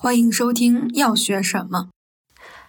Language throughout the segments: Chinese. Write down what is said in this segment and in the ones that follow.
欢迎收听要学什么。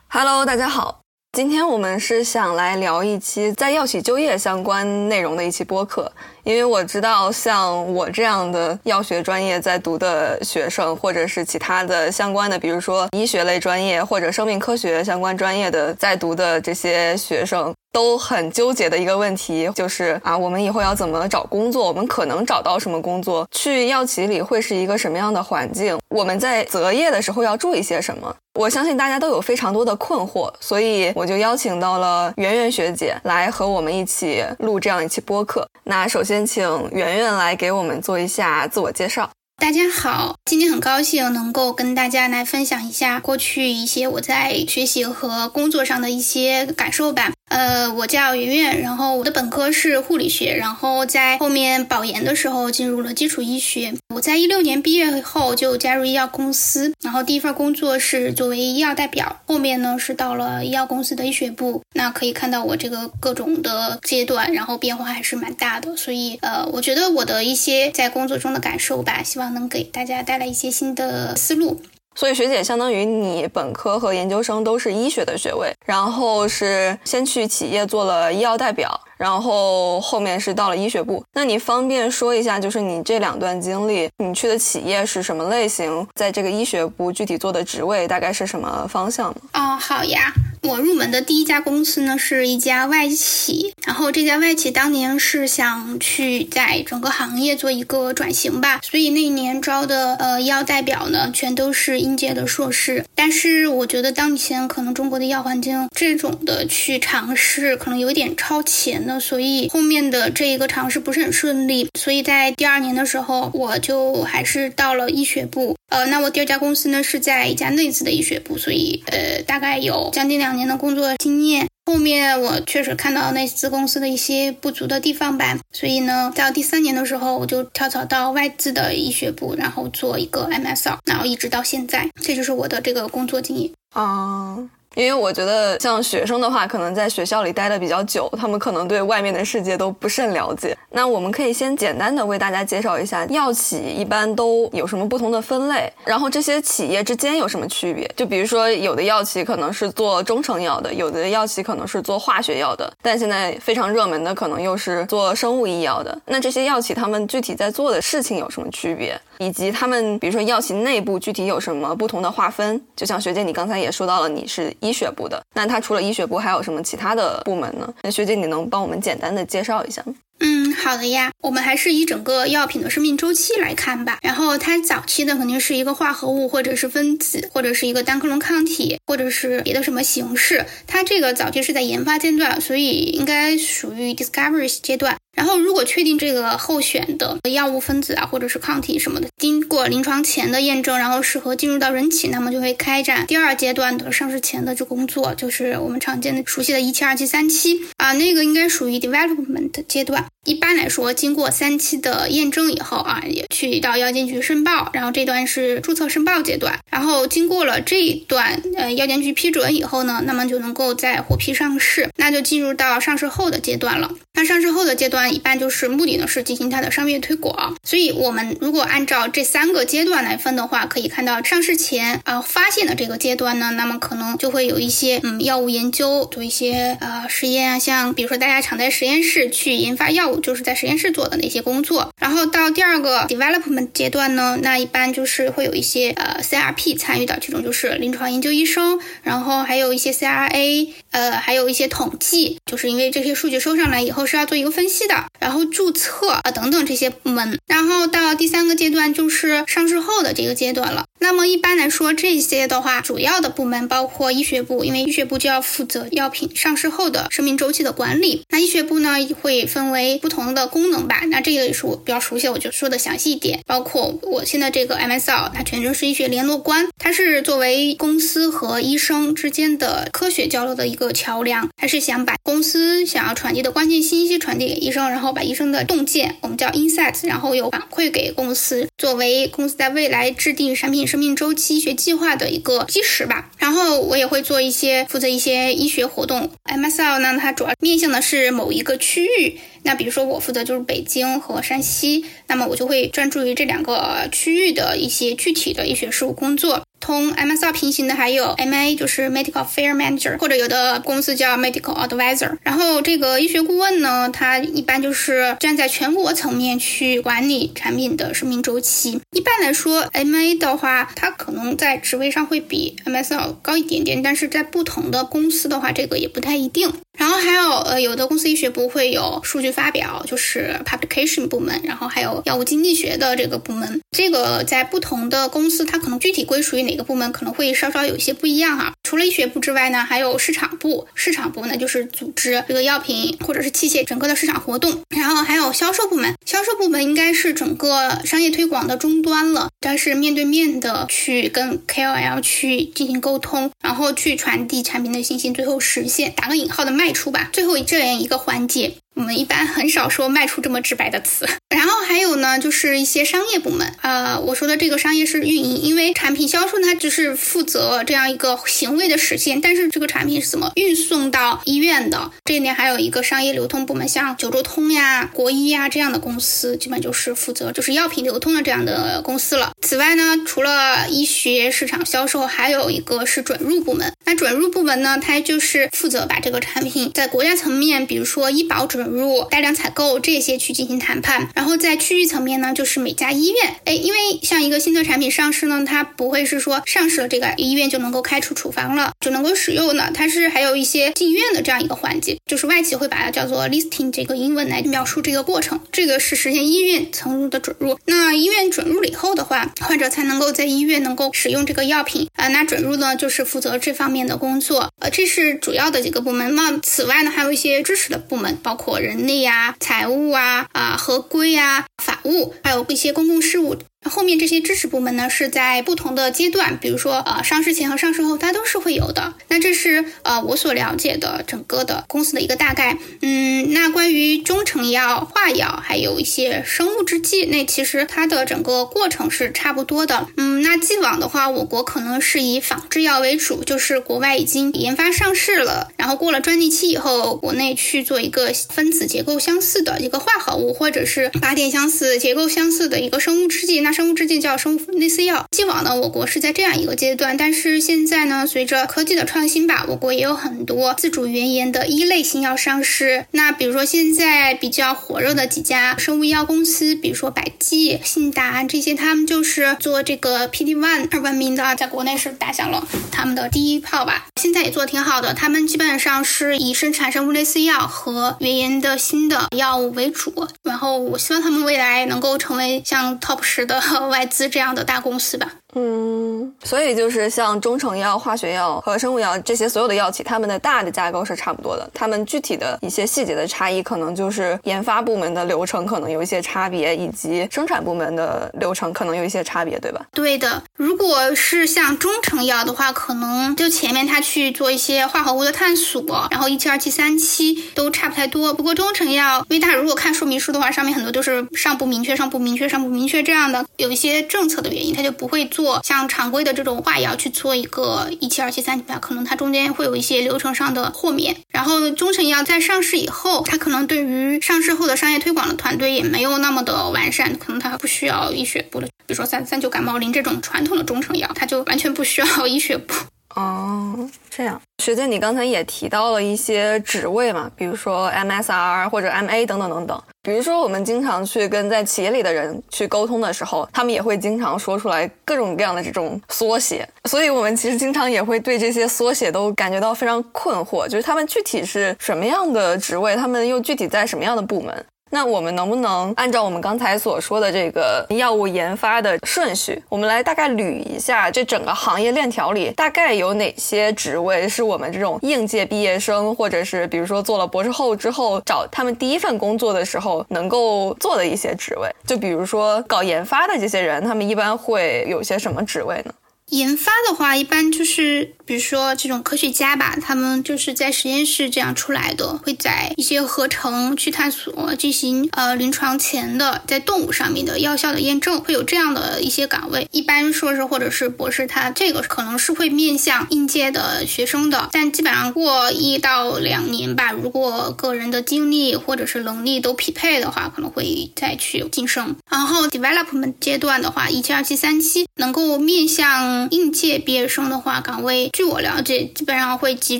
Hello，大家好，今天我们是想来聊一期在药企就业相关内容的一期播客。因为我知道，像我这样的药学专业在读的学生，或者是其他的相关的，比如说医学类专业或者生命科学相关专业的在读的这些学生，都很纠结的一个问题，就是啊，我们以后要怎么找工作？我们可能找到什么工作？去药企里会是一个什么样的环境？我们在择业的时候要注意些什么？我相信大家都有非常多的困惑，所以我就邀请到了圆圆学姐来和我们一起录这样一期播客。那首先。请圆圆来给我们做一下自我介绍。大家好，今天很高兴能够跟大家来分享一下过去一些我在学习和工作上的一些感受吧。呃，我叫圆圆，然后我的本科是护理学，然后在后面保研的时候进入了基础医学。我在一六年毕业后就加入医药公司，然后第一份工作是作为医药代表，后面呢是到了医药公司的医学部。那可以看到我这个各种的阶段，然后变化还是蛮大的。所以呃，我觉得我的一些在工作中的感受吧，希望能给大家带来一些新的思路。所以学姐相当于你本科和研究生都是医学的学位，然后是先去企业做了医药代表。然后后面是到了医学部，那你方便说一下，就是你这两段经历，你去的企业是什么类型？在这个医学部具体做的职位大概是什么方向吗？哦，好呀，我入门的第一家公司呢是一家外企，然后这家外企当年是想去在整个行业做一个转型吧，所以那一年招的呃医药代表呢全都是应届的硕士，但是我觉得当前可能中国的医药环境这种的去尝试可能有点超前。那所以后面的这一个尝试不是很顺利，所以在第二年的时候，我就还是到了医学部。呃，那我第二家公司呢是在一家内资的医学部，所以呃大概有将近两年的工作经验。后面我确实看到内资公司的一些不足的地方吧，所以呢，到第三年的时候，我就跳槽到外资的医学部，然后做一个 MSL，然后一直到现在，这就是我的这个工作经验啊。因为我觉得，像学生的话，可能在学校里待的比较久，他们可能对外面的世界都不甚了解。那我们可以先简单的为大家介绍一下药企一般都有什么不同的分类，然后这些企业之间有什么区别。就比如说，有的药企可能是做中成药的，有的药企可能是做化学药的，但现在非常热门的可能又是做生物医药的。那这些药企他们具体在做的事情有什么区别？以及他们，比如说药企内部具体有什么不同的划分？就像学姐你刚才也说到了，你是医学部的，那它除了医学部还有什么其他的部门呢？那学姐你能帮我们简单的介绍一下吗？嗯，好的呀。我们还是以整个药品的生命周期来看吧。然后它早期的肯定是一个化合物，或者是分子，或者是一个单克隆抗体，或者是别的什么形式。它这个早期是在研发阶段，所以应该属于 discovery 阶段。然后，如果确定这个候选的药物分子啊，或者是抗体什么的，经过临床前的验证，然后适合进入到人体，那么就会开展第二阶段的上市前的这工作，就是我们常见的、熟悉的一期、二期、三期啊，那个应该属于 development 阶段。一般来说，经过三期的验证以后啊，也去到药监局申报，然后这段是注册申报阶段。然后经过了这一段，呃，药监局批准以后呢，那么就能够在获批上市，那就进入到上市后的阶段了。那上市后的阶段，一般就是目的呢是进行它的商业推广。所以，我们如果按照这三个阶段来分的话，可以看到上市前啊发现的这个阶段呢，那么可能就会有一些嗯药物研究，做一些呃实验啊，像比如说大家常在实验室去研发药物。就是在实验室做的那些工作，然后到第二个 development 阶段呢，那一般就是会有一些呃 CRP 参与的这种，就是临床研究医生，然后还有一些 CRA，呃，还有一些统计，就是因为这些数据收上来以后是要做一个分析的，然后注册啊等等这些部门，然后到第三个阶段就是上市后的这个阶段了。那么一般来说，这些的话，主要的部门包括医学部，因为医学部就要负责药品上市后的生命周期的管理。那医学部呢，会分为不同的功能吧。那这个也是我比较熟悉，我就说的详细一点。包括我现在这个 MSL，它全称是医学联络官，它是作为公司和医生之间的科学交流的一个桥梁。它是想把公司想要传递的关键信息传递给医生，然后把医生的洞见，我们叫 insight，然后有反馈给公司，作为公司在未来制定产品。生命周期医学计划的一个基石吧，然后我也会做一些负责一些医学活动。MSL 呢，它主要面向的是某一个区域。那比如说我负责就是北京和山西，那么我就会专注于这两个区域的一些具体的医学事务工作。同 MSR 平行的还有 MA，就是 Medical Affair Manager，或者有的公司叫 Medical Advisor。然后这个医学顾问呢，他一般就是站在全国层面去管理产品的生命周期。一般来说，MA 的话，它可能在职位上会比 MSR 高一点点，但是在不同的公司的话，这个也不太一定。然后还有呃，有的公司医学部会有数据发表，就是 publication 部门，然后还有药物经济学的这个部门。这个在不同的公司，它可能具体归属于哪每个部门，可能会稍稍有一些不一样哈。除了医学部之外呢，还有市场部。市场部呢，就是组织这个药品或者是器械整个的市场活动。然后还有销售部门，销售部门应该是整个商业推广的终端了，但是面对面的去跟 KOL 去进行沟通，然后去传递产品的信息，最后实现打个引号的卖出吧。最后这样一个环节。我们一般很少说卖出这么直白的词，然后还有呢，就是一些商业部门呃，我说的这个商业是运营，因为产品销售它只是负责这样一个行为的实现，但是这个产品是怎么运送到医院的，这里面还有一个商业流通部门，像九州通呀、国医呀这样的公司，基本就是负责就是药品流通的这样的公司了。此外呢，除了医学市场销售，还有一个是准入部门，那准入部门呢，它就是负责把这个产品在国家层面，比如说医保准。入大量采购这些去进行谈判，然后在区域层面呢，就是每家医院，哎，因为像一个新的产品上市呢，它不会是说上市了这个医院就能够开出处方了，就能够使用的，它是还有一些进院的这样一个环节，就是外企会把它叫做 listing 这个英文来描述这个过程，这个是实现医院层入的准入。那医院准入了以后的话，患者才能够在医院能够使用这个药品啊。那准入呢，就是负责这方面的工作，呃，这是主要的几个部门。那此外呢，还有一些支持的部门，包括。人力呀、财务啊、啊合规呀、法务，还有一些公共事务。后面这些支持部门呢，是在不同的阶段，比如说呃上市前和上市后，它都是会有的。那这是呃我所了解的整个的公司的一个大概。嗯，那关于中成药、化药，还有一些生物制剂，那其实它的整个过程是差不多的。嗯，那既往的话，我国可能是以仿制药为主，就是国外已经研发上市了，然后过了专利期以后，国内去做一个分子结构相似的一个化合物，或者是靶点相似、结构相似的一个生物制剂。那生物制剂叫生物类似药，既往呢，我国是在这样一个阶段，但是现在呢，随着科技的创新吧，我国也有很多自主原研的一类新药上市。那比如说现在比较火热的几家生物医药公司，比如说百济、信达这些，他们就是做这个 PD one 而闻名的，在国内是打响了他们的第一炮吧。现在也做的挺好的，他们基本上是以生产生物类似药和原研的新的药物为主。然后我希望他们未来能够成为像 top 十的。外资这样的大公司吧。嗯，所以就是像中成药、化学药和生物药这些所有的药企，他们的大的架构是差不多的。他们具体的一些细节的差异，可能就是研发部门的流程可能有一些差别，以及生产部门的流程可能有一些差别，对吧？对的。如果是像中成药的话，可能就前面他去做一些化合物的探索，然后一期、二期、三期都差不太多。不过中成药，因为大家如果看说明书的话，上面很多都是上不明确、上不明确、上不明确这样的，有一些政策的原因，他就不会。做做像常规的这种化疗去做一个一期、二期、三期吧，可能它中间会有一些流程上的豁免。然后中成药在上市以后，它可能对于上市后的商业推广的团队也没有那么的完善，可能它不需要医学部的，比如说三三九感冒灵这种传统的中成药，它就完全不需要医学部。哦，这样，学姐，你刚才也提到了一些职位嘛，比如说 MSR 或者 MA 等等等等。比如说，我们经常去跟在企业里的人去沟通的时候，他们也会经常说出来各种各样的这种缩写，所以我们其实经常也会对这些缩写都感觉到非常困惑，就是他们具体是什么样的职位，他们又具体在什么样的部门。那我们能不能按照我们刚才所说的这个药物研发的顺序，我们来大概捋一下这整个行业链条里大概有哪些职位是我们这种应届毕业生，或者是比如说做了博士后之后找他们第一份工作的时候能够做的一些职位？就比如说搞研发的这些人，他们一般会有些什么职位呢？研发的话，一般就是。比如说这种科学家吧，他们就是在实验室这样出来的，会在一些合成去探索进行呃临床前的在动物上面的药效的验证，会有这样的一些岗位。一般硕士或者是博士，他这个可能是会面向应届的学生的，但基本上过一到两年吧，如果个人的经历或者是能力都匹配的话，可能会再去晋升。然后 development 阶段的话，一期、二期、三期能够面向应届毕业生的话，岗位。据我了解，基本上会集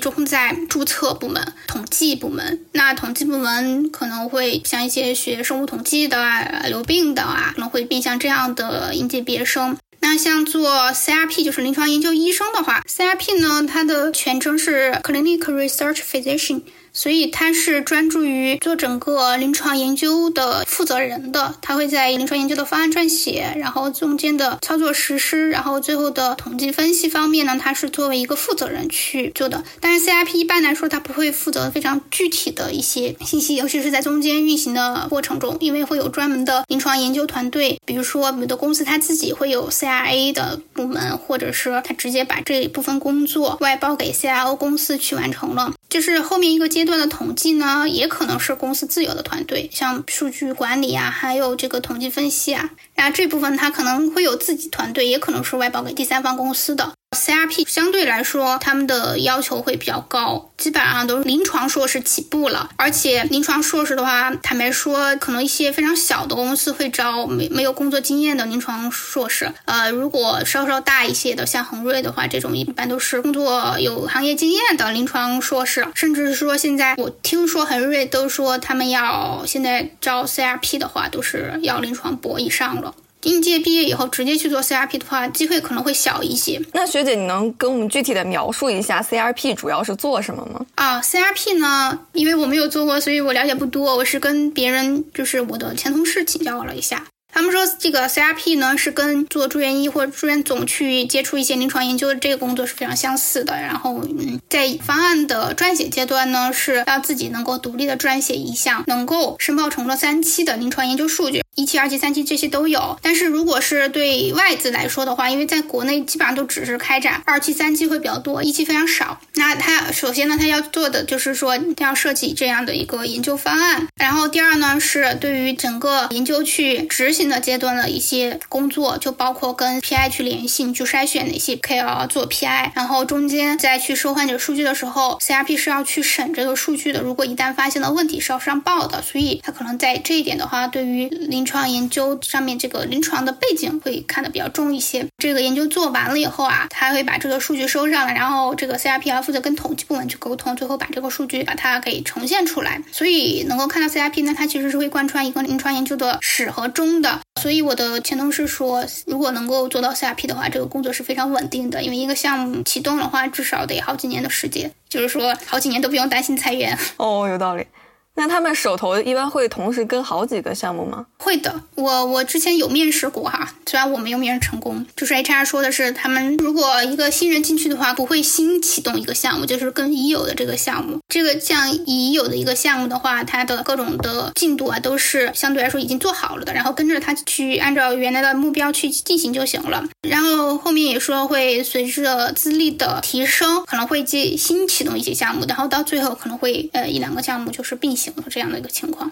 中在注册部门、统计部门。那统计部门可能会像一些学生物统计的啊、流病的啊，可能会面向这样的应届毕业生。那像做 CRP，就是临床研究医生的话，CRP 呢，它的全称是 Clinical Research Physician。所以他是专注于做整个临床研究的负责人的，他会在临床研究的方案撰写，然后中间的操作实施，然后最后的统计分析方面呢，他是作为一个负责人去做的。但是 CRP 一般来说，他不会负责非常具体的一些信息，尤其是在中间运行的过程中，因为会有专门的临床研究团队，比如说有的公司他自己会有 CRA 的部门，或者是他直接把这一部分工作外包给 CRO 公司去完成了。就是后面一个阶段段的统计呢，也可能是公司自有的团队，像数据管理啊，还有这个统计分析啊，然后这部分它可能会有自己团队，也可能是外包给第三方公司的。CRP 相对来说，他们的要求会比较高，基本上都是临床硕士起步了。而且临床硕士的话，坦白说，可能一些非常小的公司会招没没有工作经验的临床硕士。呃，如果稍稍大一些的，像恒瑞的话，这种一般都是工作有行业经验的临床硕士。甚至是说，现在我听说恒瑞都说他们要现在招 CRP 的话，都是要临床博以上了。应届毕业以后直接去做 CRP 的话，机会可能会小一些。那学姐，你能跟我们具体的描述一下 CRP 主要是做什么吗？啊，CRP 呢，因为我没有做过，所以我了解不多。我是跟别人，就是我的前同事请教了一下。他们说，这个 CRP 呢是跟做住院医或者住院总去接触一些临床研究的这个工作是非常相似的。然后，嗯，在方案的撰写阶段呢，是要自己能够独立的撰写一项能够申报承诺三期的临床研究数据，一期、二期、三期这些都有。但是如果是对外资来说的话，因为在国内基本上都只是开展二期、三期会比较多，一期非常少。那他首先呢，他要做的就是说要设计这样的一个研究方案。然后第二呢，是对于整个研究去执行。的阶段的一些工作，就包括跟 PI 去联系，去筛选哪些 KOL 做 PI，然后中间再去收患者数据的时候，CRP 是要去审这个数据的。如果一旦发现了问题，是要上报的。所以他可能在这一点的话，对于临床研究上面这个临床的背景会看得比较重一些。这个研究做完了以后啊，他会把这个数据收上来，然后这个 CRP 要负责跟统计部门去沟通，最后把这个数据把它给呈现出来。所以能够看到 CRP 呢，它其实是会贯穿一个临床研究的始和终的。所以我的前同事说，如果能够做到 CRP 的话，这个工作是非常稳定的，因为一个项目启动的话，至少得好几年的时间，就是说好几年都不用担心裁员。哦，有道理。那他们手头一般会同时跟好几个项目吗？会的，我我之前有面试过哈，虽然我没有面试成功，就是 HR 说的是，他们如果一个新人进去的话，不会新启动一个项目，就是跟已有的这个项目，这个像已有的一个项目的话，它的各种的进度啊，都是相对来说已经做好了的，然后跟着它去按照原来的目标去进行就行了。然后后面也说会随着资历的提升，可能会接新启动一些项目，然后到最后可能会呃一两个项目就是并行的这样的一个情况。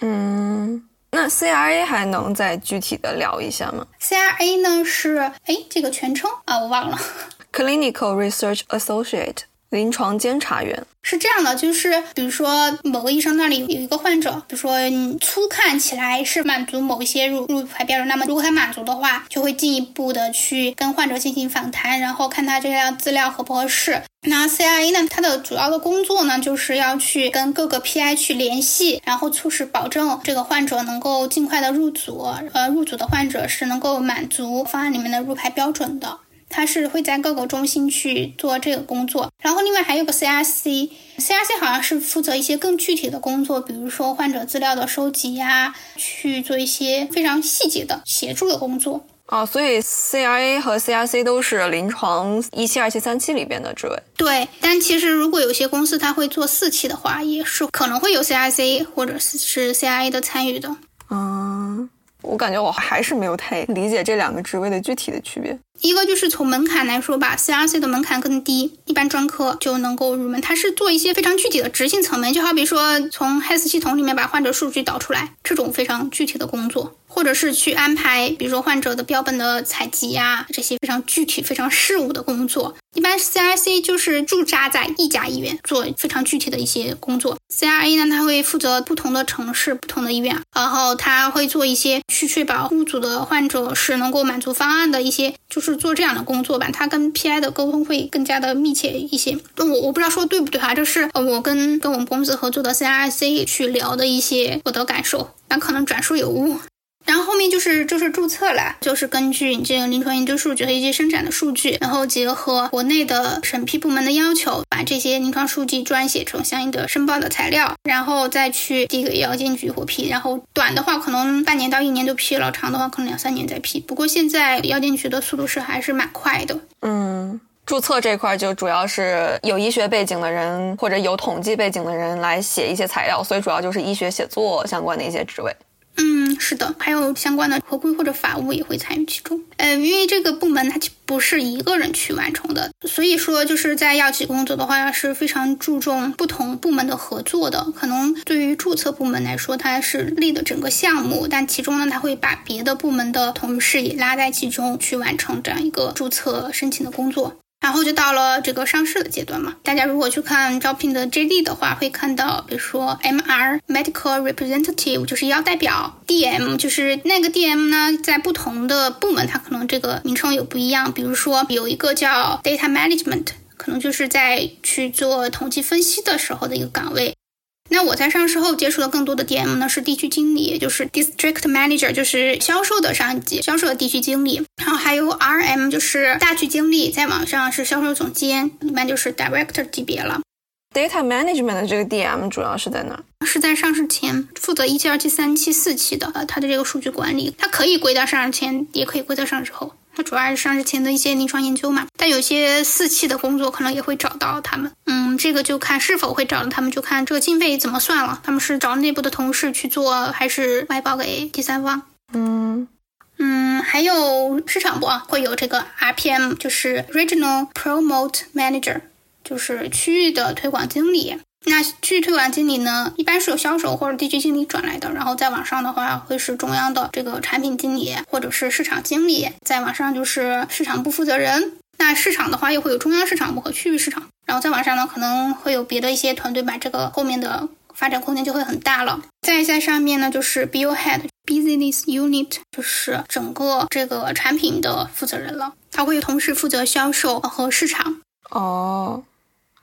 嗯。那 CRA 还能再具体的聊一下吗？CRA 呢是哎这个全称啊我忘了，Clinical Research Associate。临床监察员是这样的，就是比如说某个医生那里有一个患者，比如说初看起来是满足某一些入入排标准，那么如果他满足的话，就会进一步的去跟患者进行访谈，然后看他这些资料合不合适。那 CRA 呢，它的主要的工作呢，就是要去跟各个 PI 去联系，然后促使保证这个患者能够尽快的入组，呃，入组的患者是能够满足方案里面的入排标准的。他是会在各个中心去做这个工作，然后另外还有个 CRC，CRC 好像是负责一些更具体的工作，比如说患者资料的收集呀，去做一些非常细节的协助的工作。哦，所以 CRA 和 CRC 都是临床一期、二期、三期里边的职位。对，但其实如果有些公司他会做四期的话，也是可能会有 CRC 或者是 CRA 的参与的。嗯。我感觉我还是没有太理解这两个职位的具体的区别。一个就是从门槛来说吧，CRC 的门槛更低，一般专科就能够入门。它是做一些非常具体的执行层面，就好比说从 HIS 系统里面把患者数据导出来，这种非常具体的工作。或者是去安排，比如说患者的标本的采集呀，这些非常具体、非常事务的工作。一般 CRC 就是驻扎在一家医院做非常具体的一些工作，CRA 呢，他会负责不同的城市、不同的医院，然后他会做一些去确保户组的患者是能够满足方案的一些，就是做这样的工作吧。他跟 PI 的沟通会更加的密切一些。我我不知道说对不对哈，这是我跟跟我们公司合作的 CRC 去聊的一些我的感受，但可能转述有误。然后后面就是就是注册了，就是根据你这个临床研究数据和一些生产的数据，然后结合国内的审批部门的要求，把这些临床数据撰写成相应的申报的材料，然后再去递给药监局获批。然后短的话可能半年到一年就批了，长的话可能两三年再批。不过现在药监局的速度是还是蛮快的。嗯，注册这块就主要是有医学背景的人或者有统计背景的人来写一些材料，所以主要就是医学写作相关的一些职位。嗯，是的，还有相关的合规或者法务也会参与其中。呃，因为这个部门它不是一个人去完成的，所以说就是在药企工作的话是非常注重不同部门的合作的。可能对于注册部门来说，它是立的整个项目，但其中呢，他会把别的部门的同事也拉在其中去完成这样一个注册申请的工作。然后就到了这个上市的阶段嘛。大家如果去看招聘的 JD 的话，会看到，比如说 MR Medical Representative 就是医药代表，DM 就是那个 DM 呢，在不同的部门它可能这个名称有不一样。比如说有一个叫 Data Management，可能就是在去做统计分析的时候的一个岗位。那我在上市后接触的更多的 DM 呢，是地区经理，也就是 District Manager，就是销售的上级，销售的地区经理。然后还有 RM，就是大区经理，在网上是销售总监，一般就是 Director 级别了。Data Management 的这个 DM 主要是在哪？是在上市前负责一期、二期、三期、四期的，呃，它的这个数据管理，它可以归到上市前，也可以归到上市后。它主要是上市前的一些临床研究嘛，但有些四期的工作可能也会找到他们。嗯，这个就看是否会找到他们，就看这个经费怎么算了。他们是找内部的同事去做，还是外包给第三方？嗯嗯，还有市场部啊，会有这个 RPM，就是 Regional Promote Manager，就是区域的推广经理。那区域推广经理呢，一般是由销售或者地区经理转来的，然后在网上的话会是中央的这个产品经理或者是市场经理，再往上就是市场部负责人。那市场的话又会有中央市场部和区域市场，然后再往上呢可能会有别的一些团队把这个后面的发展空间就会很大了。再在上面呢就是 BU Head Business Unit，就是整个这个产品的负责人了，他会同时负责销售和市场。哦。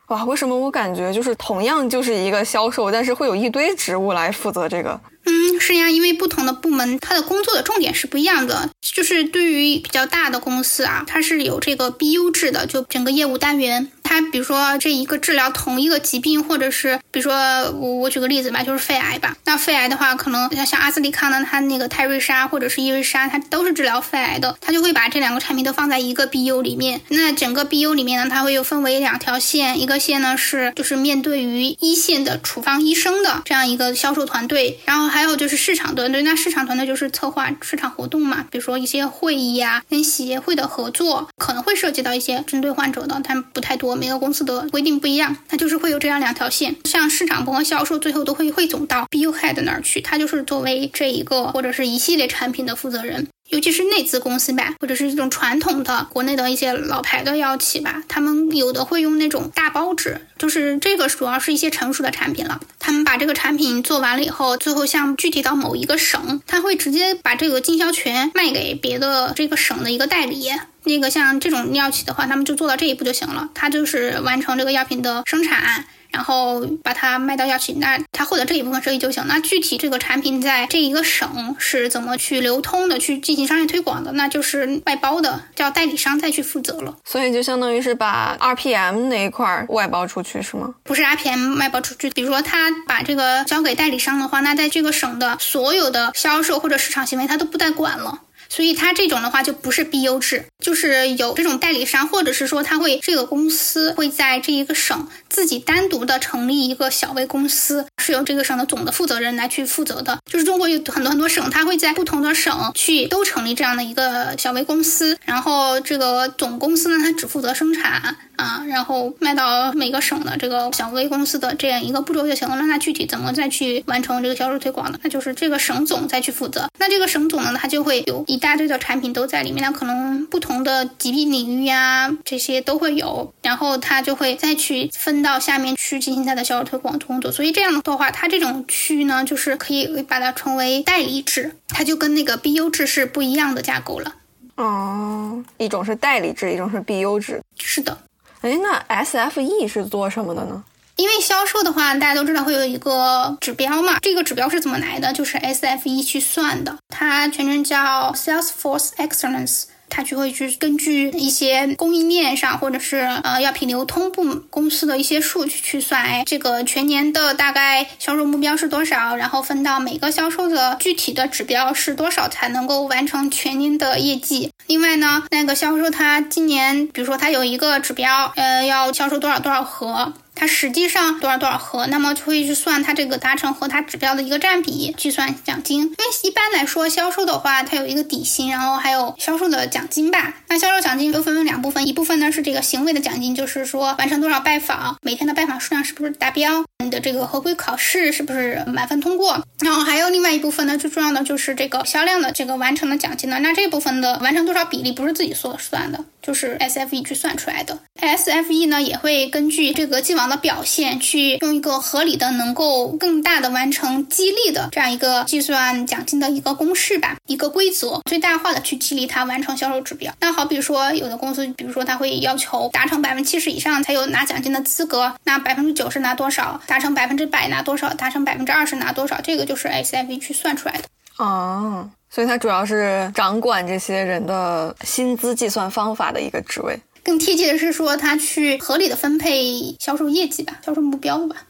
哇，为什么我感觉就是同样就是一个销售，但是会有一堆职务来负责这个？嗯，是呀，因为不同的部门它的工作的重点是不一样的。就是对于比较大的公司啊，它是有这个 BU 制的，就整个业务单元。它比如说这一个治疗同一个疾病，或者是比如说我我举个例子吧，就是肺癌吧。那肺癌的话，可能像阿斯利康呢，它那个泰瑞莎或者是伊瑞莎，它都是治疗肺癌的，它就会把这两个产品都放在一个 BU 里面。那整个 BU 里面呢，它会又分为两条线，一个线呢是就是面对于一线的处方医生的这样一个销售团队，然后还有就是市场团队。那市场团队就是策划市场活动嘛，比如说一些会议呀，跟协会的合作，可能会涉及到一些针对患者的，但不太多。每个公司的规定不一样，它就是会有这样两条线，像市场部和销售最后都会汇总到 BU Head 那儿去，他就是作为这一个或者是一系列产品的负责人。尤其是内资公司吧，或者是这种传统的国内的一些老牌的药企吧，他们有的会用那种大包纸，就是这个主要是一些成熟的产品了。他们把这个产品做完了以后，最后像具体到某一个省，他会直接把这个经销权卖给别的这个省的一个代理。那个像这种药企的话，他们就做到这一步就行了，他就是完成这个药品的生产。然后把它卖到药企，那他获得这一部分收益就行。那具体这个产品在这一个省是怎么去流通的，去进行商业推广的，那就是外包的，叫代理商再去负责了。所以就相当于是把 RPM 那一块外包出去，是吗？不是 RPM 外包出去，比如说他把这个交给代理商的话，那在这个省的所有的销售或者市场行为他都不再管了。所以它这种的话就不是 BU 制，就是有这种代理商，或者是说他会这个公司会在这一个省自己单独的成立一个小微公司，是由这个省的总的负责人来去负责的。就是中国有很多很多省，他会在不同的省去都成立这样的一个小微公司，然后这个总公司呢，它只负责生产。啊，然后卖到每个省的这个小微公司的这样一个步骤就行了。那它具体怎么再去完成这个销售推广呢？那就是这个省总再去负责。那这个省总呢，它就会有一大堆的产品都在里面，那可能不同的疾病领域呀，这些都会有。然后它就会再去分到下面去进行它的销售推广工作。所以这样的话，它这种区域呢，就是可以把它称为代理制，它就跟那个 BU 制是不一样的架构了。哦，一种是代理制，一种是 BU 制。是的。哎，那 SFE 是做什么的呢？因为销售的话，大家都知道会有一个指标嘛，这个指标是怎么来的？就是 SFE 去算的，它全称叫 Salesforce Excellence。他就会去根据一些供应链上或者是呃药品流通部公司的一些数据去算，哎，这个全年的大概销售目标是多少，然后分到每个销售的具体的指标是多少才能够完成全年的业绩。另外呢，那个销售他今年，比如说他有一个指标，呃，要销售多少多少盒。它实际上多少多少盒，那么就会去算它这个达成和它指标的一个占比，计算奖金。因为一般来说销售的话，它有一个底薪，然后还有销售的奖金吧。那销售奖金又分为两部分，一部分呢是这个行为的奖金，就是说完成多少拜访，每天的拜访数量是不是达标，你的这个合规考试是不是满分通过。然后还有另外一部分呢，最重要的就是这个销量的这个完成的奖金呢。那这部分的完成多少比例不是自己所算的，就是 SFE 去算出来的。SFE 呢也会根据这个既往的表现，去用一个合理的、能够更大的完成激励的这样一个计算奖金的一个公式吧，一个规则，最大化的去激励他完成销售指标。那好比说，有的公司，比如说他会要求达成百分之七十以上才有拿奖金的资格，那百分之九十拿多少？达成百分之百拿多少？达成百分之二十拿多少？这个就是 SFE 去算出来的。哦，所以它主要是掌管这些人的薪资计算方法的一个职位。更贴切的是说，他去合理的分配销售业绩吧，销售目标吧。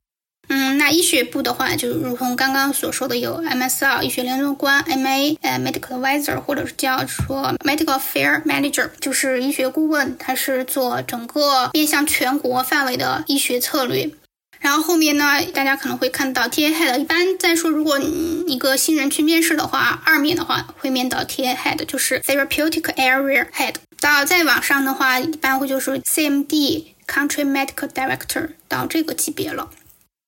嗯，那医学部的话，就如同刚刚所说的，有 M S R 医学联络官，MA 呃 Medical Advisor，或者是叫说 Medical Fair Manager，就是医学顾问，他是做整个面向全国范围的医学策略。然后后面呢，大家可能会看到 TA Head，一般在说，如果一个新人去面试的话，二面的话会面到 TA Head，就是 Therapeutic Area Head。到再往上的话，一般会就是 CMD Country Medical Director 到这个级别了。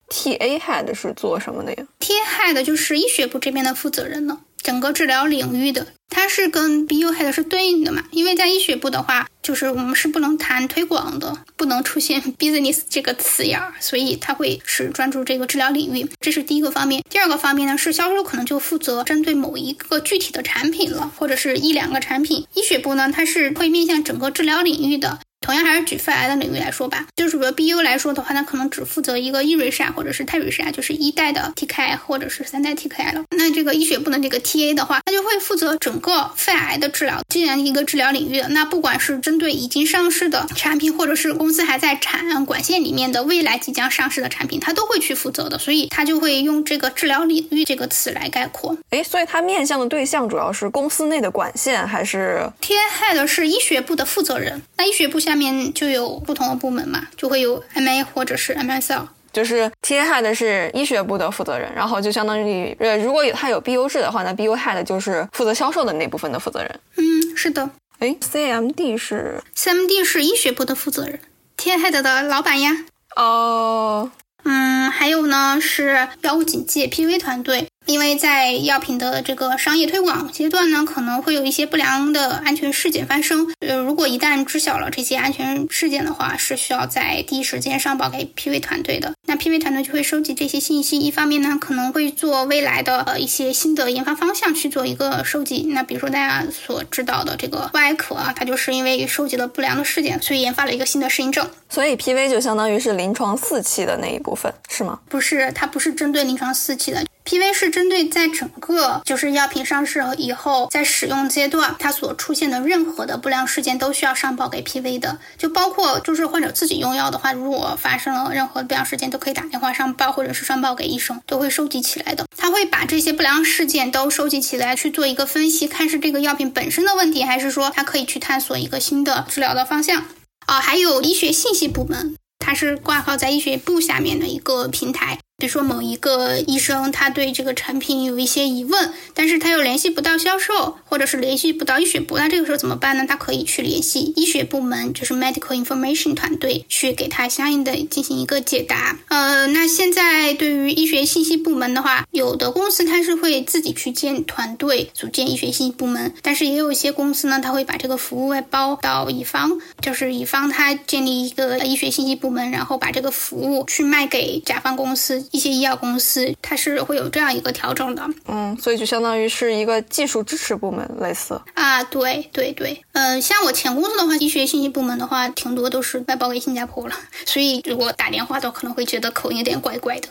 TA Head 是做什么的呀？TA Head 就是医学部这边的负责人呢，整个治疗领域的，它是跟 BU Head 是对应的嘛？因为在医学部的话，就是我们是不能谈推广的，不能出现 business 这个词眼儿，所以它会是专注这个治疗领域，这是第一个方面。第二个方面呢，是销售可能就负责针对某一个具体的产品了，或者是一两个产品。医学部呢，它是会面向整个治疗领域的。同样还是举肺癌的领域来说吧，就是比如 BU 来说的话，它可能只负责一个 e i s a 或者是泰瑞莎，就是一代的 TKI 或者是三代 TKI 了。那这个医学部的这个 TA 的话，它就会负责整个肺癌的治疗既然一个治疗领域。那不管是针对已经上市的产品，或者是公司还在产管线里面的未来即将上市的产品，它都会去负责的。所以它就会用这个治疗领域这个词来概括。诶，所以它面向的对象主要是公司内的管线，还是 TA Head 是医学部的负责人？那医学部下面就有。不同的部门嘛，就会有 MA 或者是 MSL，就是 TA Head 是医学部的负责人，然后就相当于呃，如果有他有 BU 制的话，那 BU Head 就是负责销售的那部分的负责人。嗯，是的。哎，CMD 是 CMD 是医学部的负责人，TA Head 的老板呀。哦。嗯，还有呢是药物警戒 PV 团队。因为在药品的这个商业推广阶段呢，可能会有一些不良的安全事件发生。呃，如果一旦知晓了这些安全事件的话，是需要在第一时间上报给 PV 团队的。那 PV 团队就会收集这些信息，一方面呢，可能会做未来的呃一些新的研发方向去做一个收集。那比如说大家所知道的这个外科啊，它就是因为收集了不良的事件，所以研发了一个新的适应症。所以 PV 就相当于是临床四期的那一部分，是吗？不是，它不是针对临床四期的。PV 是针对在整个就是药品上市以后，在使用阶段它所出现的任何的不良事件都需要上报给 PV 的，就包括就是患者自己用药的话，如果发生了任何不良事件，都可以打电话上报或者是上报给医生，都会收集起来的。他会把这些不良事件都收集起来去做一个分析，看是这个药品本身的问题，还是说它可以去探索一个新的治疗的方向。啊，还有医学信息部门，它是挂靠在医学部下面的一个平台。比如说某一个医生，他对这个产品有一些疑问，但是他又联系不到销售，或者是联系不到医学部，那这个时候怎么办呢？他可以去联系医学部门，就是 medical information 团队，去给他相应的进行一个解答。呃，那现在对于医学信息部门的话，有的公司它是会自己去建团队，组建医学信息部门，但是也有一些公司呢，他会把这个服务外包到乙方，就是乙方他建立一个医学信息部门，然后把这个服务去卖给甲方公司。一些医药公司，它是会有这样一个调整的，嗯，所以就相当于是一个技术支持部门，类似啊，对对对，嗯，像我前公司的话，医学信息部门的话，挺多都是外包给新加坡了，所以如果打电话都可能会觉得口音有点怪怪的。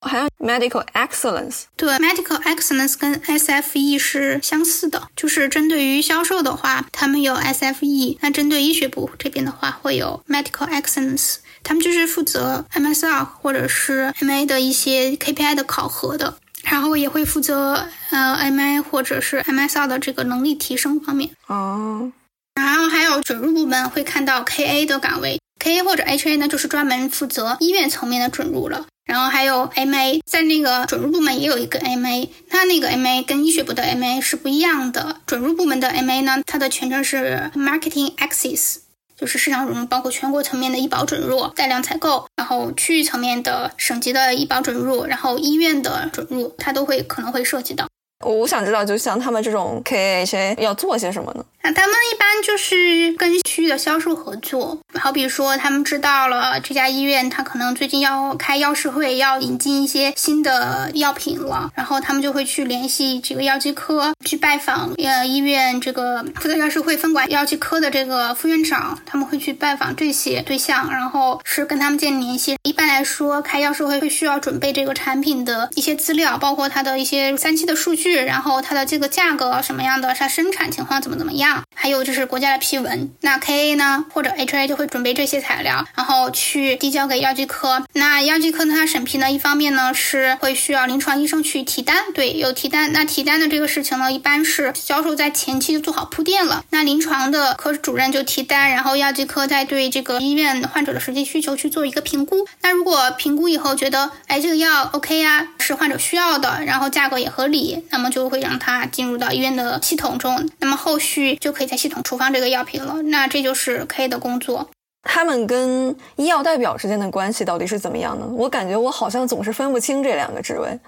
还有 medical excellence，对，medical excellence 跟 SFE 是相似的，就是针对于销售的话，他们有 SFE，那针对医学部这边的话，会有 medical excellence。他们就是负责 MSR 或者是 MA 的一些 KPI 的考核的，然后也会负责呃 MA 或者是 MSR 的这个能力提升方面。哦，然后还有准入部门会看到 KA 的岗位，KA 或者 HA 呢就是专门负责医院层面的准入了。然后还有 MA，在那个准入部门也有一个 MA，它那个 MA 跟医学部的 MA 是不一样的。准入部门的 MA 呢，它的全称是 Marketing Access。就是市场准入，包括全国层面的医保准入、带量采购，然后区域层面的省级的医保准入，然后医院的准入，它都会可能会涉及到。我想知道，就像他们这种 KHA 要做些什么呢？那他们一般就是跟区域的销售合作，好比说他们知道了这家医院，他可能最近要开药师会，要引进一些新的药品了，然后他们就会去联系这个药剂科，去拜访呃医院这个负责药师会分管药剂科的这个副院长，他们会去拜访这些对象，然后是跟他们建立联系。一般来说，开药师会会需要准备这个产品的一些资料，包括它的一些三期的数据，然后它的这个价格什么样的，它生产情况怎么怎么样。还有就是国家的批文，那 KA 呢或者 HA 就会准备这些材料，然后去递交给药剂科。那药剂科呢，它审批呢，一方面呢是会需要临床医生去提单，对，有提单。那提单的这个事情呢，一般是销售在前期就做好铺垫了。那临床的科室主任就提单，然后药剂科再对这个医院患者的实际需求去做一个评估。那如果评估以后觉得，哎，这个药 OK 呀，是患者需要的，然后价格也合理，那么就会让它进入到医院的系统中。那么后续。就可以在系统处方这个药品了，那这就是 K 的工作。他们跟医药代表之间的关系到底是怎么样呢？我感觉我好像总是分不清这两个职位。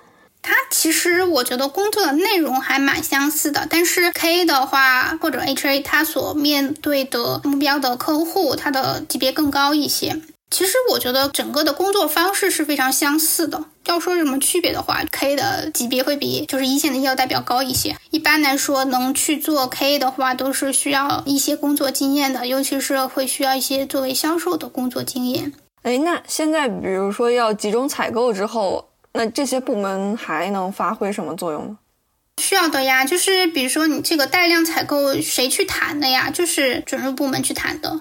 他其实我觉得工作的内容还蛮相似的，但是 K 的话或者 HA，他所面对的目标的客户，他的级别更高一些。其实我觉得整个的工作方式是非常相似的。要说什么区别的话，K 的级别会比就是一线的医药代表高一些。一般来说，能去做 K 的话，都是需要一些工作经验的，尤其是会需要一些作为销售的工作经验。哎，那现在比如说要集中采购之后，那这些部门还能发挥什么作用呢？需要的呀，就是比如说你这个带量采购谁去谈的呀？就是准入部门去谈的。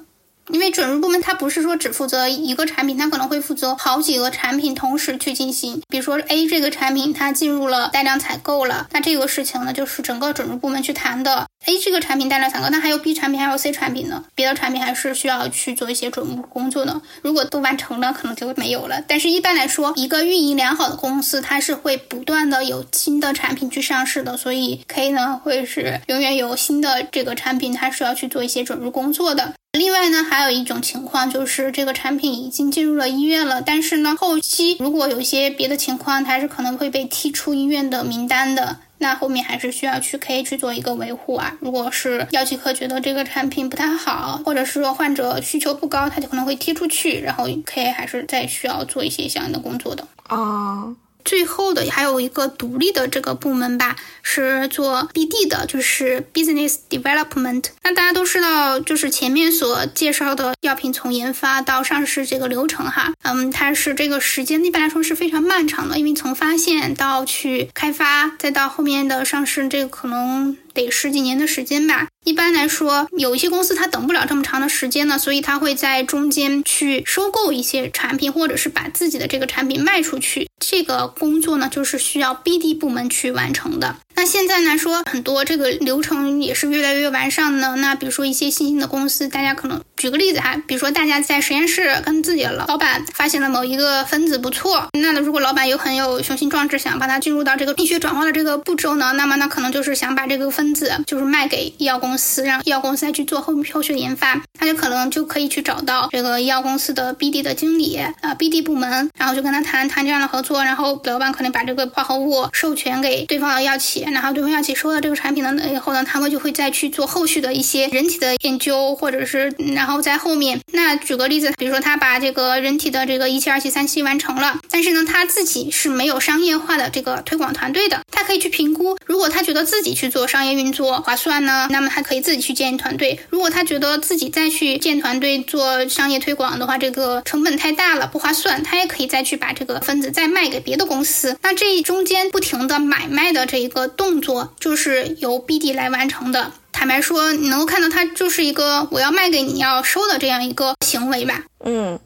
因为准入部门它不是说只负责一个产品，它可能会负责好几个产品同时去进行。比如说 A 这个产品它进入了带量采购了，那这个事情呢就是整个准入部门去谈的。A 这个产品带量采购，那还有 B 产品还有 C 产品呢，别的产品还是需要去做一些准入工作的。如果都完成了，可能就没有了。但是一般来说，一个运营良好的公司，它是会不断的有新的产品去上市的，所以 K 呢会是永远有新的这个产品，它是要去做一些准入工作的。另外呢，还有一种情况就是这个产品已经进入了医院了，但是呢，后期如果有一些别的情况，它是可能会被踢出医院的名单的。那后面还是需要去 K 去做一个维护啊。如果是药剂科觉得这个产品不太好，或者是说患者需求不高，他就可能会踢出去，然后 K 还是再需要做一些相应的工作的啊。最后的还有一个独立的这个部门吧，是做 BD 的，就是 Business Development。那大家都知道，就是前面所介绍的药品从研发到上市这个流程哈，嗯，它是这个时间一般来说是非常漫长的，因为从发现到去开发，再到后面的上市，这个可能。得十几年的时间吧。一般来说，有一些公司它等不了这么长的时间呢，所以它会在中间去收购一些产品，或者是把自己的这个产品卖出去。这个工作呢，就是需要 BD 部门去完成的。那现在来说，很多这个流程也是越来越完善的。那比如说一些新兴的公司，大家可能举个例子哈，比如说大家在实验室跟自己的老板发现了某一个分子不错，那如果老板有很有雄心壮志，想把它进入到这个医学转化的这个步骤呢，那么那可能就是想把这个分子就是卖给医药公司，让医药公司再去做后面后续的研发，他就可能就可以去找到这个医药公司的 BD 的经理啊，BD 部门，然后就跟他谈谈这样的合作，然后老板可能把这个化合物授权给对方的药企。然后对方药企收到这个产品了以后呢，他们就会再去做后续的一些人体的研究，或者是然后在后面。那举个例子，比如说他把这个人体的这个一期、二期、三期完成了，但是呢，他自己是没有商业化的这个推广团队的，他可以去评估，如果他觉得自己去做商业运作划算呢，那么他可以自己去建团队；如果他觉得自己再去建团队做商业推广的话，这个成本太大了，不划算，他也可以再去把这个分子再卖给别的公司。那这中间不停的买卖的这一个。动作就是由 BD 来完成的。坦白说，你能够看到它就是一个我要卖给你要收的这样一个行为吧。嗯，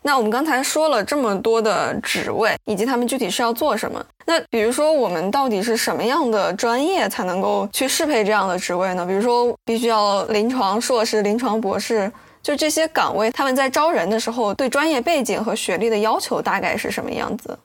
那我们刚才说了这么多的职位，以及他们具体是要做什么。那比如说，我们到底是什么样的专业才能够去适配这样的职位呢？比如说，必须要临床硕士、临床博士，就这些岗位，他们在招人的时候，对专业背景和学历的要求大概是什么样子？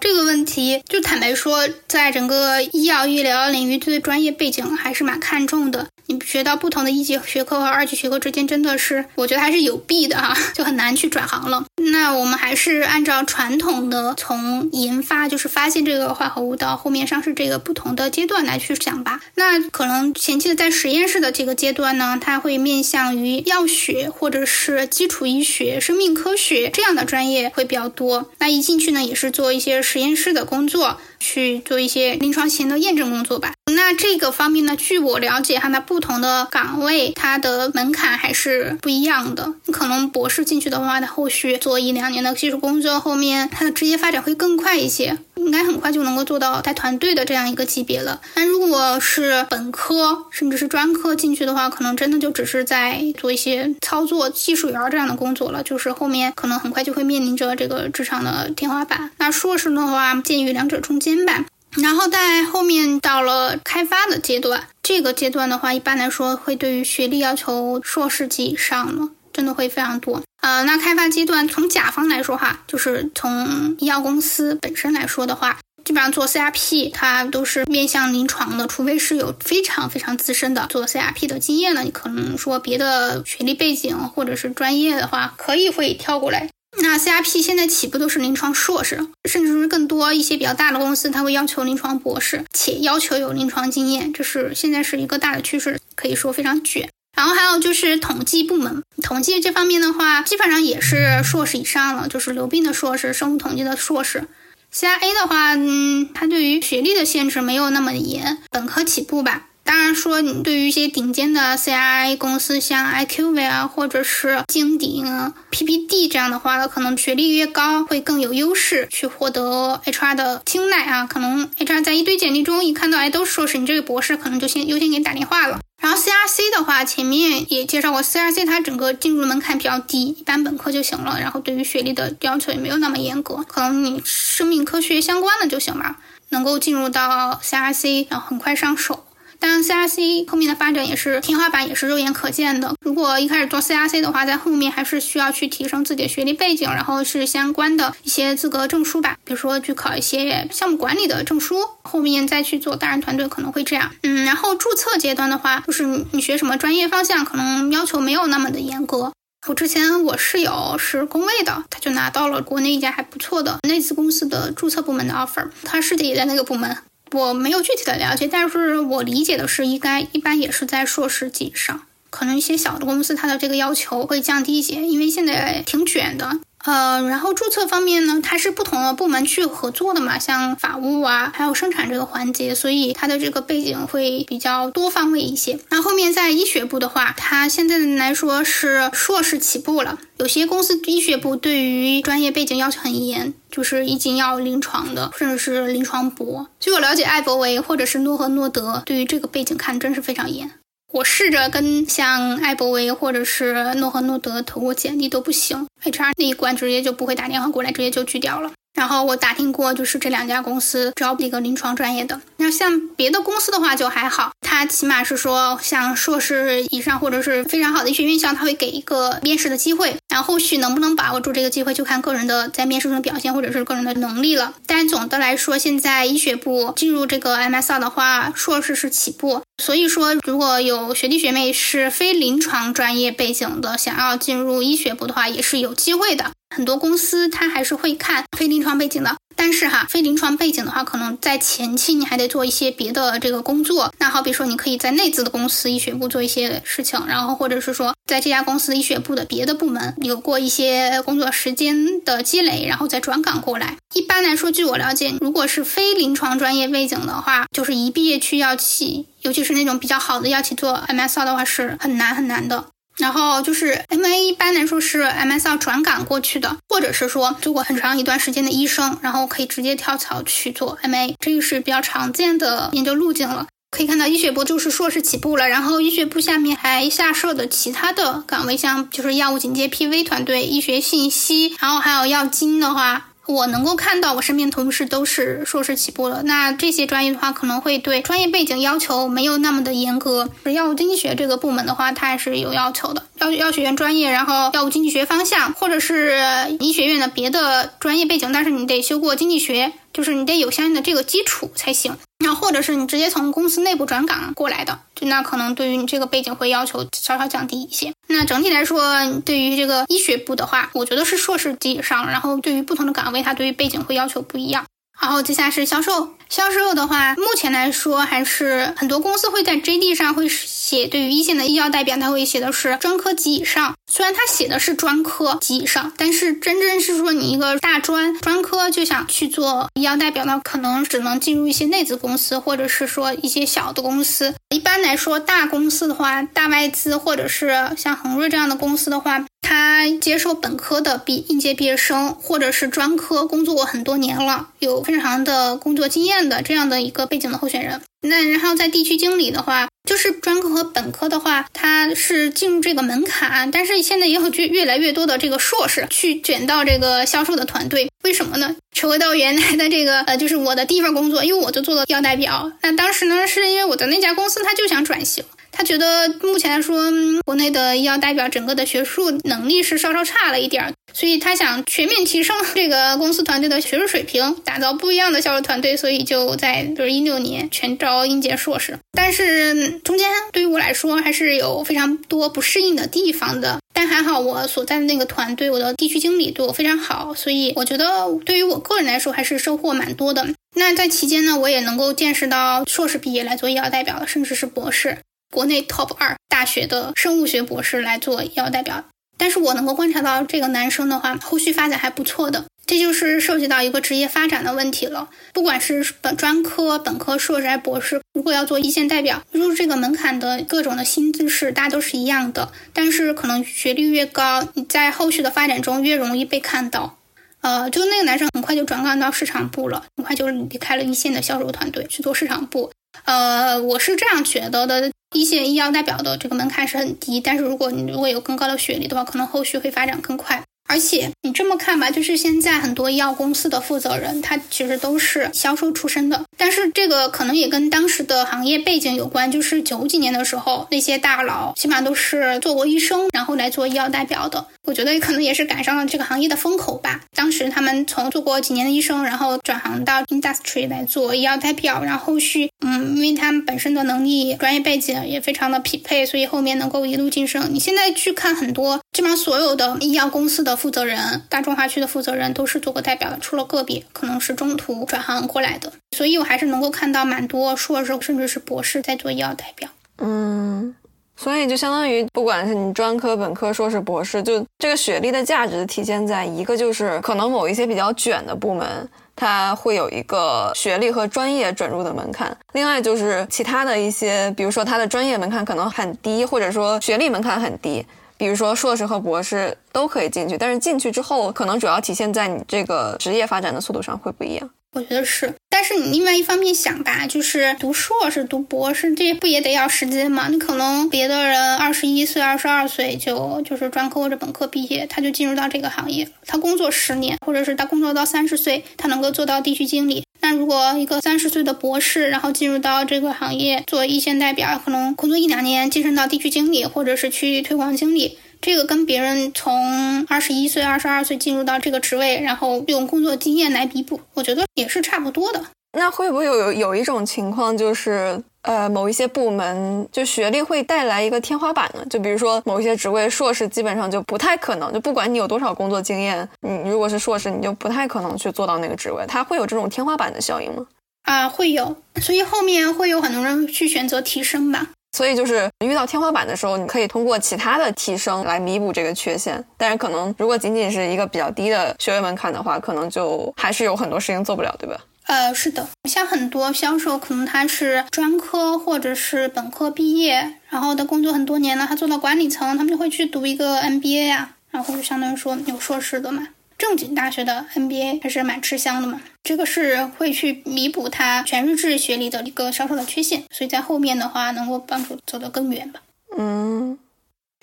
这个问题，就坦白说，在整个医药医疗领域，对专业背景还是蛮看重的。你学到不同的一级学科和二级学科之间，真的是我觉得还是有弊的哈，就很难去转行了。那我们还是按照传统的，从研发就是发现这个化合物到后面上市这个不同的阶段来去讲吧。那可能前期的在实验室的这个阶段呢，它会面向于药学或者是基础医学、生命科学这样的专业会比较多。那一进去呢，也是做一些实验室的工作。去做一些临床前的验证工作吧。那这个方面呢，据我了解，哈，那不同的岗位它的门槛还是不一样的。可能博士进去的话，它后续做一两年的技术工作，后面它的职业发展会更快一些。应该很快就能够做到带团队的这样一个级别了。但如果是本科甚至是专科进去的话，可能真的就只是在做一些操作技术员这样的工作了。就是后面可能很快就会面临着这个职场的天花板。那硕士的话介于两者中间吧。然后在后面到了开发的阶段，这个阶段的话，一般来说会对于学历要求硕士及以上了，真的会非常多。呃，那开发阶段从甲方来说哈，就是从医药公司本身来说的话，基本上做 CRP 它都是面向临床的，除非是有非常非常资深的做 CRP 的经验呢，你可能说别的学历背景或者是专业的话，可以会跳过来。那 CRP 现在起步都是临床硕士，甚至是更多一些比较大的公司，它会要求临床博士，且要求有临床经验，这是现在是一个大的趋势，可以说非常卷。然后还有就是统计部门，统计这方面的话，基本上也是硕士以上了，就是流病的硕士、生物统计的硕士。CIA 的话，嗯，它对于学历的限制没有那么严，本科起步吧。当然说，你对于一些顶尖的 CRI 公司，像 IQV 啊，或者是金鼎、PPD 这样的话，可能学历越高会更有优势，去获得 HR 的青睐啊。可能 HR 在一堆简历中一看到，哎，都是硕士，你这位博士，可能就先优先给你打电话了。然后 CRC 的话，前面也介绍过，CRC 它整个进入门槛比较低，一般本科就行了。然后对于学历的要求也没有那么严格，可能你生命科学相关的就行吧，能够进入到 CRC，然后很快上手。但 CRC 后面的发展也是天花板，也是肉眼可见的。如果一开始做 CRC 的话，在后面还是需要去提升自己的学历背景，然后是相关的一些资格证书吧，比如说去考一些项目管理的证书，后面再去做大人团队可能会这样。嗯，然后注册阶段的话，就是你学什么专业方向，可能要求没有那么的严格。我之前我室友是工位的，他就拿到了国内一家还不错的类似公司的注册部门的 offer，他师姐也在那个部门。我没有具体的了解，但是我理解的是，应该一般也是在硕士级以上。可能一些小的公司，它的这个要求会降低一些，因为现在挺卷的。呃，然后注册方面呢，它是不同的部门去合作的嘛，像法务啊，还有生产这个环节，所以它的这个背景会比较多方位一些。那后后面在医学部的话，它现在来说是硕士起步了。有些公司医学部对于专业背景要求很严，就是一经要临床的，甚至是临床博。据我了解，艾伯维或者是诺和诺德对于这个背景看真是非常严。我试着跟像艾伯维或者是诺和诺德投过简历都不行，HR 那一关直接就不会打电话过来，直接就拒掉了。然后我打听过，就是这两家公司招一个临床专业的。那像别的公司的话就还好，他起码是说像硕士以上或者是非常好的医学院校，他会给一个面试的机会。然后后续能不能把握住这个机会，就看个人的在面试中的表现或者是个人的能力了。但总的来说，现在医学部进入这个 MSR 的话，硕士是起步。所以说，如果有学弟学妹是非临床专业背景的，想要进入医学部的话，也是有机会的。很多公司它还是会看非临床背景的，但是哈，非临床背景的话，可能在前期你还得做一些别的这个工作。那好比说，你可以在内资的公司医学部做一些事情，然后或者是说，在这家公司医学部的别的部门有过一些工作时间的积累，然后再转岗过来。一般来说，据我了解，如果是非临床专业背景的话，就是一毕业去药企，尤其是那种比较好的药企做 MSL 的话，是很难很难的。然后就是 M A 一般来说是 M S L 转岗过去的，或者是说做过很长一段时间的医生，然后可以直接跳槽去做 M A，这个是比较常见的研究路径了。可以看到医学部就是硕士起步了，然后医学部下面还下设的其他的岗位，像就是药物警戒 P V 团队、医学信息，然后还有药经的话。我能够看到，我身边同事都是硕士起步了。那这些专业的话，可能会对专业背景要求没有那么的严格。药物经济学这个部门的话，它还是有要求的。药药学院专业，然后药物经济学方向，或者是医学院的别的专业背景，但是你得修过经济学，就是你得有相应的这个基础才行。那或者是你直接从公司内部转岗过来的，就那可能对于你这个背景会要求稍稍降低一些。那整体来说，对于这个医学部的话，我觉得是硕士及以上。然后对于不同的岗位，它对于背景会要求不一样。然后接下来是销售。销售的话，目前来说还是很多公司会在 JD 上会写，对于一线的医药代表，他会写的是专科及以上。虽然他写的是专科及以上，但是真正是说你一个大专专科就想去做医药代表，呢可能只能进入一些内资公司，或者是说一些小的公司。一般来说，大公司的话，大外资或者是像恒瑞这样的公司的话。他接受本科的毕应届毕业生，或者是专科工作过很多年了，有非常的工作经验的这样的一个背景的候选人。那然后在地区经理的话，就是专科和本科的话，他是进入这个门槛，但是现在也有越越来越多的这个硕士去卷到这个销售的团队。为什么呢？扯回到原来的这个呃，就是我的第一份工作，因为我就做了药代表。那当时呢，是因为我的那家公司他就想转型。他觉得目前来说，国内的医药代表整个的学术能力是稍稍差了一点儿，所以他想全面提升这个公司团队的学术水平，打造不一样的销售团队，所以就在就是一六年全招应届硕士。但是中间对于我来说还是有非常多不适应的地方的，但还好我所在的那个团队，我的地区经理对我非常好，所以我觉得对于我个人来说还是收获蛮多的。那在期间呢，我也能够见识到硕士毕业来做医药代表的，甚至是博士。国内 top 二大学的生物学博士来做医药代表，但是我能够观察到这个男生的话，后续发展还不错的，这就是涉及到一个职业发展的问题了。不管是本专科、本科、硕士还博士，如果要做一线代表，入这个门槛的各种的薪资是大家都是一样的，但是可能学历越高，你在后续的发展中越容易被看到。呃，就那个男生很快就转岗到市场部了，很快就离开了一线的销售团队去做市场部。呃，我是这样觉得的。一线医药代表的这个门槛是很低，但是如果你如果有更高的学历的话，可能后续会发展更快。而且你这么看吧，就是现在很多医药公司的负责人，他其实都是销售出身的。但是这个可能也跟当时的行业背景有关，就是九几年的时候，那些大佬起码都是做过医生，然后来做医药代表的。我觉得可能也是赶上了这个行业的风口吧。当时他们从做过几年的医生，然后转行到 industry 来做医药代表，然后后续，嗯，因为他们本身的能力、专业背景也非常的匹配，所以后面能够一路晋升。你现在去看很多，基本上所有的医药公司的。负责人，大中华区的负责人都是做过代表的，除了个别可能是中途转行过来的，所以我还是能够看到蛮多硕士甚至是博士在做医药代表。嗯，所以就相当于，不管是你专科、本科、硕士、博士，就这个学历的价值体现在一个就是可能某一些比较卷的部门，它会有一个学历和专业准入的门槛；另外就是其他的一些，比如说它的专业门槛可能很低，或者说学历门槛很低，比如说硕士和博士都可以进去，但是进去之后，可能主要体现在你这个职业发展的速度上会不一样。我觉得是，但是你另外一方面想吧，就是读硕士、读博士，这不也得要时间吗？你可能别的人二十一岁、二十二岁就就是专科或者本科毕业，他就进入到这个行业，他工作十年，或者是他工作到三十岁，他能够做到地区经理。那如果一个三十岁的博士，然后进入到这个行业做一线代表，可能工作一两年晋升到地区经理，或者是区域推广经理。这个跟别人从二十一岁、二十二岁进入到这个职位，然后用工作经验来弥补，我觉得也是差不多的。那会不会有有一种情况，就是呃，某一些部门就学历会带来一个天花板呢？就比如说某一些职位，硕士基本上就不太可能，就不管你有多少工作经验，你如果是硕士，你就不太可能去做到那个职位。它会有这种天花板的效应吗？啊，会有，所以后面会有很多人去选择提升吧。所以就是遇到天花板的时候，你可以通过其他的提升来弥补这个缺陷。但是可能如果仅仅是一个比较低的学位门槛的话，可能就还是有很多事情做不了，对吧？呃，是的，像很多销售，可能他是专科或者是本科毕业，然后他工作很多年了，他做到管理层，他们就会去读一个 MBA 啊，然后就相当于说有硕士的嘛。正经大学的 MBA 还是蛮吃香的嘛，这个是会去弥补他全日制学历的一个稍稍的缺陷，所以在后面的话能够帮助走得更远吧。嗯，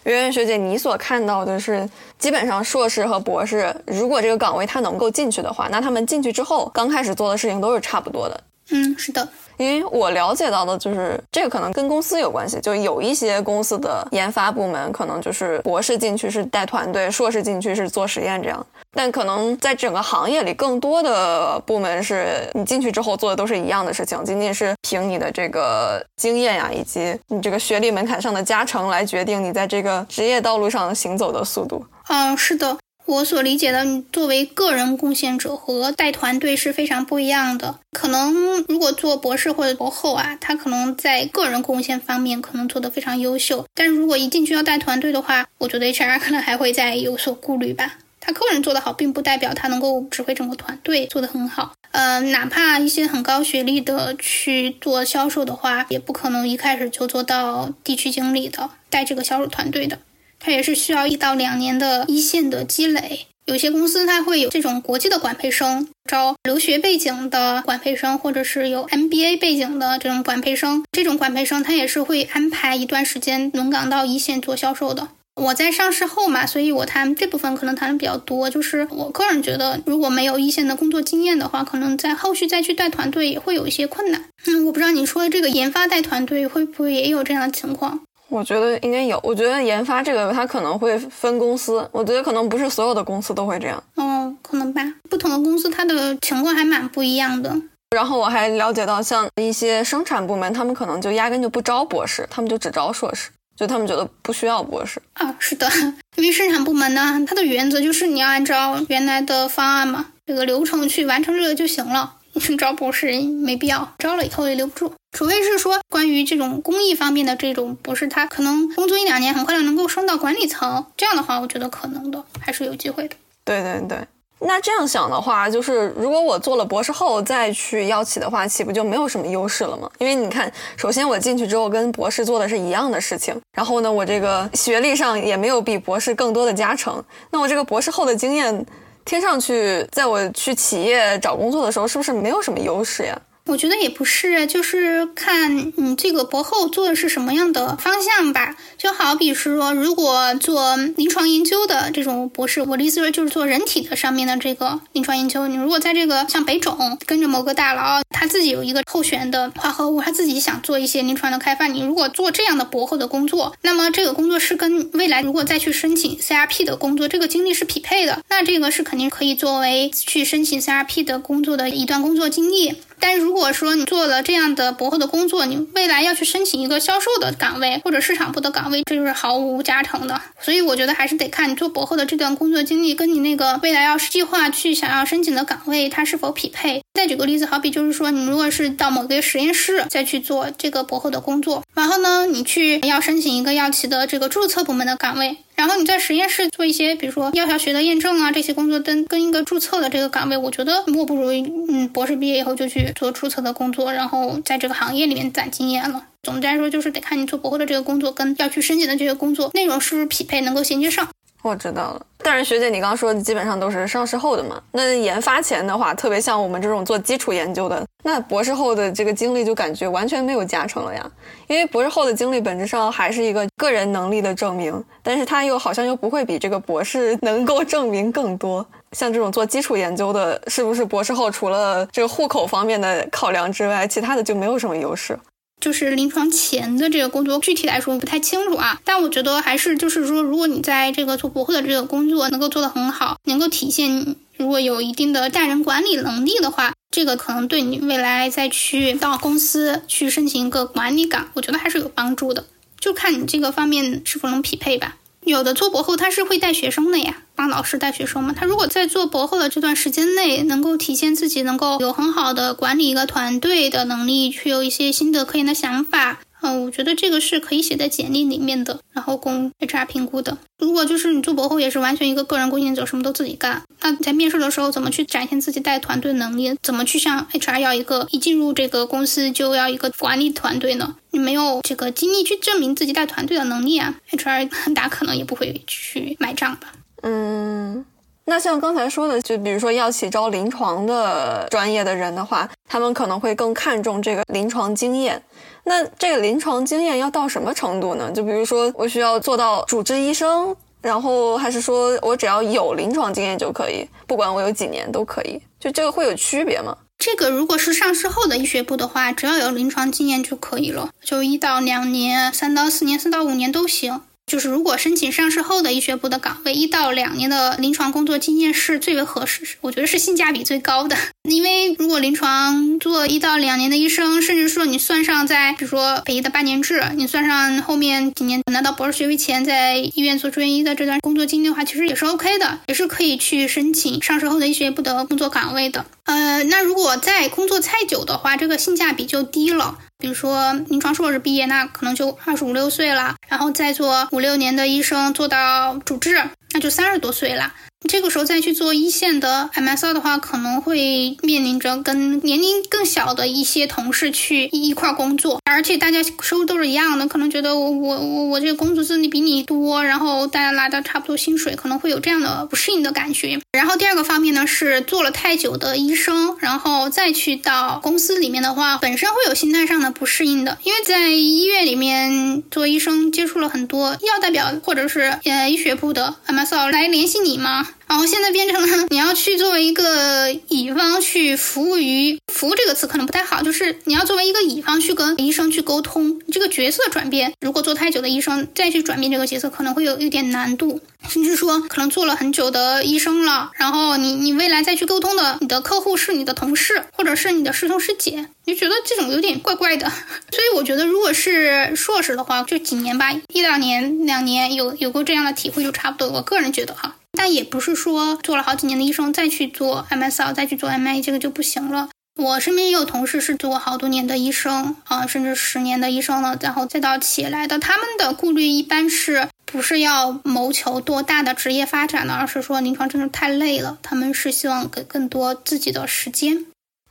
圆圆学姐，你所看到的是，基本上硕士和博士，如果这个岗位他能够进去的话，那他们进去之后刚开始做的事情都是差不多的。嗯，是的。因为我了解到的就是这个可能跟公司有关系，就有一些公司的研发部门可能就是博士进去是带团队，硕士进去是做实验这样。但可能在整个行业里，更多的部门是你进去之后做的都是一样的事情，仅仅是凭你的这个经验呀，以及你这个学历门槛上的加成来决定你在这个职业道路上行走的速度。嗯，是的。我所理解的，你作为个人贡献者和带团队是非常不一样的。可能如果做博士或者博后啊，他可能在个人贡献方面可能做得非常优秀，但是如果一进去要带团队的话，我觉得 HR 可能还会再有所顾虑吧。他个人做得好，并不代表他能够指挥整个团队做得很好。呃，哪怕一些很高学历的去做销售的话，也不可能一开始就做到地区经理的，带这个销售团队的。它也是需要一到两年的一线的积累。有些公司它会有这种国际的管培生，招留学背景的管培生，或者是有 MBA 背景的这种管培生。这种管培生他也是会安排一段时间轮岗到一线做销售的。我在上市后嘛，所以我谈这部分可能谈的比较多。就是我个人觉得，如果没有一线的工作经验的话，可能在后续再去带团队也会有一些困难。嗯，我不知道你说的这个研发带团队会不会也有这样的情况。我觉得应该有。我觉得研发这个，它可能会分公司。我觉得可能不是所有的公司都会这样。哦，可能吧。不同的公司，它的情况还蛮不一样的。然后我还了解到，像一些生产部门，他们可能就压根就不招博士，他们就只招硕士，就他们觉得不需要博士。啊，是的，因为生产部门呢，它的原则就是你要按照原来的方案嘛，这个流程去完成这个就行了。招博士没必要，招了以后也留不住。除非是说关于这种工艺方面的这种博士，他可能工作一两年，很快就能够升到管理层。这样的话，我觉得可能的还是有机会的。对对对，那这样想的话，就是如果我做了博士后再去药企的话，岂不就没有什么优势了吗？因为你看，首先我进去之后跟博士做的是一样的事情，然后呢，我这个学历上也没有比博士更多的加成，那我这个博士后的经验。听上去，在我去企业找工作的时候，是不是没有什么优势呀？我觉得也不是，就是看你这个博后做的是什么样的方向吧。就好比是说，如果做临床研究的这种博士，我的意思说就是做人体的上面的这个临床研究。你如果在这个像北种跟着某个大佬，他自己有一个候选的化合物，他自己想做一些临床的开发，你如果做这样的博后的工作，那么这个工作是跟未来如果再去申请 CRP 的工作，这个经历是匹配的。那这个是肯定可以作为去申请 CRP 的工作的一段工作经历。但如果说你做了这样的博后的工作，你未来要去申请一个销售的岗位或者市场部的岗位，这就是毫无加成的。所以我觉得还是得看你做博后的这段工作经历，跟你那个未来要计划去想要申请的岗位，它是否匹配。再举个例子，好比就是说，你如果是到某个实验室再去做这个博后的工作，然后呢，你去要申请一个药企的这个注册部门的岗位，然后你在实验室做一些，比如说药效学的验证啊这些工作，跟跟一个注册的这个岗位，我觉得莫不如嗯，博士毕业以后就去做注册的工作，然后在这个行业里面攒经验了。总的来说，就是得看你做博后的这个工作跟要去申请的这些工作内容是不是匹配，能够衔接上。我知道了，但是学姐，你刚刚说的基本上都是上市后的嘛？那研发前的话，特别像我们这种做基础研究的，那博士后的这个经历就感觉完全没有加成了呀。因为博士后的经历本质上还是一个个人能力的证明，但是它又好像又不会比这个博士 能够证明更多。像这种做基础研究的，是不是博士后除了这个户口方面的考量之外，其他的就没有什么优势？就是临床前的这个工作，具体来说不太清楚啊。但我觉得还是就是说，如果你在这个做博后的这个工作能够做得很好，能够体现如果有一定的带人管理能力的话，这个可能对你未来再去到公司去申请一个管理岗，我觉得还是有帮助的。就看你这个方面是否能匹配吧。有的做博后他是会带学生的呀，帮老师带学生嘛。他如果在做博后的这段时间内，能够体现自己能够有很好的管理一个团队的能力，去有一些新的科研的想法。嗯，我觉得这个是可以写在简历里面的，然后供 HR 评估的。如果就是你做博后也是完全一个个人贡献者，什么都自己干，那在面试的时候怎么去展现自己带团队能力？怎么去向 HR 要一个一进入这个公司就要一个管理团队呢？你没有这个经历去证明自己带团队的能力啊，HR 很大可能也不会去买账吧。嗯。那像刚才说的，就比如说药企招临床的专业的人的话，他们可能会更看重这个临床经验。那这个临床经验要到什么程度呢？就比如说我需要做到主治医生，然后还是说我只要有临床经验就可以，不管我有几年都可以？就这个会有区别吗？这个如果是上市后的医学部的话，只要有临床经验就可以了，就一到两年、三到四年、四到五年都行。就是如果申请上市后的医学部的岗位，一到两年的临床工作经验是最为合适，我觉得是性价比最高的。因为如果临床做一到两年的医生，甚至说你算上在比如说北医的八年制，你算上后面几年拿到博士学位前在医院做住院医的这段工作经历的话，其实也是 OK 的，也是可以去申请上市后的医学部的工作岗位的。呃，那如果在工作太久的话，这个性价比就低了。比如说临床硕士毕业，那可能就二十五六岁了，然后再做五六年的医生，做到主治，那就三十多岁了。这个时候再去做一线的 M S R 的话，可能会面临着跟年龄更小的一些同事去一块工作，而且大家收入都是一样的，可能觉得我我我我这个工作资历比你多，然后大家拿到差不多薪水，可能会有这样的不适应的感觉。然后第二个方面呢，是做了太久的医生，然后再去到公司里面的话，本身会有心态上的不适应的，因为在医院里面做医生，接触了很多医药代表或者是呃医学部的 M S R 来联系你嘛。然后现在变成了你要去作为一个乙方去服务于“服务”这个词可能不太好，就是你要作为一个乙方去跟医生去沟通，这个角色转变，如果做太久的医生再去转变这个角色，可能会有一点难度，甚至说可能做了很久的医生了，然后你你未来再去沟通的，你的客户是你的同事或者是你的师兄师姐，你觉得这种有点怪怪的。所以我觉得如果是硕士的话，就几年吧，一两年、两年有有过这样的体会就差不多。我个人觉得哈。但也不是说做了好几年的医生再去做 MSL 再去做 MA 这个就不行了。我身边也有同事是做好多年的医生啊，甚至十年的医生了，然后再到企业来的。他们的顾虑一般是不是要谋求多大的职业发展呢？而是说临床真的太累了，他们是希望给更多自己的时间。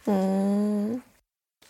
嗯，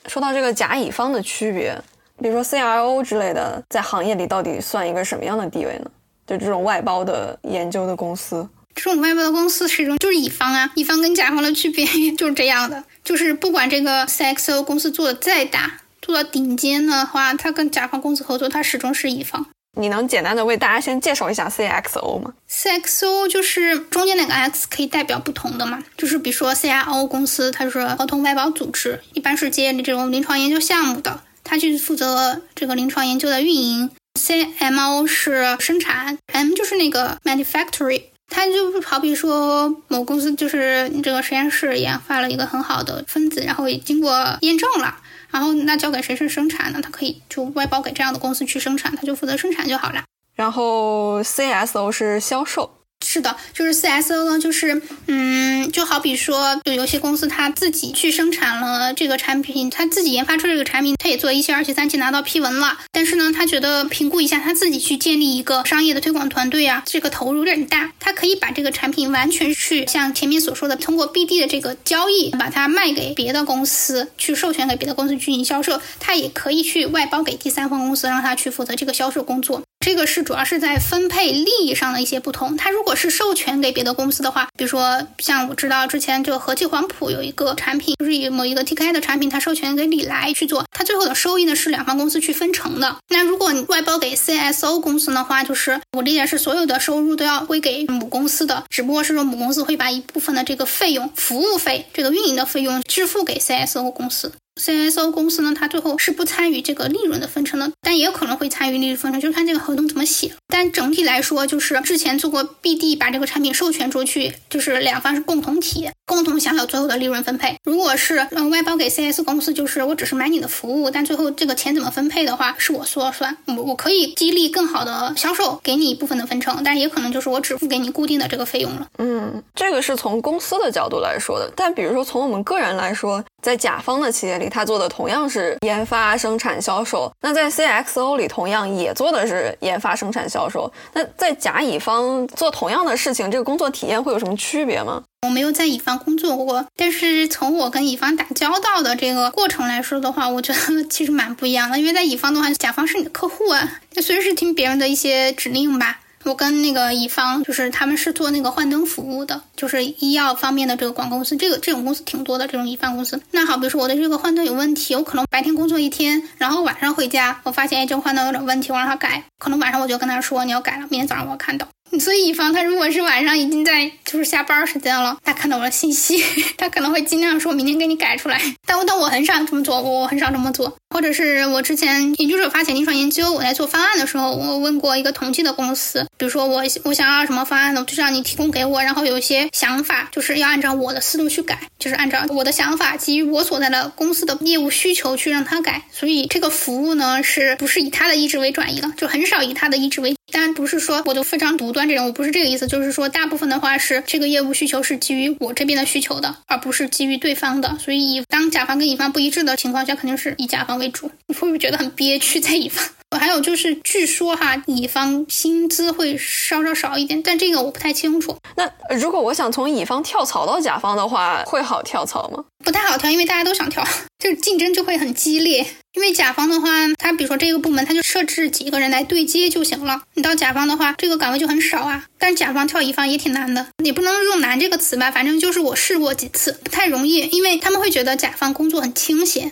说到这个甲乙方的区别，比如说 CRO 之类的，在行业里到底算一个什么样的地位呢？就这种外包的研究的公司，这种外包的公司是一种就是乙方啊，乙方跟甲方的区别 就是这样的，就是不管这个 CXO 公司做的再大，做到顶尖的话，他跟甲方公司合作，他始终是乙方。你能简单的为大家先介绍一下 CXO 吗？CXO 就是中间那个 X 可以代表不同的嘛，就是比如说 CRO 公司，它是合同外包组织，一般是接这种临床研究项目的，它去负责这个临床研究的运营。CMO 是生产，M 就是那个 manufacturing，它就好比说某公司就是你这个实验室研发了一个很好的分子，然后也经过验证了，然后那交给谁是生产呢？它可以就外包给这样的公司去生产，它就负责生产就好了。然后 CSO 是销售。是的，就是 CSO 呢，就是嗯，就好比说，就游戏公司他自己去生产了这个产品，他自己研发出这个产品，他也做一期、二期、三期拿到批文了，但是呢，他觉得评估一下，他自己去建立一个商业的推广团队啊，这个投入有点大，他可以把这个产品完全去像前面所说的，通过 BD 的这个交易，把它卖给别的公司，去授权给别的公司进行销售，他也可以去外包给第三方公司，让他去负责这个销售工作。这个是主要是在分配利益上的一些不同。它如果是授权给别的公司的话，比如说像我知道之前这个和记黄埔有一个产品，就是以某一个 TKI 的产品，它授权给李来去做，它最后的收益呢是两方公司去分成的。那如果你外包给 CSO 公司的话，就是我理解是所有的收入都要归给母公司的，只不过是说母公司会把一部分的这个费用、服务费、这个运营的费用支付给 CSO 公司。CSO 公司呢，它最后是不参与这个利润的分成的，但也有可能会参与利润分成，就是看这个合同怎么写。但整体来说，就是之前做过 BD，把这个产品授权出去，就是两方是共同体，共同享有最后的利润分配。如果是嗯外包给 CS 公司，就是我只是买你的服务，但最后这个钱怎么分配的话，是我说了算。我我可以激励更好的销售，给你一部分的分成，但也可能就是我只付给你固定的这个费用了。嗯，这个是从公司的角度来说的，但比如说从我们个人来说，在甲方的企业里。他做的同样是研发、生产、销售。那在 CXO 里，同样也做的是研发、生产、销售。那在甲乙方做同样的事情，这个工作体验会有什么区别吗？我没有在乙方工作过，但是从我跟乙方打交道的这个过程来说的话，我觉得其实蛮不一样的。因为在乙方的话，甲方是你的客户啊，就随时听别人的一些指令吧。我跟那个乙方，就是他们是做那个换灯服务的，就是医药方面的这个广告公司，这个这种公司挺多的，这种乙方公司。那好，比如说我的这个换灯有问题，我可能白天工作一天，然后晚上回家，我发现哎，这个幻灯有点问题，我让他改，可能晚上我就跟他说你要改了，明天早上我要看到。所以乙方他如果是晚上已经在就是下班时间了，他看到我的信息，他可能会尽量说明天给你改出来。但我但我很少这么做，我很少这么做。或者是我之前研究者发起临床研究，我在做方案的时候，我问过一个统计的公司，比如说我我想要什么方案呢，就让你提供给我，然后有一些想法，就是要按照我的思路去改，就是按照我的想法基于我所在的公司的业务需求去让他改。所以这个服务呢，是不是以他的意志为转移了？就很少以他的意志为。当然不是说我就非常独断这种，我不是这个意思，就是说大部分的话是这个业务需求是基于我这边的需求的，而不是基于对方的。所以当甲方跟乙方不一致的情况下，肯定是以甲方为主。你会不会觉得很憋屈在乙方？还有就是，据说哈，乙方薪资会稍稍少一点，但这个我不太清楚。那如果我想从乙方跳槽到甲方的话，会好跳槽吗？不太好跳，因为大家都想跳，就是竞争就会很激烈。因为甲方的话，他比如说这个部门，他就设置几个人来对接就行了。你到甲方的话，这个岗位就很少啊。但是甲方跳乙方也挺难的，也不能用难这个词吧，反正就是我试过几次，不太容易，因为他们会觉得甲方工作很清闲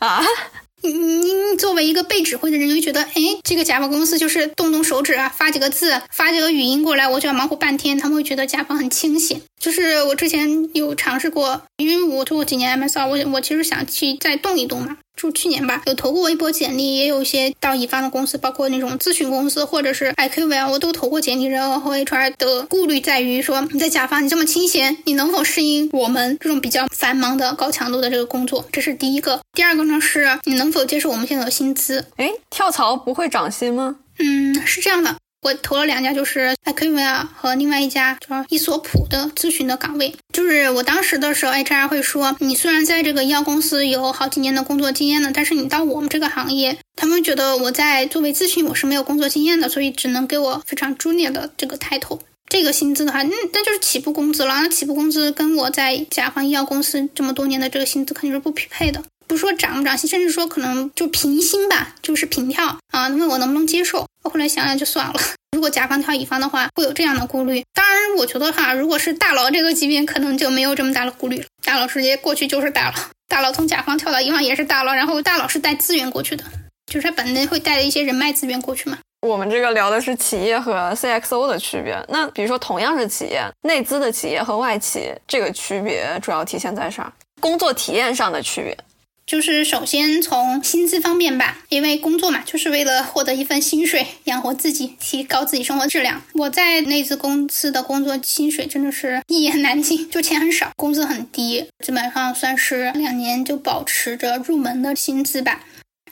啊。你你作为一个被指挥的人，就会觉得，哎，这个甲方公司就是动动手指啊，发几个字，发几个语音过来，我就要忙活半天。他们会觉得甲方很清醒。就是我之前有尝试过，因为我做过几年 MSR，我我其实想去再动一动嘛。就去年吧，有投过一波简历，也有一些到乙方的公司，包括那种咨询公司或者是 IQV，我都投过简历。然后 HR 的顾虑在于说，你在甲方你这么清闲，你能否适应我们这种比较繁忙的高强度的这个工作？这是第一个。第二个呢，是你能否接受我们现在的薪资？哎，跳槽不会涨薪吗？嗯，是这样的。我投了两家，就是 IQVIA 和另外一家叫伊索普的咨询的岗位。就是我当时的时候，HR 会说，你虽然在这个医药公司有好几年的工作经验了，但是你到我们这个行业，他们觉得我在作为咨询我是没有工作经验的，所以只能给我非常 junior 的这个 title。这个薪资的话，嗯，那就是起步工资了。那起步工资跟我在甲方医药公司这么多年的这个薪资肯定是不匹配的。不说涨不涨薪，甚至说可能就平薪吧，就是平跳啊。问我能不能接受？我后来想想就算了。如果甲方跳乙方的话，会有这样的顾虑。当然，我觉得哈，如果是大佬这个级别，可能就没有这么大的顾虑了。大佬直接过去就是大佬，大佬从甲方跳到乙方也是大佬，然后大佬是带资源过去的，就是他本来会带一些人脉资源过去嘛。我们这个聊的是企业和 CXO 的区别。那比如说，同样是企业，内资的企业和外企，这个区别主要体现在啥？工作体验上的区别。就是首先从薪资方面吧，因为工作嘛，就是为了获得一份薪水，养活自己，提高自己生活质量。我在内资公司的工作薪水真的是一言难尽，就钱很少，工资很低，基本上算是两年就保持着入门的薪资吧。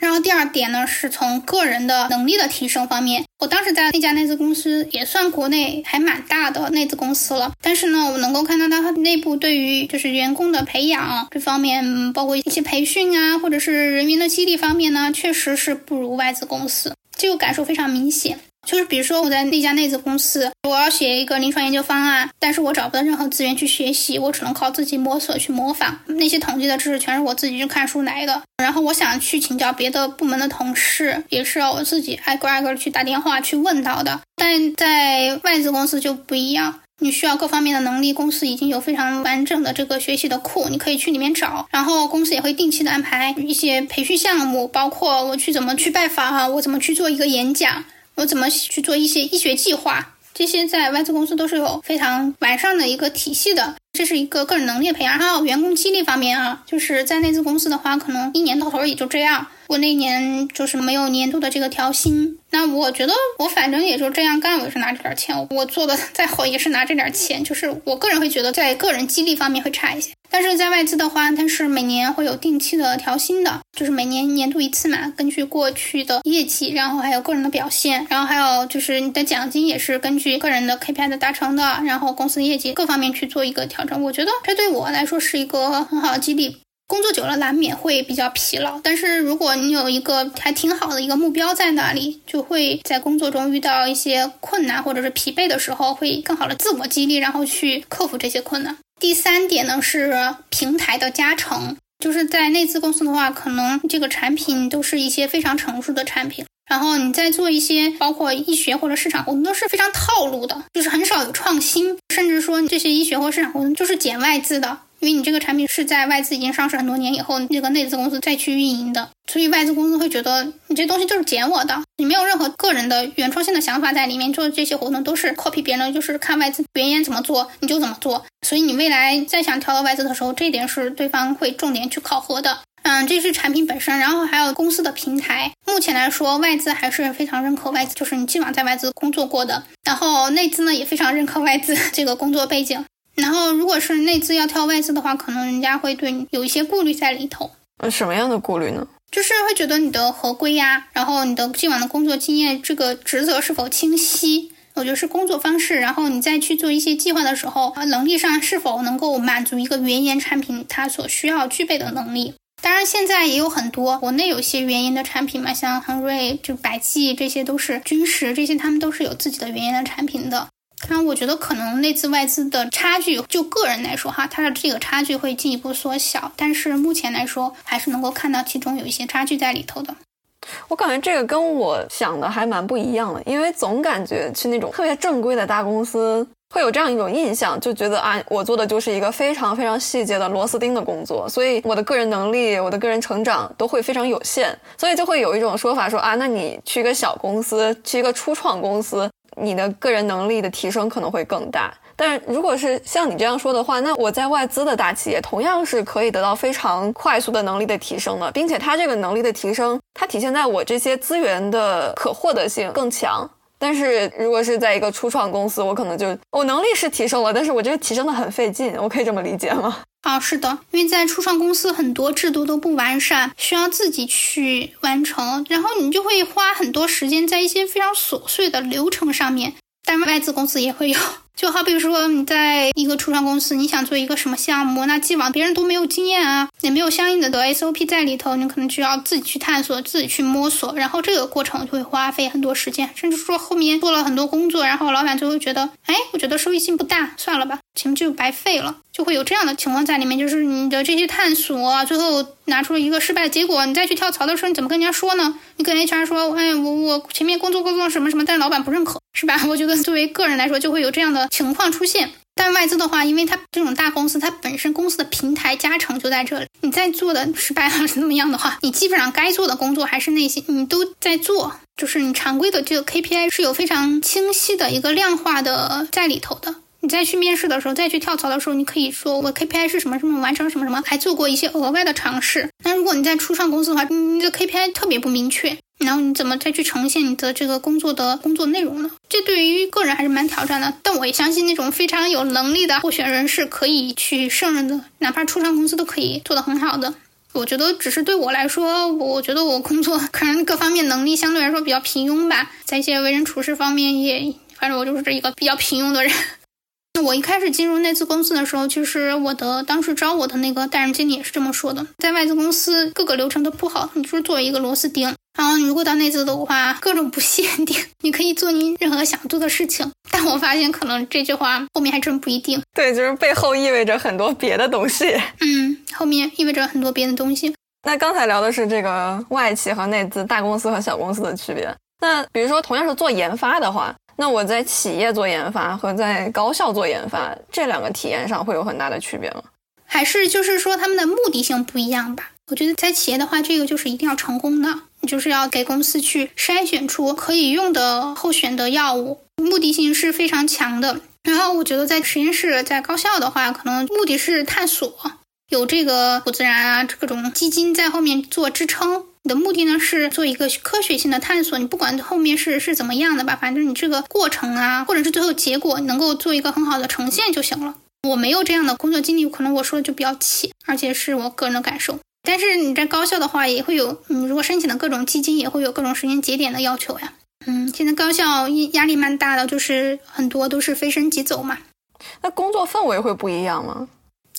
然后第二点呢，是从个人的能力的提升方面。我当时在那家内资公司也算国内还蛮大的内资公司了，但是呢，我能够看到它内部对于就是员工的培养这方面，包括一些培训啊，或者是人员的激励方面呢，确实是不如外资公司，这个感受非常明显。就是比如说我在那家内资公司，我要写一个临床研究方案，但是我找不到任何资源去学习，我只能靠自己摸索去模仿那些统计的知识，全是我自己去看书来的。然后我想去请教别的部门的同事，也是要我自己挨个挨个去打电话去问到的。但在外资公司就不一样，你需要各方面的能力，公司已经有非常完整的这个学习的库，你可以去里面找。然后公司也会定期的安排一些培训项目，包括我去怎么去拜访啊，我怎么去做一个演讲。我怎么去做一些医学计划？这些在外资公司都是有非常完善的一个体系的。这是一个个人能力培养，还有员工激励方面啊，就是在内资公司的话，可能一年到头也就这样。我那年就是没有年度的这个调薪，那我觉得我反正也就这样干，我也是拿这点钱，我做的 再好也是拿这点钱，就是我个人会觉得在个人激励方面会差一些。但是在外资的话，它是每年会有定期的调薪的，就是每年年度一次嘛，根据过去的业绩，然后还有个人的表现，然后还有就是你的奖金也是根据个人的 KPI 的达成的，然后公司业绩各方面去做一个调整。我觉得这对我来说是一个很好的激励。工作久了难免会比较疲劳，但是如果你有一个还挺好的一个目标在那里，就会在工作中遇到一些困难或者是疲惫的时候，会更好的自我激励，然后去克服这些困难。第三点呢是平台的加成，就是在内资公司的话，可能这个产品都是一些非常成熟的产品，然后你在做一些包括医学或者市场活动都是非常套路的，就是很少有创新，甚至说这些医学或市场活动就是捡外资的。因为你这个产品是在外资已经上市很多年以后，那个内资公司再去运营的，所以外资公司会觉得你这东西就是捡我的，你没有任何个人的原创性的想法在里面，做这些活动都是 copy 别人，就是看外资别人怎么做你就怎么做。所以你未来再想调到外资的时候，这一点是对方会重点去考核的。嗯，这是产品本身，然后还有公司的平台。目前来说，外资还是非常认可外资，就是你既往在外资工作过的，然后内资呢也非常认可外资这个工作背景。然后，如果是内资要跳外资的话，可能人家会对你有一些顾虑在里头。呃，什么样的顾虑呢？就是会觉得你的合规呀，然后你的既往的工作经验，这个职责是否清晰？我觉得是工作方式。然后你再去做一些计划的时候，能力上是否能够满足一个原研产品它所需要具备的能力？当然，现在也有很多国内有一些原研的产品嘛，像恒瑞、就百济，这些都是军实，这些他们都是有自己的原研的产品的。那我觉得可能内资外资的差距，就个人来说哈，它的这个差距会进一步缩小。但是目前来说，还是能够看到其中有一些差距在里头的。我感觉这个跟我想的还蛮不一样的，因为总感觉去那种特别正规的大公司，会有这样一种印象，就觉得啊，我做的就是一个非常非常细节的螺丝钉的工作，所以我的个人能力、我的个人成长都会非常有限，所以就会有一种说法说啊，那你去一个小公司，去一个初创公司。你的个人能力的提升可能会更大，但如果是像你这样说的话，那我在外资的大企业同样是可以得到非常快速的能力的提升的，并且它这个能力的提升，它体现在我这些资源的可获得性更强。但是如果是在一个初创公司，我可能就我能力是提升了，但是我觉得提升的很费劲，我可以这么理解吗？啊，是的，因为在初创公司很多制度都不完善，需要自己去完成，然后你就会花很多时间在一些非常琐碎的流程上面。但外资公司也会有。就好比说，你在一个初创公司，你想做一个什么项目，那既往别人都没有经验啊，也没有相应的的 SOP 在里头，你可能就要自己去探索，自己去摸索，然后这个过程就会花费很多时间，甚至说后面做了很多工作，然后老板就会觉得，哎，我觉得收益性不大，算了吧，前面就白费了，就会有这样的情况在里面，就是你的这些探索，最后拿出了一个失败的结果，你再去跳槽的时候，你怎么跟人家说呢？你跟 HR 说，哎，我我前面工作工作什么什么，但是老板不认可，是吧？我觉得作为个人来说，就会有这样的。情况出现，但外资的话，因为它这种大公司，它本身公司的平台加成就在这里。你在做的失败了怎么样的话，你基本上该做的工作还是那些，你都在做。就是你常规的这个 KPI 是有非常清晰的一个量化的在里头的。你再去面试的时候，再去跳槽的时候，你可以说我 KPI 是什么什么，完成什么什么，还做过一些额外的尝试。那如果你在初创公司的话，你的 KPI 特别不明确，然后你怎么再去呈现你的这个工作的工作内容呢？这对于个人还是蛮挑战的。但我也相信那种非常有能力的候选人是可以去胜任的，哪怕初创公司都可以做得很好的。我觉得只是对我来说，我觉得我工作 可能各方面能力相对来说比较平庸吧，在一些为人处事方面也，反正我就是这一个比较平庸的人。我一开始进入内资公司的时候，其实我的当时招我的那个担任经理也是这么说的：在外资公司各个流程都不好，你就是作为一个螺丝钉。然后你如果到内资的话，各种不限定，你可以做你任何想做的事情。但我发现可能这句话后面还真不一定。对，就是背后意味着很多别的东西。嗯，后面意味着很多别的东西。那刚才聊的是这个外企和内资、大公司和小公司的区别。那比如说同样是做研发的话。那我在企业做研发和在高校做研发这两个体验上会有很大的区别吗？还是就是说他们的目的性不一样吧？我觉得在企业的话，这个就是一定要成功的，就是要给公司去筛选出可以用的候选的药物，目的性是非常强的。然后我觉得在实验室、在高校的话，可能目的是探索，有这个不自然啊各种基金在后面做支撑。你的目的呢是做一个科学性的探索，你不管后面是是怎么样的吧，反正你这个过程啊，或者是最后结果能够做一个很好的呈现就行了。我没有这样的工作经历，可能我说的就比较浅，而且是我个人的感受。但是你在高校的话，也会有，你如果申请的各种基金，也会有各种时间节点的要求呀。嗯，现在高校压力蛮大的，就是很多都是非升即走嘛。那工作氛围会不一样吗？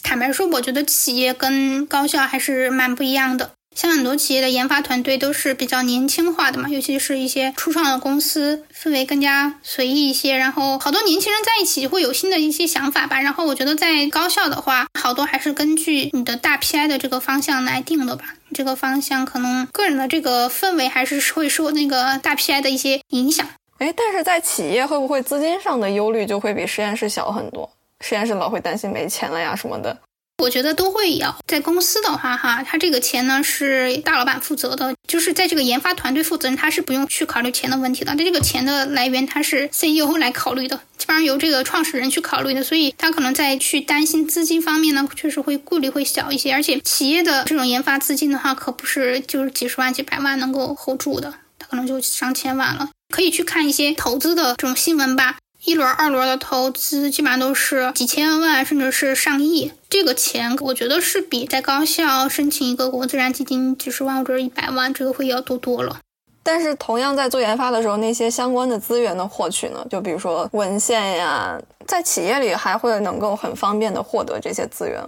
坦白说，我觉得企业跟高校还是蛮不一样的。像很多企业的研发团队都是比较年轻化的嘛，尤其是一些初创的公司，氛围更加随意一些。然后好多年轻人在一起会有新的一些想法吧。然后我觉得在高校的话，好多还是根据你的大 PI 的这个方向来定的吧。这个方向可能个人的这个氛围还是会受那个大 PI 的一些影响。哎，但是在企业会不会资金上的忧虑就会比实验室小很多？实验室老会担心没钱了呀什么的。我觉得都会有。在公司的话，哈，他这个钱呢是大老板负责的，就是在这个研发团队负责人，他是不用去考虑钱的问题的。这个钱的来源，他是 CEO 来考虑的，基本上由这个创始人去考虑的，所以他可能在去担心资金方面呢，确实会顾虑会小一些。而且企业的这种研发资金的话，可不是就是几十万、几百万能够 hold 住的，他可能就上千万了。可以去看一些投资的这种新闻吧。一轮、二轮的投资基本上都是几千万，甚至是上亿。这个钱，我觉得是比在高校申请一个国自然基金几十万或者一百万，这个会要多多了。但是，同样在做研发的时候，那些相关的资源的获取呢？就比如说文献呀，在企业里还会能够很方便的获得这些资源。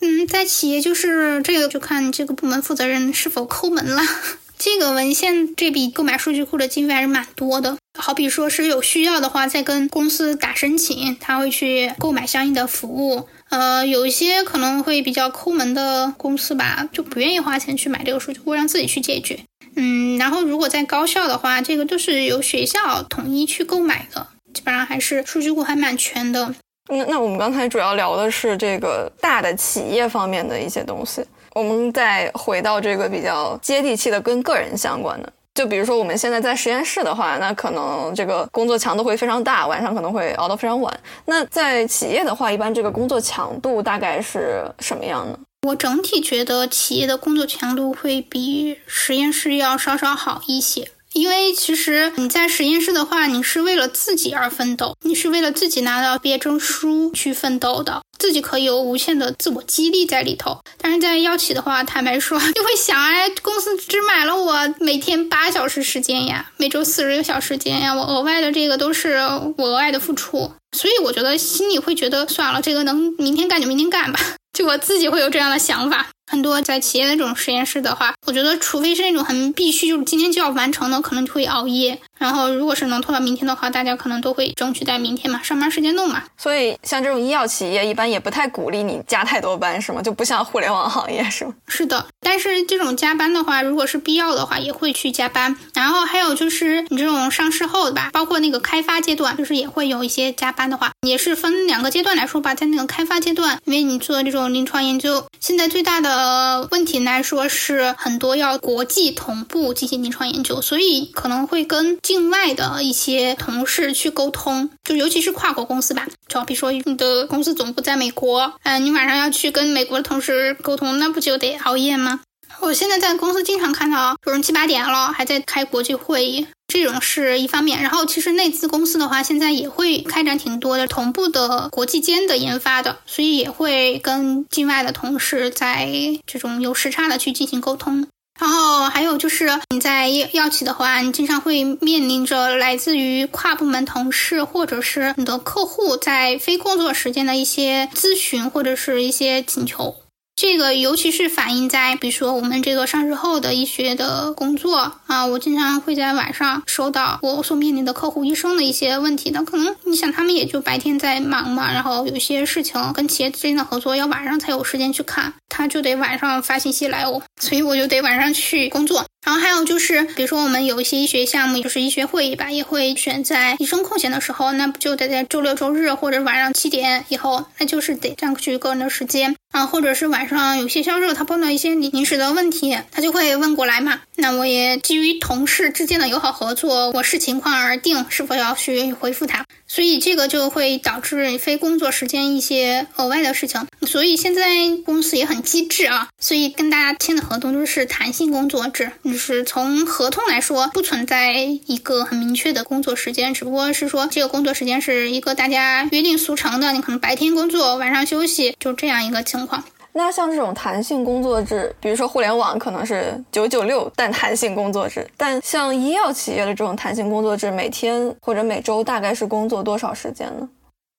嗯，在企业就是这个，就看这个部门负责人是否抠门了。这个文献这笔购买数据库的经费还是蛮多的。好比说是有需要的话，再跟公司打申请，他会去购买相应的服务。呃，有一些可能会比较抠门的公司吧，就不愿意花钱去买这个数据库，让自己去解决。嗯，然后如果在高校的话，这个都是由学校统一去购买的，基本上还是数据库还蛮全的。那那我们刚才主要聊的是这个大的企业方面的一些东西。我们再回到这个比较接地气的、跟个人相关的，就比如说我们现在在实验室的话，那可能这个工作强度会非常大，晚上可能会熬到非常晚。那在企业的话，一般这个工作强度大概是什么样呢？我整体觉得企业的工作强度会比实验室要稍稍好一些。因为其实你在实验室的话，你是为了自己而奋斗，你是为了自己拿到毕业证书去奋斗的，自己可以有无限的自我激励在里头。但是在药企的话，坦白说，就会想，哎，公司只买了我每天八小时时间呀，每周四十个小时时间呀，我额外的这个都是我额外的付出，所以我觉得心里会觉得，算了，这个能明天干就明天干吧，就我自己会有这样的想法。很多在企业的这种实验室的话，我觉得除非是那种很必须，就是今天就要完成的，可能就会熬夜。然后，如果是能拖到明天的话，大家可能都会争取在明天嘛，上班时间弄嘛。所以，像这种医药企业，一般也不太鼓励你加太多班，是吗？就不像互联网行业，是吗？是的。但是这种加班的话，如果是必要的话，也会去加班。然后还有就是你这种上市后的吧，包括那个开发阶段，就是也会有一些加班的话，也是分两个阶段来说吧。在那个开发阶段，因为你做这种临床研究，现在最大的问题来说是很多要国际同步进行临床研究，所以可能会跟。境外的一些同事去沟通，就尤其是跨国公司吧，就比如说你的公司总部在美国，嗯，你晚上要去跟美国的同事沟通，那不就得熬夜吗？我现在在公司经常看到有人七八点了还在开国际会议，这种是一方面。然后其实内资公司的话，现在也会开展挺多的同步的国际间的研发的，所以也会跟境外的同事在这种有时差的去进行沟通。然后还有就是你在药企的话，你经常会面临着来自于跨部门同事或者是你的客户在非工作时间的一些咨询或者是一些请求。这个尤其是反映在，比如说我们这个上市后的医学的工作啊，我经常会在晚上收到我所面临的客户医生的一些问题。的可能你想，他们也就白天在忙嘛，然后有些事情跟企业之间的合作要晚上才有时间去看，他就得晚上发信息来我，所以我就得晚上去工作。然后还有就是，比如说我们有一些医学项目，就是医学会议吧，也会选在医生空闲的时候，那不就得在周六周日或者晚上七点以后，那就是得占据个人的时间。啊，或者是晚上有些销售他碰到一些临时的问题，他就会问过来嘛。那我也基于同事之间的友好合作，我视情况而定是否要去回复他。所以这个就会导致非工作时间一些额外的事情。所以现在公司也很机智啊，所以跟大家签的合同都是弹性工作制，就是从合同来说不存在一个很明确的工作时间，只不过是说这个工作时间是一个大家约定俗成的，你可能白天工作，晚上休息，就这样一个情况。那像这种弹性工作制，比如说互联网可能是九九六，但弹性工作制；但像医药企业的这种弹性工作制，每天或者每周大概是工作多少时间呢？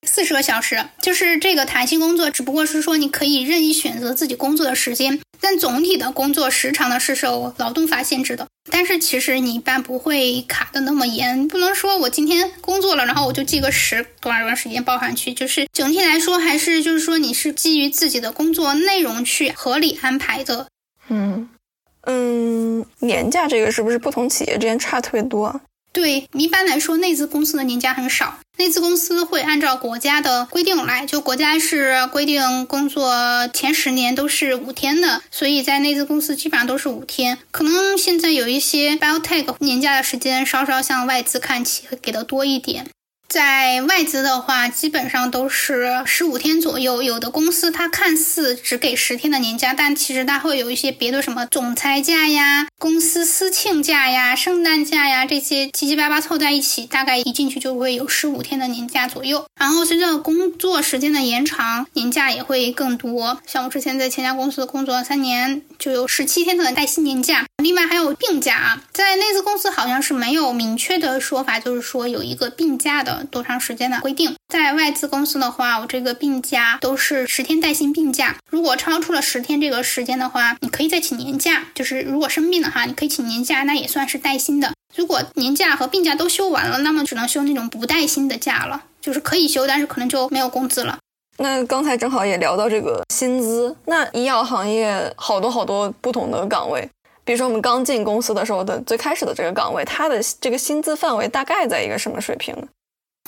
四十个小时，就是这个弹性工作，只不过是说你可以任意选择自己工作的时间，但总体的工作时长呢是受劳动法限制的。但是其实你一般不会卡的那么严，不能说我今天工作了，然后我就记个时多少多少时间报上去。就是整体来说，还是就是说你是基于自己的工作内容去合理安排的。嗯嗯，年假这个是不是不同企业之间差特别多？对，一般来说，内资公司的年假很少。内资公司会按照国家的规定来，就国家是规定工作前十年都是五天的，所以在内资公司基本上都是五天。可能现在有一些 biotech 年假的时间稍稍向外资看齐，会给的多一点。在外资的话，基本上都是十五天左右。有的公司它看似只给十天的年假，但其实它会有一些别的什么总裁假呀、公司私庆假呀、圣诞假呀这些七七八八凑在一起，大概一进去就会有十五天的年假左右。然后随着工作时间的延长，年假也会更多。像我之前在前家公司工作三年，就有十七天的带薪年假。另外还有病假，在内资公司好像是没有明确的说法，就是说有一个病假的。多长时间的规定？在外资公司的话，我这个病假都是十天带薪病假。如果超出了十天这个时间的话，你可以再请年假。就是如果生病的话，你可以请年假，那也算是带薪的。如果年假和病假都休完了，那么只能休那种不带薪的假了，就是可以休，但是可能就没有工资了。那刚才正好也聊到这个薪资，那医药行业好多好多不同的岗位，比如说我们刚进公司的时候的最开始的这个岗位，它的这个薪资范围大概在一个什么水平呢？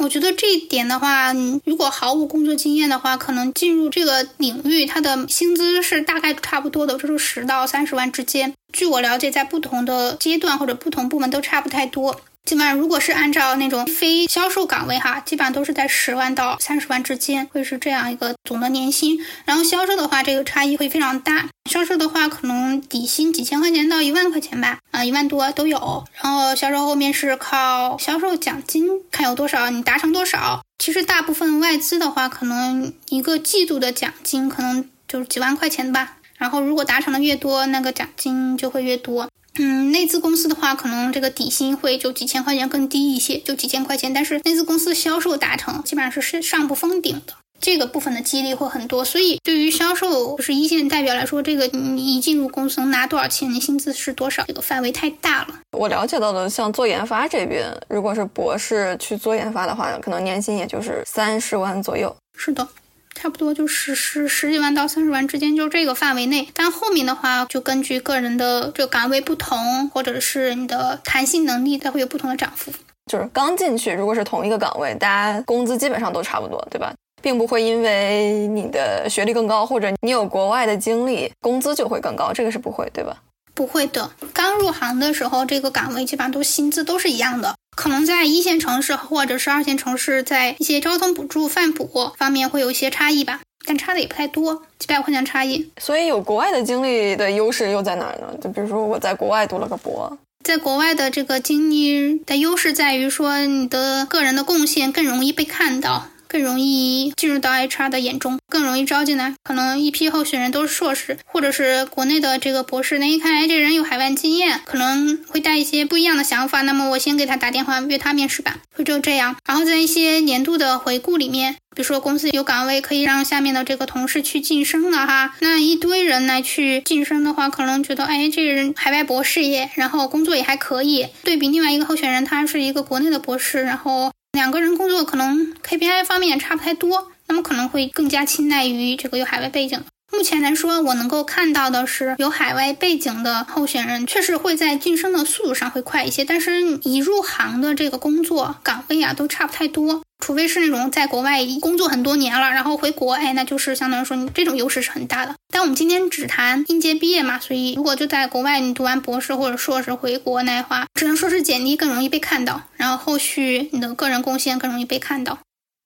我觉得这一点的话，如果毫无工作经验的话，可能进入这个领域，他的薪资是大概差不多的，就是十到三十万之间。据我了解，在不同的阶段或者不同部门都差不太多。基本上，如果是按照那种非销售岗位哈，基本上都是在十万到三十万之间，会是这样一个总的年薪。然后销售的话，这个差异会非常大。销售的话，可能底薪几千块钱到一万块钱吧，啊，一万多都有。然后销售后面是靠销售奖金，看有多少，你达成多少。其实大部分外资的话，可能一个季度的奖金可能就是几万块钱吧。然后如果达成的越多，那个奖金就会越多。嗯，内资公司的话，可能这个底薪会就几千块钱更低一些，就几千块钱。但是内资公司销售达成，基本上是是上不封顶的，这个部分的激励会很多。所以对于销售就是一线代表来说，这个你一进入公司能拿多少钱，你薪资是多少，这个范围太大了。我了解到的，像做研发这边，如果是博士去做研发的话，可能年薪也就是三十万左右。是的。差不多就是十十几万到三十万之间，就这个范围内。但后面的话，就根据个人的这个岗位不同，或者是你的弹性能力，它会有不同的涨幅。就是刚进去，如果是同一个岗位，大家工资基本上都差不多，对吧？并不会因为你的学历更高，或者你有国外的经历，工资就会更高，这个是不会，对吧？不会的。刚入行的时候，这个岗位基本上都薪资都是一样的。可能在一线城市或者是二线城市，在一些交通补助、饭补方面会有一些差异吧，但差的也不太多，几百块钱差异。所以有国外的经历的优势又在哪儿呢？就比如说我在国外读了个博，在国外的这个经历的优势在于说，你的个人的贡献更容易被看到。更容易进入到 HR 的眼中，更容易招进来。可能一批候选人都是硕士，或者是国内的这个博士。那一看，哎，这人有海外经验，可能会带一些不一样的想法。那么我先给他打电话约他面试吧，会就这样。然后在一些年度的回顾里面，比如说公司有岗位可以让下面的这个同事去晋升了哈，那一堆人来去晋升的话，可能觉得哎，这个人海外博士耶，然后工作也还可以。对比另外一个候选人，他是一个国内的博士，然后。两个人工作可能 KPI 方面差不太多，那么可能会更加青睐于这个有海外背景。目前来说，我能够看到的是，有海外背景的候选人确实会在晋升的速度上会快一些，但是一入行的这个工作岗位啊，都差不太多。除非是那种在国外工作很多年了，然后回国，哎，那就是相当于说你这种优势是很大的。但我们今天只谈应届毕业嘛，所以如果就在国外你读完博士或者硕士回国那话，只能说是简历更容易被看到，然后后续你的个人贡献更容易被看到。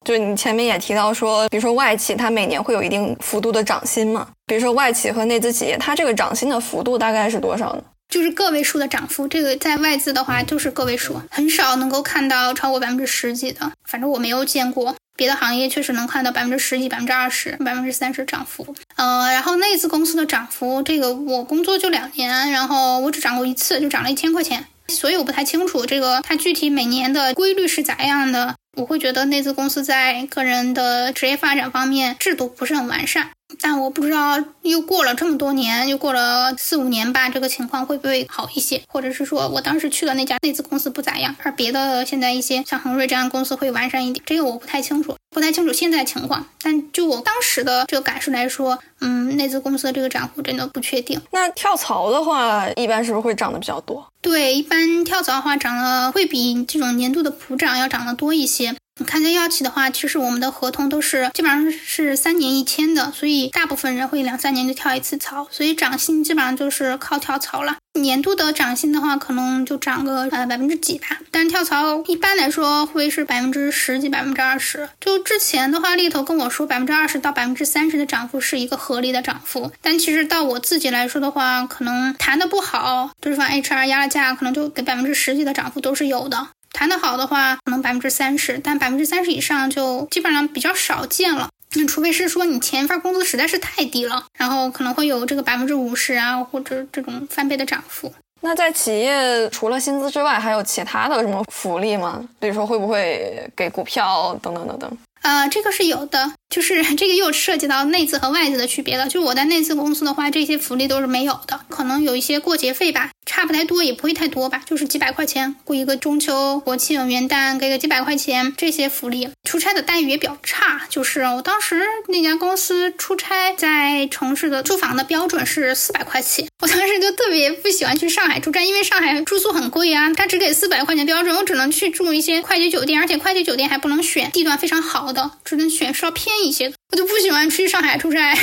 就你前面也提到说，比如说外企它每年会有一定幅度的涨薪嘛，比如说外企和内资企业，它这个涨薪的幅度大概是多少呢？就是个位数的涨幅，这个在外资的话就是个位数，很少能够看到超过百分之十几的，反正我没有见过。别的行业确实能看到百分之十几、百分之二十、百分之三十涨幅。呃，然后内资公司的涨幅，这个我工作就两年，然后我只涨过一次，就涨了一千块钱，所以我不太清楚这个它具体每年的规律是咋样的。我会觉得内资公司在个人的职业发展方面制度不是很完善。但我不知道，又过了这么多年，又过了四五年吧，这个情况会不会好一些？或者是说我当时去的那家内资公司不咋样，而别的现在一些像恒瑞这样的公司会完善一点？这个我不太清楚，不太清楚现在情况。但就我当时的这个感受来说，嗯，内资公司的这个涨幅真的不确定。那跳槽的话，一般是不是会涨得比较多？对，一般跳槽的话，涨得会比这种年度的普涨要涨得多一些。你看，在药企的话，其实我们的合同都是基本上是三年一签的，所以大部分人会两三年就跳一次槽，所以涨薪基本上就是靠跳槽了。年度的涨薪的话，可能就涨个呃百分之几吧，但跳槽一般来说会是百分之十几、百分之二十。就之前的话，猎头跟我说百分之二十到百分之三十的涨幅是一个合理的涨幅，但其实到我自己来说的话，可能谈的不好，对方 HR 压了价，可能就给百分之十几的涨幅都是有的。谈得好的话，可能百分之三十，但百分之三十以上就基本上比较少见了。那除非是说你前一份工资实在是太低了，然后可能会有这个百分之五十啊，或者这种翻倍的涨幅。那在企业除了薪资之外，还有其他的什么福利吗？比如说会不会给股票等等等等？啊，这个是有的，就是 这个又涉及到内资和外资的区别了。就我在内资公司的话，这些福利都是没有的，可能有一些过节费吧，差不太多，也不会太多吧，就是几百块钱，过一个中秋、国庆、元旦，给个几百块钱，这些福利。出差的待遇也比较差，就是我当时那家公司出差在城市的住房的标准是四百块钱，我当时就特别不喜欢去上海出差，因为上海住宿很贵啊，他只给四百块钱标准，我只能去住一些快捷酒店，而且快捷酒店还不能选地段非常好的，只能选稍偏一些，我就不喜欢去上海出差。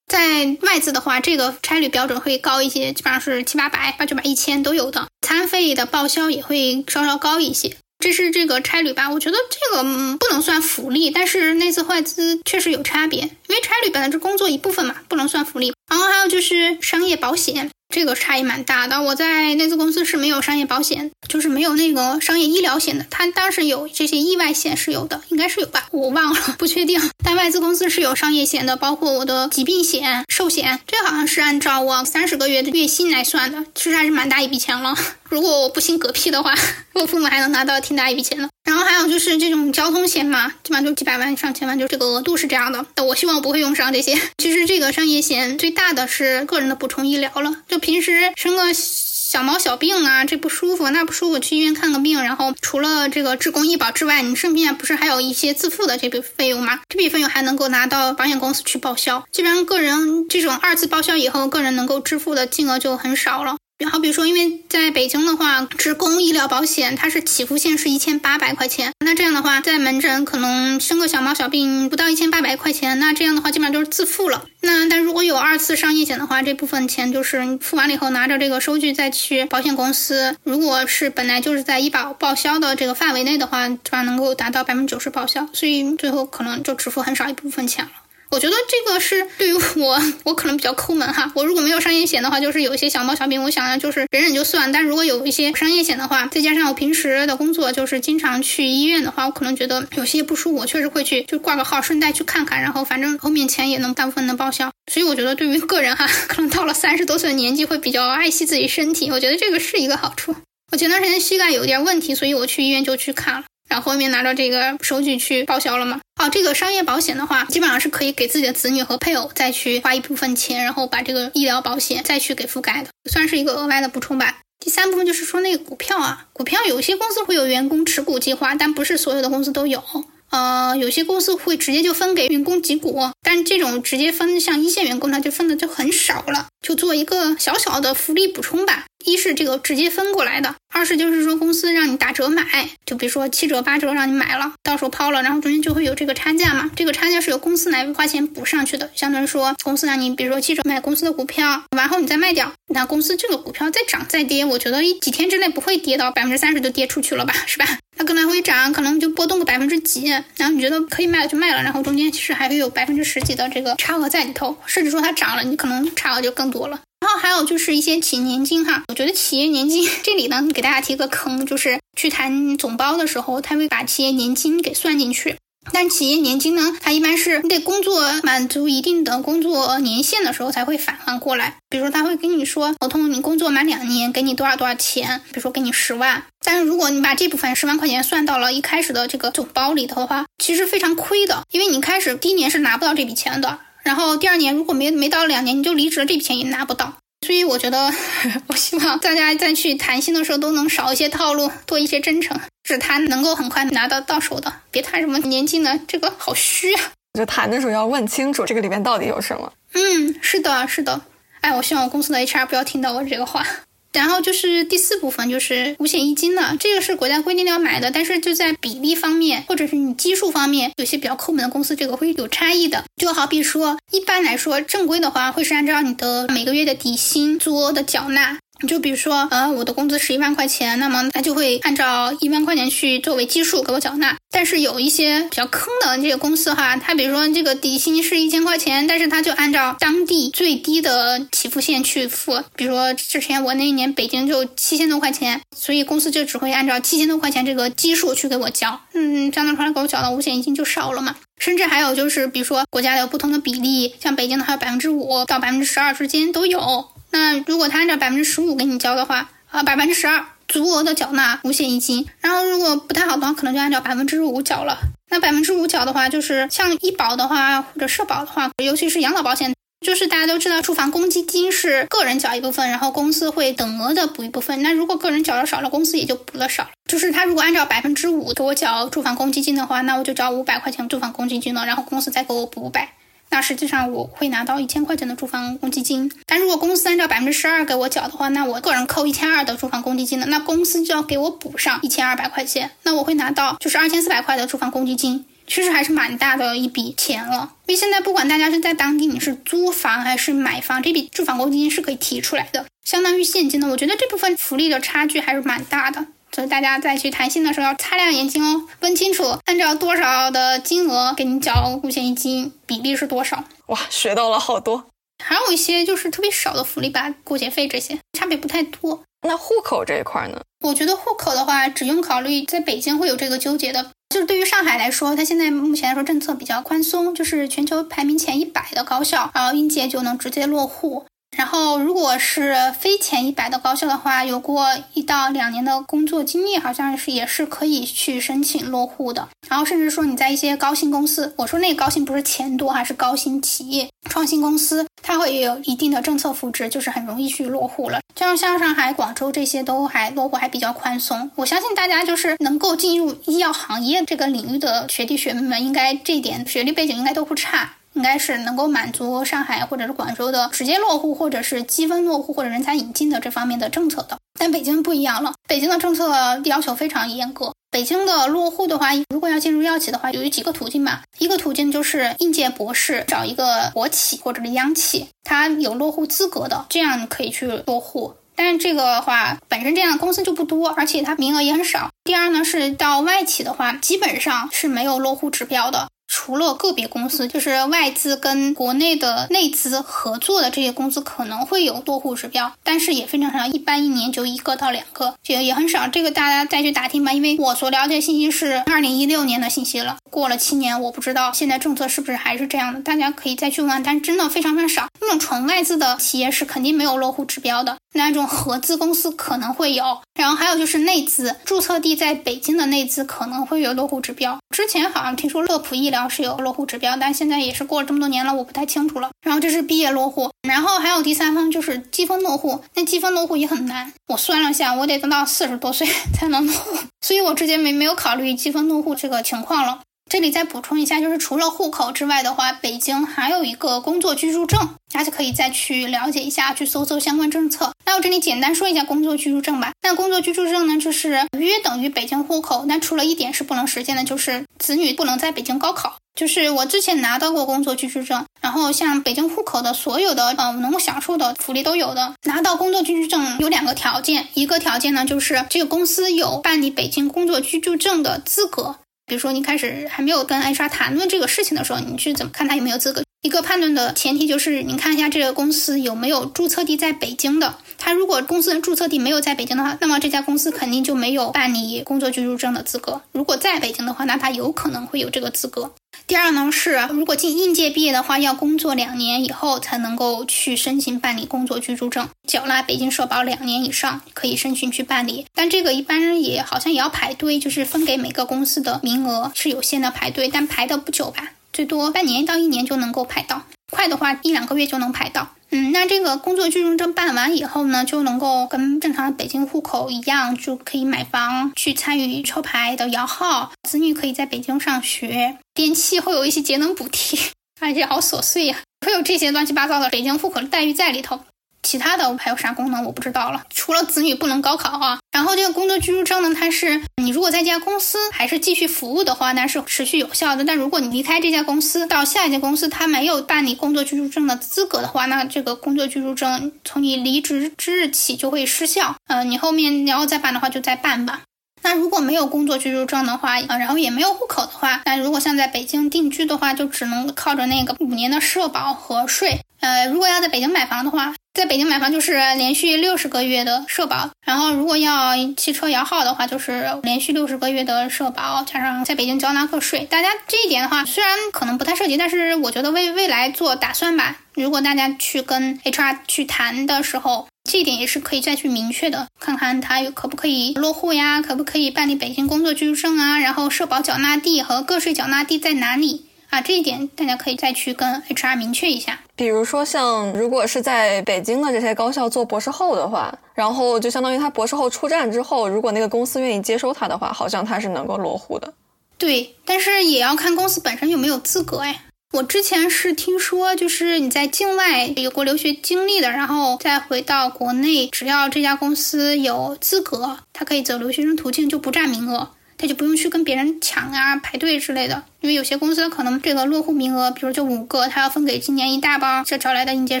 在外资的话，这个差旅标准会高一些，基本上是七八百、八九百、一千都有的，餐费的报销也会稍稍高一些。这是这个差旅吧？我觉得这个嗯不能算福利，但是内资外资确实有差别，因为差旅本来是工作一部分嘛，不能算福利。然后还有就是商业保险。这个差异蛮大的。我在内资公司是没有商业保险，就是没有那个商业医疗险的。他当时有这些意外险是有的，应该是有吧，我忘了，不确定。但外资公司是有商业险的，包括我的疾病险、寿险，这好像是按照我三十个月的月薪来算的，其实还是蛮大一笔钱了。如果我不幸嗝屁的话，我父母还能拿到挺大一笔钱的。然后还有就是这种交通险嘛，基本上就几百万、上千万，就这个额度是这样的。但我希望我不会用上这些。其实这个商业险最大的是个人的补充医疗了，就平时生个小毛小病啊，这不舒服那不舒服，去医院看个病，然后除了这个职工医保之外，你身边不是还有一些自付的这笔费用吗？这笔费用还能够拿到保险公司去报销。基本上个人这种二次报销以后，个人能够支付的金额就很少了。好比说，因为在北京的话，职工医疗保险它是起付线是一千八百块钱，那这样的话，在门诊可能生个小毛小病不到一千八百块钱，那这样的话基本上就是自付了。那但如果有二次商业险的话，这部分钱就是付完了以后，拿着这个收据再去保险公司，如果是本来就是在医保报销的这个范围内的话，基本上能够达到百分之九十报销，所以最后可能就只付很少一部分钱了。我觉得这个是对于我，我可能比较抠门哈。我如果没有商业险的话，就是有一些小毛小病，我想的就是忍忍就算。但如果有一些商业险的话，再加上我平时的工作就是经常去医院的话，我可能觉得有些不舒服，我确实会去就挂个号，顺带去看看。然后反正后面钱也能大部分能报销。所以我觉得对于个人哈，可能到了三十多岁的年纪会比较爱惜自己身体，我觉得这个是一个好处。我前段时间膝盖有点问题，所以我去医院就去看了。然后后面拿着这个收据去报销了嘛？哦，这个商业保险的话，基本上是可以给自己的子女和配偶再去花一部分钱，然后把这个医疗保险再去给覆盖的，算是一个额外的补充吧。第三部分就是说那个股票啊，股票有些公司会有员工持股计划，但不是所有的公司都有。呃，有些公司会直接就分给员工几股，但这种直接分像一线员工，他就分的就很少了，就做一个小小的福利补充吧。一是这个直接分过来的，二是就是说公司让你打折买，就比如说七折八折让你买了，到时候抛了，然后中间就会有这个差价嘛。这个差价是由公司来花钱补上去的，相当于说公司让你比如说七折买公司的股票，完后你再卖掉，那公司这个股票再涨再跌，我觉得一几天之内不会跌到百分之三十就跌出去了吧，是吧？它可能会涨，可能就波动个百分之几，然后你觉得可以卖了就卖了，然后中间其实还会有百分之十几的这个差额在里头，甚至说它涨了，你可能差额就更多了。然后还有就是一些企业年金哈，我觉得企业年金 这里呢，给大家提个坑，就是去谈总包的时候，他会把企业年金给算进去。但企业年金呢，它一般是你得工作满足一定的工作年限的时候才会返还过来。比如说他会跟你说，合同你工作满两年，给你多少多少钱，比如说给你十万。但是如果你把这部分十万块钱算到了一开始的这个总包里头的话，其实非常亏的，因为你开始第一年是拿不到这笔钱的。然后第二年如果没没到两年你就离职了，这笔钱也拿不到。所以我觉得，我希望大家再去谈心的时候都能少一些套路，多一些真诚，只谈能够很快拿到到手的，别谈什么年金的，这个好虚啊。就谈的时候要问清楚这个里面到底有什么。嗯，是的，是的。哎，我希望我公司的 HR 不要听到我这个话。然后就是第四部分，就是五险一金了。这个是国家规定要买的，但是就在比例方面，或者是你基数方面，有些比较抠门的公司，这个会有差异的。就好比说，一般来说，正规的话会是按照你的每个月的底薪做的缴纳。就比如说，呃，我的工资是一万块钱，那么他就会按照一万块钱去作为基数给我缴纳。但是有一些比较坑的这个公司哈，他比如说这个底薪是一千块钱，但是他就按照当地最低的起付线去付。比如说之前我那一年北京就七千多块钱，所以公司就只会按照七千多块钱这个基数去给我交。嗯，相当于给我缴的五险一金就少了嘛。甚至还有就是，比如说国家有不同的比例，像北京的还有百分之五到百分之十二之间都有。那如果他按照百分之十五给你交的话，啊，百分之十二足额的缴纳五险一金。然后如果不太好的话，可能就按照百分之五缴了。那百分之五缴的话，就是像医保的话或者社保的话，尤其是养老保险，就是大家都知道，住房公积金是个人缴一部分，然后公司会等额的补一部分。那如果个人缴的少了，公司也就补的少了。就是他如果按照百分之五给我缴住房公积金的话，那我就交五百块钱住房公积金了，然后公司再给我补五百。那实际上我会拿到一千块钱的住房公积金，但如果公司按照百分之十二给我缴的话，那我个人扣一千二的住房公积金呢，那公司就要给我补上一千二百块钱，那我会拿到就是二千四百块的住房公积金，其实还是蛮大的一笔钱了。因为现在不管大家是在当地你是租房还是买房，这笔住房公积金是可以提出来的，相当于现金的。我觉得这部分福利的差距还是蛮大的。所以大家再去谈薪的时候要擦亮眼睛哦，问清楚按照多少的金额给你缴五险一金，比例是多少？哇，学到了好多。还有一些就是特别少的福利吧，过节费这些差别不太多。那户口这一块呢？我觉得户口的话，只用考虑在北京会有这个纠结的，就是对于上海来说，它现在目前来说政策比较宽松，就是全球排名前一百的高校，然后应届就能直接落户。然后，如果是非前一百的高校的话，有过一到两年的工作经历，好像是也是可以去申请落户的。然后，甚至说你在一些高新公司，我说那个高新不是钱多，还是高新企业、创新公司，它会有一定的政策扶持，就是很容易去落户了。就像像上海、广州这些都还落户还比较宽松。我相信大家就是能够进入医药行业这个领域的学弟学妹们，应该这一点学历背景应该都不差。应该是能够满足上海或者是广州的直接落户，或者是积分落户或者人才引进的这方面的政策的。但北京不一样了，北京的政策要求非常严格。北京的落户的话，如果要进入药企的话，有几个途径吧。一个途径就是应届博士找一个国企或者是央企，他有落户资格的，这样可以去落户。但是这个话本身这样的公司就不多，而且它名额也很少。第二呢，是到外企的话，基本上是没有落户指标的。除了个别公司，就是外资跟国内的内资合作的这些公司可能会有落户指标，但是也非常少，一般一年就一个到两个，也也很少。这个大家再去打听吧，因为我所了解信息是二零一六年的信息了，过了七年，我不知道现在政策是不是还是这样的，大家可以再去问，但真的非常非常少。那种纯外资的企业是肯定没有落户指标的，那种合资公司可能会有，然后还有就是内资，注册地在北京的内资可能会有落户指标。之前好像听说乐普医疗。是有落户指标，但现在也是过了这么多年了，我不太清楚了。然后这是毕业落户，然后还有第三方就是积分落户，那积分落户也很难。我算了下，我得等到四十多岁才能落户，所以我之前没没有考虑积分落户这个情况了。这里再补充一下，就是除了户口之外的话，北京还有一个工作居住证，大家可以再去了解一下，去搜搜相关政策。那我这里简单说一下工作居住证吧。那工作居住证呢，就是约等于北京户口，那除了一点是不能实现的，就是子女不能在北京高考。就是我之前拿到过工作居住证，然后像北京户口的所有的呃能够享受的福利都有的。拿到工作居住证有两个条件，一个条件呢就是这个公司有办理北京工作居住证的资格。比如说，你开始还没有跟 HR 谈论这个事情的时候，你去怎么看他有没有资格？一个判断的前提就是，您看一下这个公司有没有注册地在北京的。他如果公司的注册地没有在北京的话，那么这家公司肯定就没有办理工作居住证的资格。如果在北京的话，那他有可能会有这个资格。第二呢是，如果进应届毕业的话，要工作两年以后才能够去申请办理工作居住证，缴纳北京社保两年以上可以申请去办理。但这个一般也好像也要排队，就是分给每个公司的名额是有限的排队，但排的不久吧，最多半年到一年就能够排到，快的话一两个月就能排到。嗯，那这个工作居住证办完以后呢，就能够跟正常的北京户口一样，就可以买房，去参与抽牌的摇号，子女可以在北京上学，电器会有一些节能补贴，而且好琐碎呀，会有这些乱七八糟的北京户口的待遇在里头。其他的还有啥功能我不知道了，除了子女不能高考啊。然后这个工作居住证呢，它是你如果在这家公司还是继续服务的话，那是持续有效的。但如果你离开这家公司到下一家公司，他没有办理工作居住证的资格的话，那这个工作居住证从你离职之日起就会失效。呃，你后面你要再办的话就再办吧。那如果没有工作居住证的话，呃，然后也没有户口的话，那如果像在北京定居的话，就只能靠着那个五年的社保和税。呃，如果要在北京买房的话，在北京买房就是连续六十个月的社保，然后如果要汽车摇号的话，就是连续六十个月的社保，加上在北京交纳个税。大家这一点的话，虽然可能不太涉及，但是我觉得为未来做打算吧。如果大家去跟 HR 去谈的时候，这一点也是可以再去明确的，看看他可不可以落户呀，可不可以办理北京工作居住证啊，然后社保缴纳地和个税缴纳地在哪里。啊，这一点大家可以再去跟 HR 明确一下。比如说，像如果是在北京的这些高校做博士后的话，然后就相当于他博士后出站之后，如果那个公司愿意接收他的话，好像他是能够落户的。对，但是也要看公司本身有没有资格哎。我之前是听说，就是你在境外有过留学经历的，然后再回到国内，只要这家公司有资格，他可以走留学生途径，就不占名额。他就不用去跟别人抢啊、排队之类的，因为有些公司可能这个落户名额，比如就五个，他要分给今年一大帮这招来的应届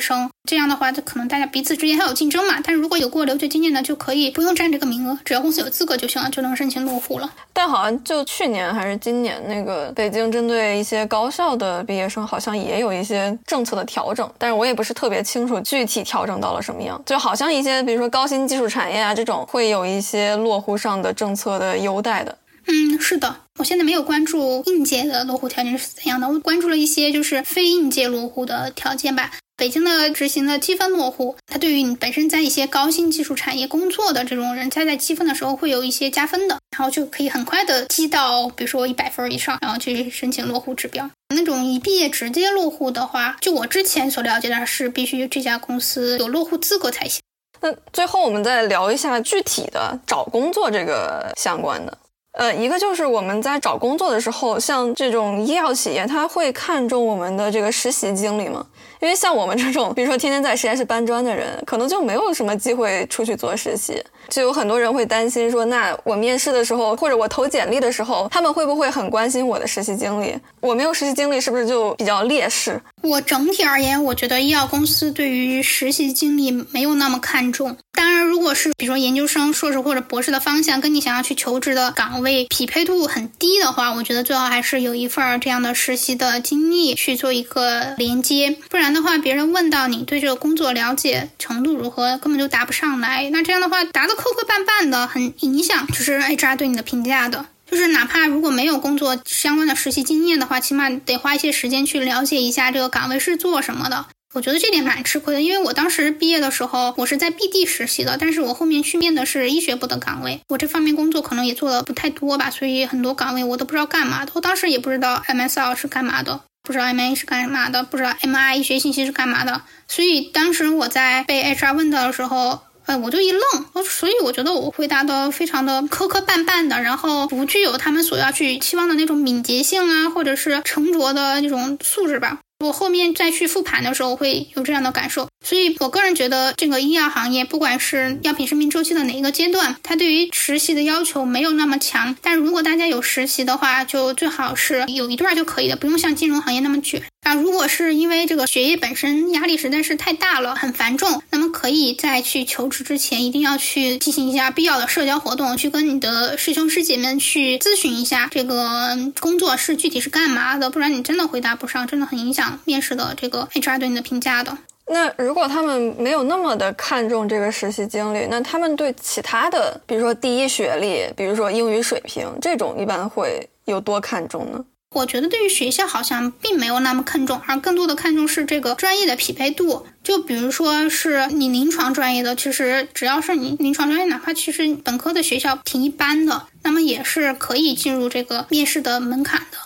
生，这样的话，就可能大家彼此之间还有竞争嘛。但是如果有过留学经验的，就可以不用占这个名额，只要公司有资格就行了，就能申请落户了。但好像就去年还是今年，那个北京针对一些高校的毕业生，好像也有一些政策的调整，但是我也不是特别清楚具体调整到了什么样。就好像一些比如说高新技术产业啊这种，会有一些落户上的政策的优待的。嗯，是的，我现在没有关注应届的落户条件是怎样的，我关注了一些就是非应届落户的条件吧。北京的执行的积分落户，它对于你本身在一些高新技术产业工作的这种人，才在积分的时候会有一些加分的，然后就可以很快的积到，比如说一百分以上，然后去申请落户指标。那种一毕业直接落户的话，就我之前所了解的是，必须这家公司有落户资格才行。那最后我们再聊一下具体的找工作这个相关的。呃，一个就是我们在找工作的时候，像这种医药企业，他会看重我们的这个实习经历吗？因为像我们这种，比如说天天在实验室搬砖的人，可能就没有什么机会出去做实习。就有很多人会担心说，那我面试的时候，或者我投简历的时候，他们会不会很关心我的实习经历？我没有实习经历，是不是就比较劣势？我整体而言，我觉得医药公司对于实习经历没有那么看重。当然，如果是比如说研究生、硕士或者博士的方向跟你想要去求职的岗位位匹配度很低的话，我觉得最好还是有一份这样的实习的经历去做一个连接。不然的话，别人问到你对这个工作了解程度如何，根本就答不上来。那这样的话，答的磕磕绊绊的，很影响就是 HR 对你的评价的。就是哪怕如果没有工作相关的实习经验的话，起码得花一些时间去了解一下这个岗位是做什么的。我觉得这点蛮吃亏的，因为我当时毕业的时候，我是在 BD 实习的，但是我后面去面的是医学部的岗位，我这方面工作可能也做的不太多吧，所以很多岗位我都不知道干嘛的。我当时也不知道 MSL 是干嘛的，不知道 MA 是干嘛的，不知道 MI 医学信息是干嘛的，所以当时我在被 HR 问到的时候。呃，我就一愣，所以我觉得我回答的非常的磕磕绊绊的，然后不具有他们所要去期望的那种敏捷性啊，或者是沉着的那种素质吧。我后面再去复盘的时候会有这样的感受，所以我个人觉得这个医药行业，不管是药品生命周期的哪一个阶段，它对于实习的要求没有那么强。但如果大家有实习的话，就最好是有一段就可以的，不用像金融行业那么卷。啊，如果是因为这个学业本身压力实在是太大了，很繁重，那么可以在去求职之前，一定要去进行一下必要的社交活动，去跟你的师兄师姐们去咨询一下这个工作是具体是干嘛的，不然你真的回答不上，真的很影响面试的这个 HR 对你的评价的。那如果他们没有那么的看重这个实习经历，那他们对其他的，比如说第一学历，比如说英语水平这种，一般会有多看重呢？我觉得对于学校好像并没有那么看重，而更多的看重是这个专业的匹配度。就比如说是你临床专业的，其实只要是你临床专业，哪怕其实本科的学校挺一般的，那么也是可以进入这个面试的门槛的。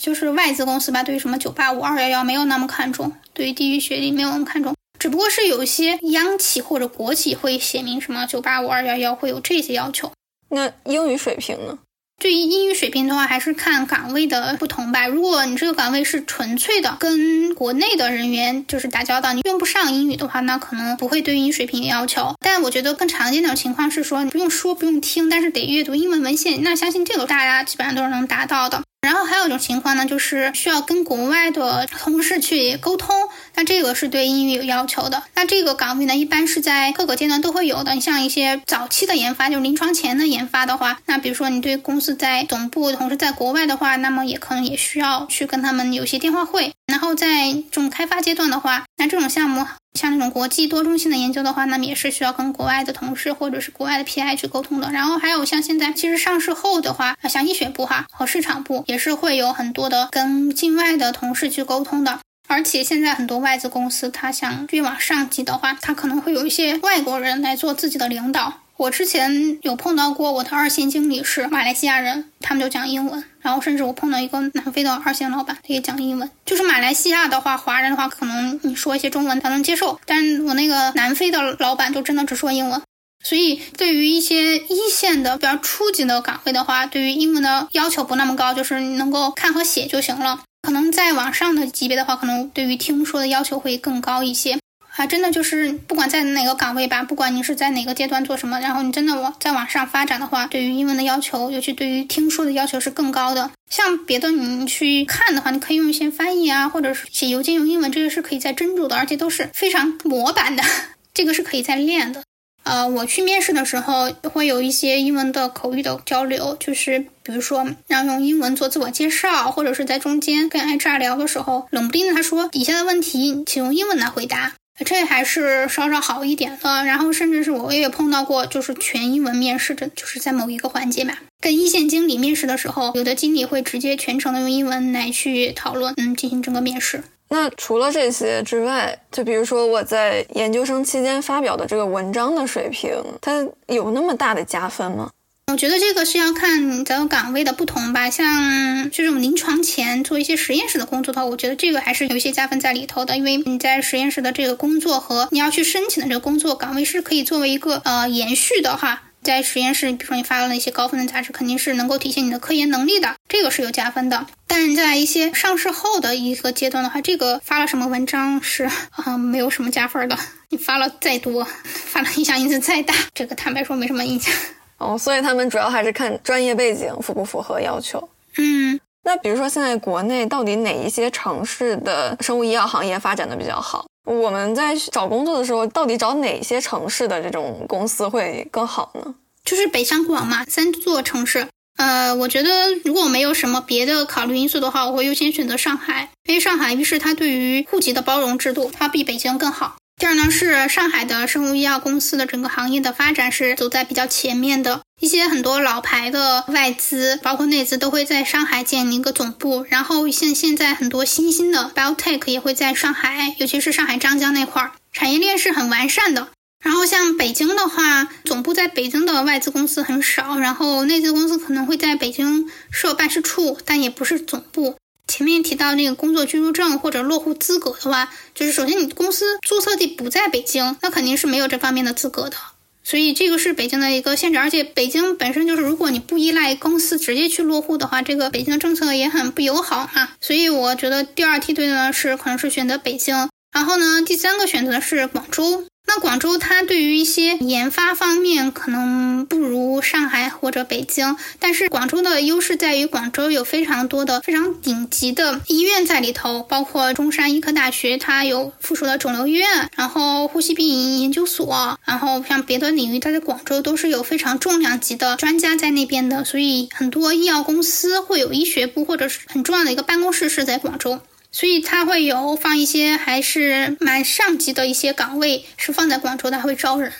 就是外资公司吧，对于什么九八五、二幺幺没有那么看重，对于地域学历没有那么看重，只不过是有一些央企或者国企会写明什么九八五、二幺幺会有这些要求。那英语水平呢？对于英语水平的话，还是看岗位的不同吧。如果你这个岗位是纯粹的跟国内的人员就是打交道，你用不上英语的话，那可能不会对英语水平有要求。但我觉得更常见的情况是说，你不用说不用听，但是得阅读英文文献。那相信这个大家基本上都是能达到的。然后还有一种情况呢，就是需要跟国外的同事去沟通，那这个是对英语有要求的。那这个岗位呢，一般是在各个阶段都会有的。你像一些早期的研发，就是临床前的研发的话，那比如说你对公司在总部，同时在国外的话，那么也可能也需要去跟他们有些电话会。然后在这种开发阶段的话，那这种项目像那种国际多中心的研究的话，那么也是需要跟国外的同事或者是国外的 PI 去沟通的。然后还有像现在其实上市后的话，像医学部哈和市场部也是会有很多的跟境外的同事去沟通的。而且现在很多外资公司，他想越往上级的话，他可能会有一些外国人来做自己的领导。我之前有碰到过，我的二线经理是马来西亚人，他们就讲英文。然后甚至我碰到一个南非的二线老板，他也讲英文。就是马来西亚的话，华人的话，可能你说一些中文他能接受，但我那个南非的老板就真的只说英文。所以对于一些一线的比较初级的岗位的话，对于英文的要求不那么高，就是你能够看和写就行了。可能再往上的级别的话，可能对于听说的要求会更高一些。啊，真的就是不管在哪个岗位吧，不管你是在哪个阶段做什么，然后你真的往再往上发展的话，对于英文的要求，尤其对于听说的要求是更高的。像别的你去看的话，你可以用一些翻译啊，或者是写邮件用英文，这个是可以再斟酌的，而且都是非常模板的，这个是可以再练的。呃，我去面试的时候会有一些英文的口语的交流，就是比如说让用英文做自我介绍，或者是在中间跟 HR 聊的时候，冷不丁的他说底下的问题，请用英文来回答。这还是稍稍好一点的，然后甚至是我也碰到过，就是全英文面试的，就是在某一个环节吧，跟一线经理面试的时候，有的经理会直接全程的用英文来去讨论，嗯，进行整个面试。那除了这些之外，就比如说我在研究生期间发表的这个文章的水平，它有那么大的加分吗？我觉得这个是要看咱们岗位的不同吧，像这种临床前做一些实验室的工作的话，我觉得这个还是有一些加分在里头的，因为你在实验室的这个工作和你要去申请的这个工作岗位是可以作为一个呃延续的哈。在实验室，比如说你发了那些高分的杂志，肯定是能够体现你的科研能力的，这个是有加分的。但在一些上市后的一个阶段的话，这个发了什么文章是 啊，没有什么加分的。你发了再多，发了影响因子再大，这个坦白说没什么影响。哦，所以他们主要还是看专业背景符不符合要求。嗯，那比如说现在国内到底哪一些城市的生物医药行业发展的比较好？我们在找工作的时候，到底找哪些城市的这种公司会更好呢？就是北上广嘛，三座城市。呃，我觉得如果没有什么别的考虑因素的话，我会优先选择上海，因为上海一是它对于户籍的包容制度，它比北京更好。第二呢，是上海的生物医药公司的整个行业的发展是走在比较前面的，一些很多老牌的外资，包括内资都会在上海建立一个总部。然后像现在很多新兴的 biotech 也会在上海，尤其是上海张江那块儿，产业链是很完善的。然后像北京的话，总部在北京的外资公司很少，然后内资公司可能会在北京设办事处，但也不是总部。前面提到那个工作居住证或者落户资格的话，就是首先你公司注册地不在北京，那肯定是没有这方面的资格的。所以这个是北京的一个限制，而且北京本身就是，如果你不依赖公司直接去落户的话，这个北京的政策也很不友好啊。所以我觉得第二梯队呢是可能是选择北京，然后呢第三个选择是广州。那广州它对于一些研发方面可能不如上海或者北京，但是广州的优势在于广州有非常多的非常顶级的医院在里头，包括中山医科大学，它有附属的肿瘤医院，然后呼吸病研究所，然后像别的领域，它在广州都是有非常重量级的专家在那边的，所以很多医药公司会有医学部或者是很重要的一个办公室是在广州。所以它会有放一些还是蛮上级的一些岗位，是放在广州的，还会招人。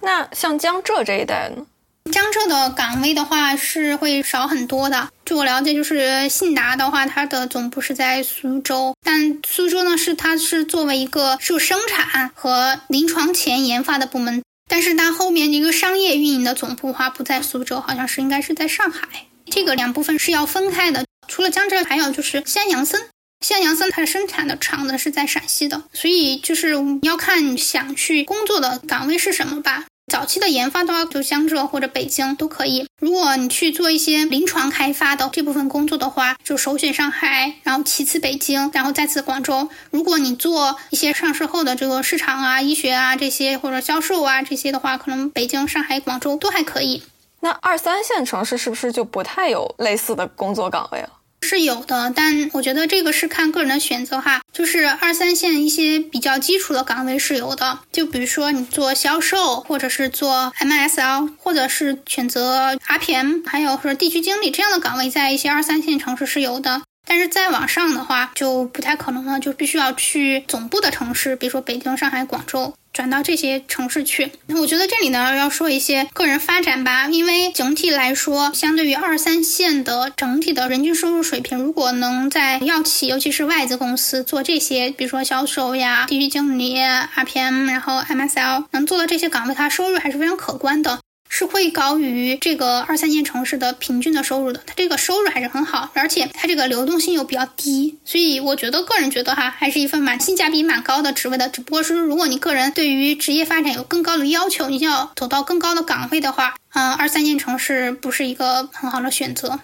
那像江浙这一带呢？江浙的岗位的话是会少很多的。据我了解，就是信达的话，它的总部是在苏州，但苏州呢是它是作为一个受生产和临床前研发的部门，但是它后面一个商业运营的总部的话不在苏州，好像是应该是在上海。这个两部分是要分开的。除了江浙，还有就是西安杨森。像杨森，它生产的厂子是在陕西的，所以就是你要看想去工作的岗位是什么吧。早期的研发的话，就江浙或者北京都可以。如果你去做一些临床开发的这部分工作的话，就首选上海，然后其次北京，然后再次广州。如果你做一些上市后的这个市场啊、医学啊这些，或者销售啊这些的话，可能北京、上海、广州都还可以。那二三线城市是不是就不太有类似的工作岗位了？是有的，但我觉得这个是看个人的选择哈。就是二三线一些比较基础的岗位是有的，就比如说你做销售，或者是做 MSL，或者是选择 RPM，还有说地区经理这样的岗位，在一些二三线城市是有的。但是再往上的话，就不太可能了，就必须要去总部的城市，比如说北京、上海、广州。转到这些城市去，那我觉得这里呢要说一些个人发展吧，因为整体来说，相对于二三线的整体的人均收入水平，如果能在药企，尤其是外资公司做这些，比如说销售呀、地区经理、RPM，然后 MSL，能做到这些岗位，它收入还是非常可观的。是会高于这个二三线城市的平均的收入的，它这个收入还是很好，而且它这个流动性又比较低，所以我觉得个人觉得哈，还是一份蛮性价比蛮高的职位的。只不过是如果你个人对于职业发展有更高的要求，你要走到更高的岗位的话，嗯，二三线城市不是一个很好的选择。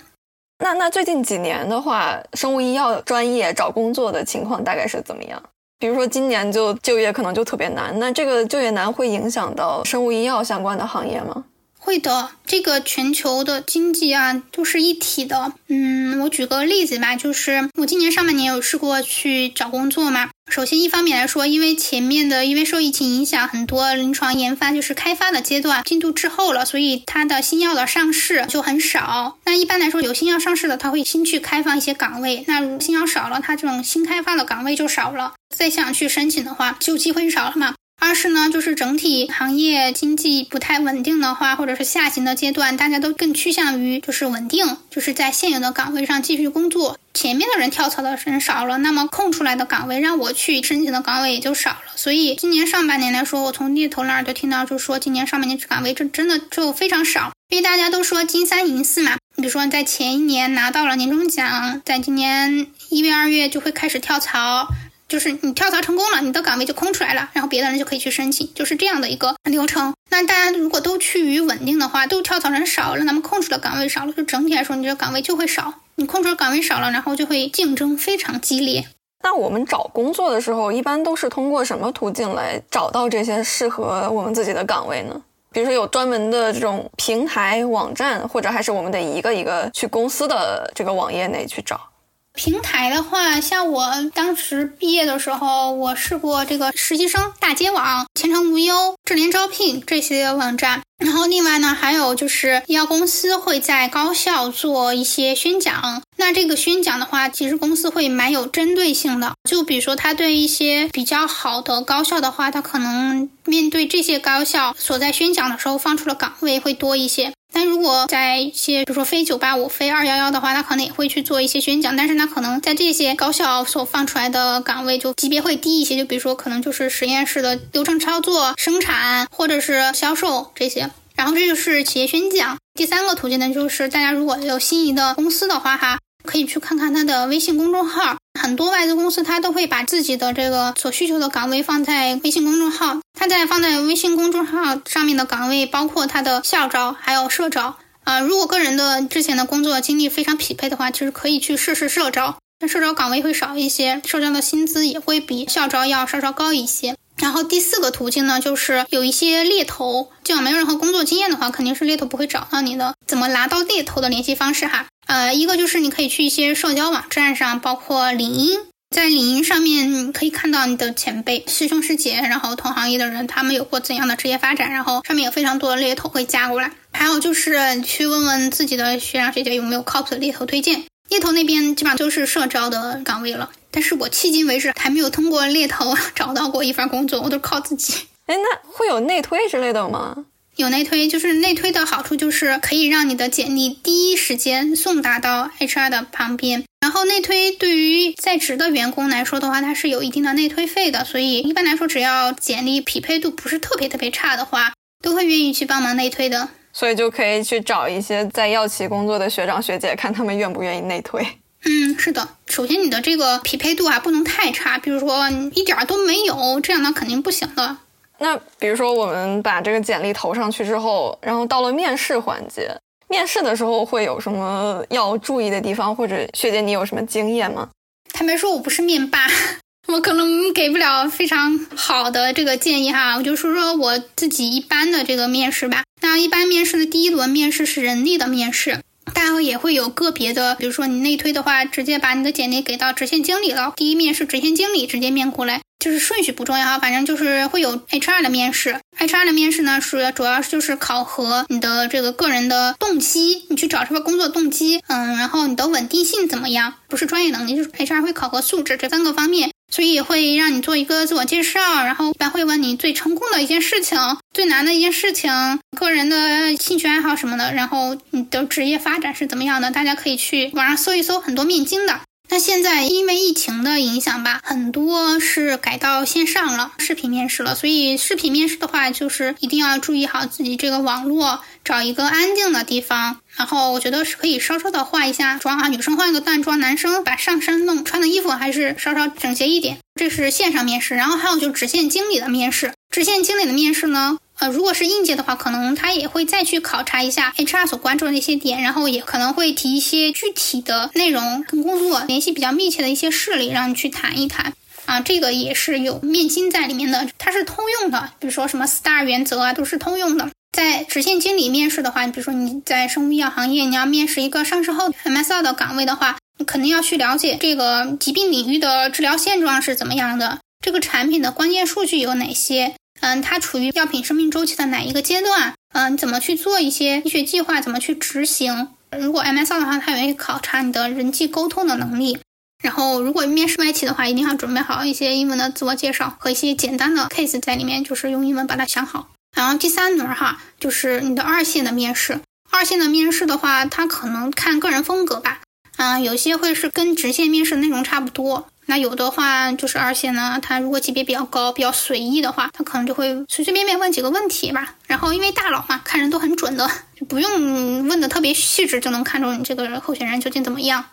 那那最近几年的话，生物医药专业找工作的情况大概是怎么样？比如说今年就就业可能就特别难，那这个就业难会影响到生物医药相关的行业吗？会的，这个全球的经济啊都是一体的。嗯，我举个例子吧，就是我今年上半年有试过去找工作嘛。首先，一方面来说，因为前面的因为受疫情影响，很多临床研发就是开发的阶段进度滞后了，所以它的新药的上市就很少。那一般来说，有新药上市的，他会新去开放一些岗位。那新药少了，它这种新开发的岗位就少了。再想去申请的话，就机会少了嘛。二是呢，就是整体行业经济不太稳定的话，或者是下行的阶段，大家都更趋向于就是稳定，就是在现有的岗位上继续工作。前面的人跳槽的人少了，那么空出来的岗位让我去申请的岗位也就少了。所以今年上半年来说，我从猎头那儿就听到，就说今年上半年岗位这真的就非常少，因为大家都说金三银四嘛。你比如说在前一年拿到了年终奖，在今年一月二月就会开始跳槽。就是你跳槽成功了，你的岗位就空出来了，然后别的人就可以去申请，就是这样的一个流程。那大家如果都趋于稳定的话，都跳槽人少了，那么空出的岗位少了，就整体来说你这个岗位就会少，你空出的岗位少了，然后就会竞争非常激烈。那我们找工作的时候，一般都是通过什么途径来找到这些适合我们自己的岗位呢？比如说有专门的这种平台网站，或者还是我们得一个一个去公司的这个网页内去找。平台的话，像我当时毕业的时候，我试过这个实习生大街网、前程无忧、智联招聘这些网站。然后另外呢，还有就是医药公司会在高校做一些宣讲。那这个宣讲的话，其实公司会蛮有针对性的。就比如说，他对一些比较好的高校的话，他可能面对这些高校所在宣讲的时候放出的岗位会多一些。但如果在一些，比如说非九八五、非二幺幺的话，他可能也会去做一些宣讲，但是他可能在这些高校所放出来的岗位就级别会低一些，就比如说可能就是实验室的流程操作、生产或者是销售这些。然后这就是企业宣讲。第三个途径呢，就是大家如果有心仪的公司的话，哈。可以去看看他的微信公众号，很多外资公司他都会把自己的这个所需求的岗位放在微信公众号。他在放在微信公众号上面的岗位，包括他的校招还有社招。啊，如果个人的之前的工作经历非常匹配的话，其实可以去试试社招。但社招岗位会少一些，社招的薪资也会比校招要稍稍高一些。然后第四个途径呢，就是有一些猎头，就要没有任何工作经验的话，肯定是猎头不会找到你的。怎么拿到猎头的联系方式哈？呃，一个就是你可以去一些社交网站上，包括领英，在领英上面可以看到你的前辈、师兄师姐，然后同行业的人他们有过怎样的职业发展，然后上面有非常多的猎头会加过来。还有就是去问问自己的学长学姐有没有靠谱的猎头推荐。猎头那边基本上都是社招的岗位了，但是我迄今为止还没有通过猎头 找到过一份工作，我都靠自己。哎，那会有内推之类的吗？有内推，就是内推的好处就是可以让你的简历第一时间送达到 HR 的旁边。然后内推对于在职的员工来说的话，它是有一定的内推费的，所以一般来说，只要简历匹配度不是特别特别差的话，都会愿意去帮忙内推的。所以就可以去找一些在药企工作的学长学姐，看他们愿不愿意内推。嗯，是的。首先你的这个匹配度啊不能太差，比如说一点都没有，这样呢肯定不行的。那比如说我们把这个简历投上去之后，然后到了面试环节，面试的时候会有什么要注意的地方，或者学姐你有什么经验吗？坦白说，我不是面霸。我可能给不了非常好的这个建议哈，我就说说我自己一般的这个面试吧。那一般面试的第一轮面试是人力的面试，当然也会有个别的，比如说你内推的话，直接把你的简历给到直线经理了，第一面是直线经理直接面过来，就是顺序不重要哈，反正就是会有 HR 的面试。HR 的面试呢是主要就是考核你的这个个人的动机，你去找这份工作动机，嗯，然后你的稳定性怎么样，不是专业能力，就是 HR 会考核素质这三个方面。所以会让你做一个自我介绍，然后一般会问你最成功的一件事情、最难的一件事情、个人的兴趣爱好什么的，然后你的职业发展是怎么样的？大家可以去网上搜一搜，很多面经的。那现在因为疫情的影响吧，很多是改到线上了，视频面试了。所以视频面试的话，就是一定要注意好自己这个网络，找一个安静的地方。然后我觉得是可以稍稍的化一下妆啊，女生化一个淡妆，男生把上身弄穿的衣服还是稍稍整洁一点。这是线上面试，然后还有就是直线经理的面试。直线经理的面试呢？呃，如果是应届的话，可能他也会再去考察一下 HR 所关注的那些点，然后也可能会提一些具体的内容，跟工作联系比较密切的一些事例，让你去谈一谈。啊，这个也是有面经在里面的，它是通用的，比如说什么 STAR 原则啊，都是通用的。在直线经理面试的话，你比如说你在生物医药行业，你要面试一个上市后 MSL 的岗位的话，你肯定要去了解这个疾病领域的治疗现状是怎么样的，这个产品的关键数据有哪些。嗯，它处于药品生命周期的哪一个阶段？嗯，怎么去做一些医学计划？怎么去执行？如果 MSL 的话，它也会考察你的人际沟通的能力。然后，如果面试外企的话，一定要准备好一些英文的自我介绍和一些简单的 case 在里面，就是用英文把它想好。然后第三轮哈，就是你的二线的面试。二线的面试的话，它可能看个人风格吧。嗯，有些会是跟直线面试内容差不多。那有的话就是二线呢，他如果级别比较高、比较随意的话，他可能就会随随便便问几个问题吧。然后因为大佬嘛，看人都很准的，就不用问的特别细致，就能看出你这个候选人究竟怎么样。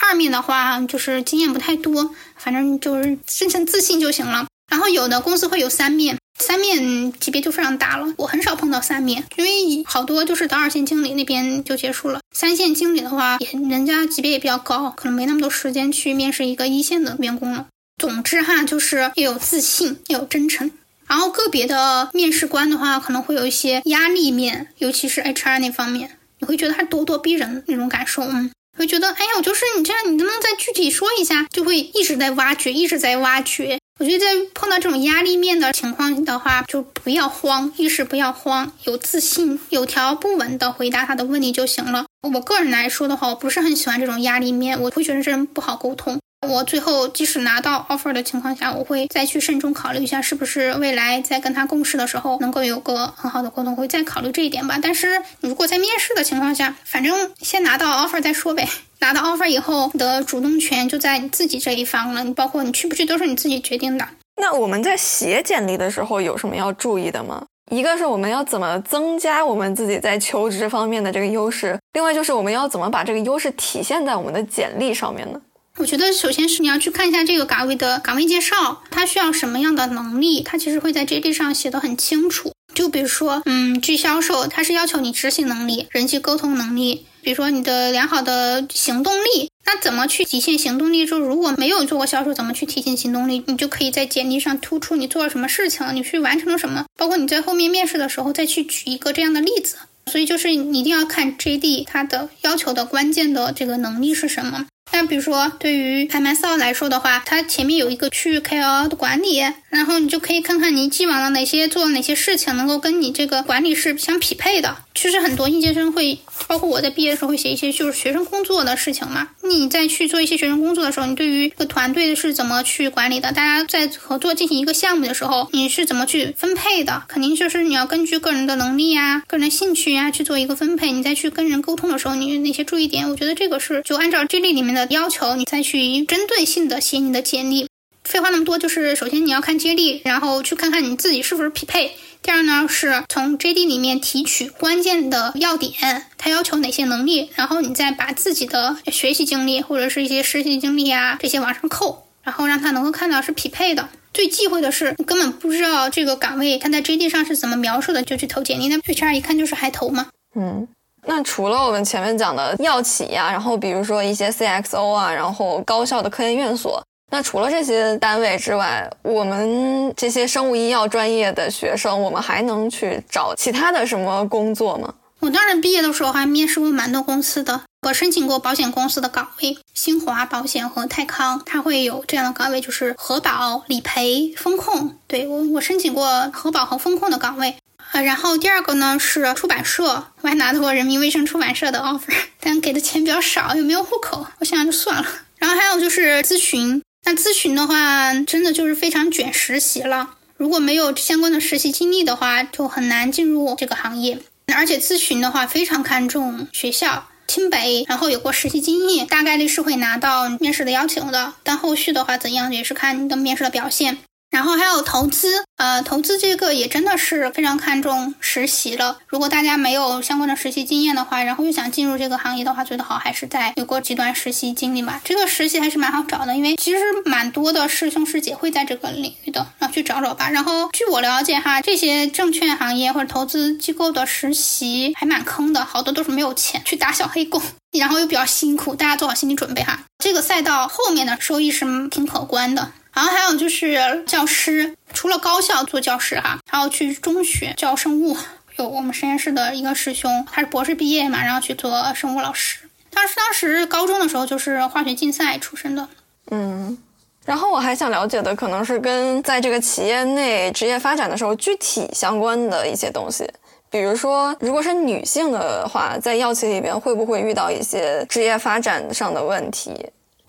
二面的话就是经验不太多，反正就是真诚自信就行了。然后有的公司会有三面，三面级别就非常大了。我很少碰到三面，因为好多就是到二线经理那边就结束了。三线经理的话，也人家级别也比较高，可能没那么多时间去面试一个一线的员工了。总之哈，就是要有自信，要有真诚。然后个别的面试官的话，可能会有一些压力面，尤其是 HR 那方面，你会觉得他咄咄逼人那种感受，嗯，会觉得，哎呀，我就是你这样，你能不能再具体说一下？就会一直在挖掘，一直在挖掘。我觉得在碰到这种压力面的情况的话，就不要慌，遇事不要慌，有自信，有条不紊的回答他的问题就行了。我个人来说的话，我不是很喜欢这种压力面，我会觉得这人不好沟通。我最后即使拿到 offer 的情况下，我会再去慎重考虑一下，是不是未来在跟他共事的时候能够有个很好的沟通，会再考虑这一点吧。但是如果在面试的情况下，反正先拿到 offer 再说呗。拿到 offer 以后的主动权就在你自己这一方了，你包括你去不去都是你自己决定的。那我们在写简历的时候有什么要注意的吗？一个是我们要怎么增加我们自己在求职方面的这个优势，另外就是我们要怎么把这个优势体现在我们的简历上面呢？我觉得首先是你要去看一下这个岗位的岗位介绍，它需要什么样的能力，它其实会在 JD 上写的很清楚。就比如说，嗯，去销售，它是要求你执行能力、人际沟通能力，比如说你的良好的行动力。那怎么去体现行动力？就如果没有做过销售，怎么去体现行动力？你就可以在简历上突出你做了什么事情，你去完成了什么，包括你在后面面试的时候再去举一个这样的例子。所以就是你一定要看 JD 它的要求的关键的这个能力是什么。那比如说，对于拍卖扫来说的话，它前面有一个区域 KOL 的管理，然后你就可以看看你既往的哪些做了哪些事情，能够跟你这个管理是相匹配的。其实很多应届生会，包括我在毕业的时候会写一些就是学生工作的事情嘛。你在去做一些学生工作的时候，你对于这个团队是怎么去管理的？大家在合作进行一个项目的时候，你是怎么去分配的？肯定就是你要根据个人的能力呀、个人的兴趣呀去做一个分配。你再去跟人沟通的时候，你哪些注意点，我觉得这个是就按照这类里面的要求，你再去针对性的写你的简历。废话那么多，就是首先你要看接力，然后去看看你自己是不是匹配。第二呢，是从 JD 里面提取关键的要点，它要求哪些能力，然后你再把自己的学习经历或者是一些实习经历啊这些往上扣，然后让他能够看到是匹配的。最忌讳的是，你根本不知道这个岗位它在 JD 上是怎么描述的，就去投简历，那 HR 一看就是还投吗。嗯，那除了我们前面讲的药企呀，然后比如说一些 CXO 啊，然后高校的科研院所。那除了这些单位之外，我们这些生物医药专业的学生，我们还能去找其他的什么工作吗？我当时毕业的时候还面试过蛮多公司的，我申请过保险公司的岗位，新华保险和泰康，它会有这样的岗位，就是核保、理赔、风控。对我，我申请过核保和风控的岗位。呃，然后第二个呢是出版社，我还拿到过人民卫生出版社的 offer，但给的钱比较少，又没有户口，我想想就算了。然后还有就是咨询。那咨询的话，真的就是非常卷实习了。如果没有相关的实习经历的话，就很难进入这个行业。而且咨询的话，非常看重学校、清北，然后有过实习经历，大概率是会拿到面试的邀请的。但后续的话怎样，也是看你的面试的表现。然后还有投资，呃，投资这个也真的是非常看重实习了。如果大家没有相关的实习经验的话，然后又想进入这个行业的话，最好还是在有过几段实习经历吧。这个实习还是蛮好找的，因为其实蛮多的师兄师姐会在这个领域的，然后去找找吧。然后据我了解哈，这些证券行业或者投资机构的实习还蛮坑的，好多都是没有钱去打小黑工，然后又比较辛苦，大家做好心理准备哈。这个赛道后面的收益是挺可观的。然后还有就是教师，除了高校做教师哈，还要去中学教生物。有我们实验室的一个师兄，他是博士毕业嘛，然后去做生物老师。他是当时高中的时候就是化学竞赛出身的。嗯，然后我还想了解的可能是跟在这个企业内职业发展的时候具体相关的一些东西，比如说，如果是女性的话，在药企里边会不会遇到一些职业发展上的问题？